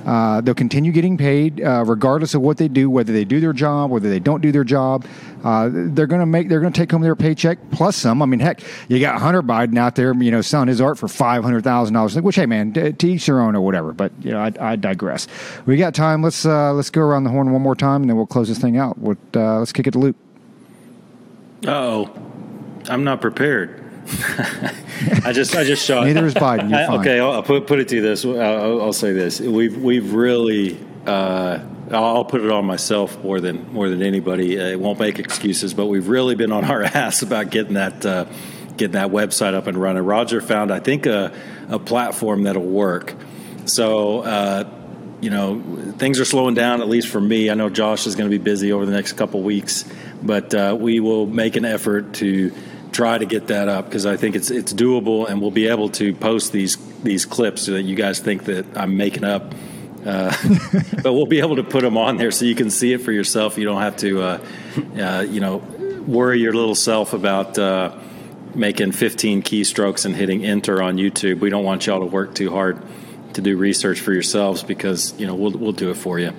Speaker 2: Uh, they'll continue getting paid uh, regardless of what they do, whether they do their job, whether they don't do their job. Uh, they're going to make. They're going to take home their paycheck plus some. I mean, heck, you got Hunter Biden out there, you know, selling his art for five hundred thousand dollars. Which, hey, man, t- to each their own or whatever. But you know, I, I digress. We got time. Let's uh, let's go around the horn one more time, and then we'll close this thing out. What, uh, let's kick it to Luke.
Speaker 4: Oh, I'm not prepared. I just I just shot.
Speaker 2: Neither is Biden.
Speaker 4: I- okay, I'll, I'll put put it to you this. I'll, I'll say this: we've we've really. Uh, I'll put it on myself more than more than anybody. Uh, it won't make excuses, but we've really been on our ass about getting that uh, getting that website up and running. Roger found, I think, a, a platform that'll work. So. Uh, you know, things are slowing down, at least for me. I know Josh is going to be busy over the next couple weeks, but uh, we will make an effort to try to get that up because I think it's it's doable, and we'll be able to post these these clips so that you guys think that I'm making up. Uh, but we'll be able to put them on there so you can see it for yourself. You don't have to, uh, uh, you know, worry your little self about uh, making 15 keystrokes and hitting enter on YouTube. We don't want y'all to work too hard to do research for yourselves because you know we'll we'll do it for you.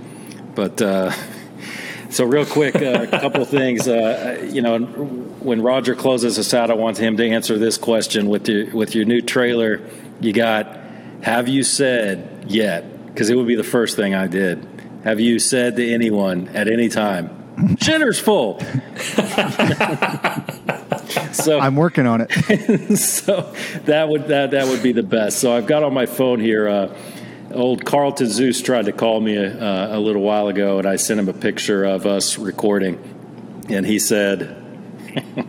Speaker 4: But uh, so real quick, uh, a couple of things. Uh, you know, when Roger closes us out, I want him to answer this question with your with your new trailer. You got, have you said yet? Because it would be the first thing I did. Have you said to anyone at any time, "Shinner's full"? so
Speaker 2: I'm working on it.
Speaker 4: so that would that that would be the best. So I've got on my phone here. Uh, old Carlton Zeus tried to call me a, uh, a little while ago, and I sent him a picture of us recording, and he said.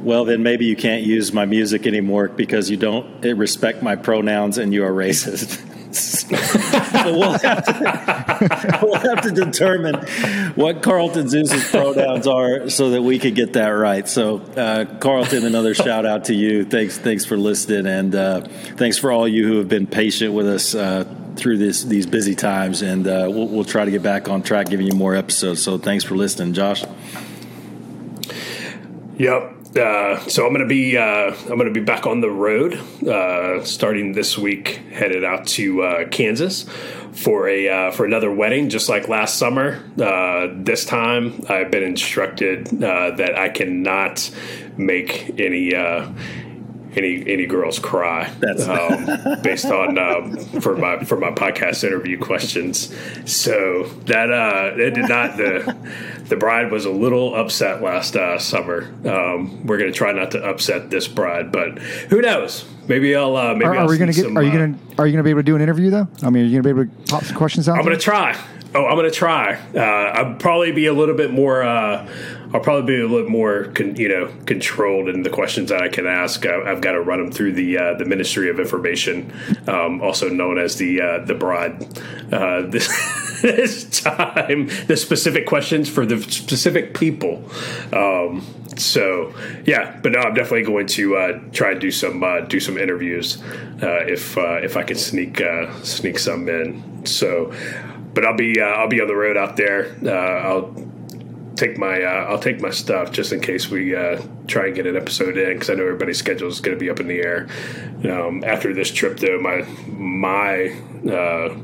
Speaker 4: Well, then maybe you can't use my music anymore because you don't respect my pronouns and you are racist. so we'll have, to, we'll have to determine what Carlton Zeus's pronouns are so that we can get that right. So, uh, Carlton, another shout out to you. Thanks, thanks for listening, and uh, thanks for all you who have been patient with us uh, through this these busy times. And uh, we'll, we'll try to get back on track, giving you more episodes. So, thanks for listening, Josh.
Speaker 3: Yep. Uh, so I'm gonna be uh, I'm gonna be back on the road uh, starting this week, headed out to uh, Kansas for a uh, for another wedding, just like last summer. Uh, this time, I've been instructed that I cannot make any. Uh, any any girls cry
Speaker 4: That's-
Speaker 3: um, based on um, for my for my podcast interview questions. So that uh, it did not the the bride was a little upset last uh, summer. Um, we're gonna try not to upset this bride, but who knows? Maybe I'll uh, maybe
Speaker 2: Are,
Speaker 3: I'll
Speaker 2: are we going to get?
Speaker 3: some,
Speaker 2: Are you
Speaker 3: uh,
Speaker 2: going to? Are you going to be able to do an interview though? I mean, are you going to be able to pop some questions out?
Speaker 3: I'm
Speaker 2: there?
Speaker 3: gonna try. Oh, I'm gonna try. Uh, I'll probably be a little bit more. Uh, I'll probably be a little more, con, you know, controlled in the questions that I can ask. I, I've got to run them through the uh, the Ministry of Information, um, also known as the uh, the broad. Uh, this, this time, the specific questions for the specific people. Um, so yeah, but no, I'm definitely going to uh, try and do some uh, do some interviews uh, if if I can sneak sneak some in. So, but I'll be uh, I'll be on the road out there. Uh, I'll take my uh, I'll take my stuff just in case we uh, try and get an episode in because I know everybody's schedule is going to be up in the air. Um, after this trip, though, my my uh,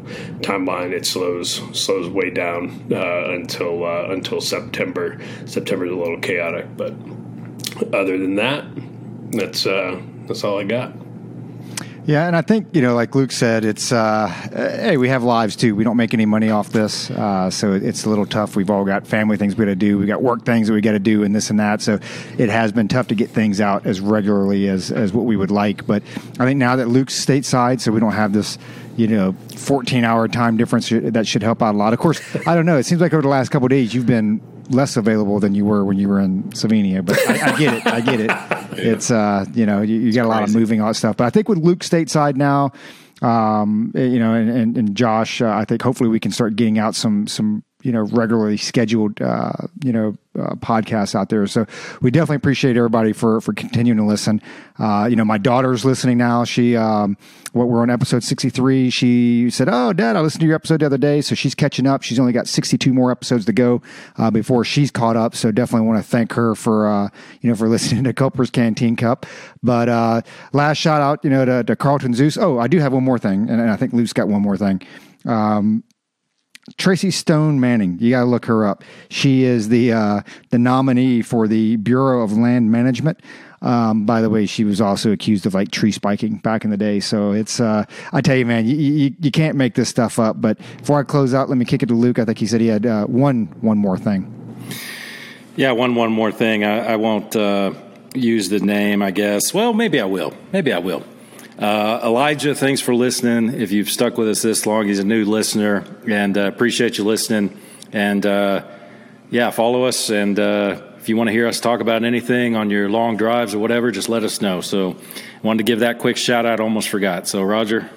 Speaker 3: timeline it slows slows way down uh, until uh, until September. September's a little chaotic, but other than that, that's uh, that's all I got.
Speaker 2: Yeah, and I think you know, like Luke said, it's uh, hey, we have lives too. We don't make any money off this, uh, so it's a little tough. We've all got family things we got to do. We got work things that we got to do, and this and that. So it has been tough to get things out as regularly as as what we would like. But I think now that Luke's stateside, so we don't have this. You know, 14 hour time difference that should help out a lot. Of course, I don't know. It seems like over the last couple days you've been less available than you were when you were in Slovenia, but I, I get it. I get it. It's uh, you know, you, you got a lot of moving all that stuff. But I think with Luke stateside now, um, you know, and, and, and Josh, uh, I think hopefully we can start getting out some some you know regularly scheduled uh, you know uh, podcasts out there. So we definitely appreciate everybody for for continuing to listen. Uh, you know, my daughter's listening now. She um, what we're on episode sixty three. She said, "Oh, Dad, I listened to your episode the other day." So she's catching up. She's only got sixty two more episodes to go uh, before she's caught up. So definitely want to thank her for uh, you know for listening to Culper's Canteen Cup. But uh, last shout out, you know, to, to Carlton Zeus. Oh, I do have one more thing, and, and I think Luke's got one more thing. Um, Tracy Stone Manning, you got to look her up. She is the uh, the nominee for the Bureau of Land Management. Um, by the way, she was also accused of like tree spiking back in the day. So it's, uh, I tell you, man, you, you, you, can't make this stuff up. But before I close out, let me kick it to Luke. I think he said he had uh, one one more thing.
Speaker 4: Yeah, one one more thing. I, I won't uh, use the name. I guess. Well, maybe I will. Maybe I will. Uh, Elijah, thanks for listening. If you've stuck with us this long, he's a new listener, and uh, appreciate you listening. And uh, yeah, follow us. And uh, if you want to hear us talk about anything on your long drives or whatever, just let us know. So, wanted to give that quick shout out. Almost forgot. So, Roger.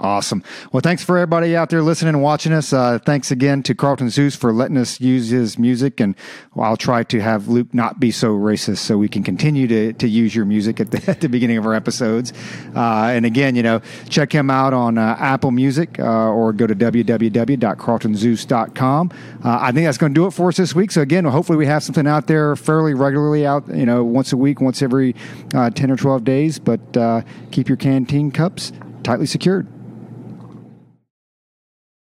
Speaker 2: Awesome. Well, thanks for everybody out there listening and watching us. Uh, thanks again to Carlton Zeus for letting us use his music. And I'll try to have Luke not be so racist so we can continue to, to use your music at the, at the beginning of our episodes. Uh, and again, you know, check him out on uh, Apple Music uh, or go to www.carltonzeus.com. Uh, I think that's going to do it for us this week. So again, hopefully we have something out there fairly regularly out, you know, once a week, once every uh, 10 or 12 days. But keep your canteen cups tightly secured.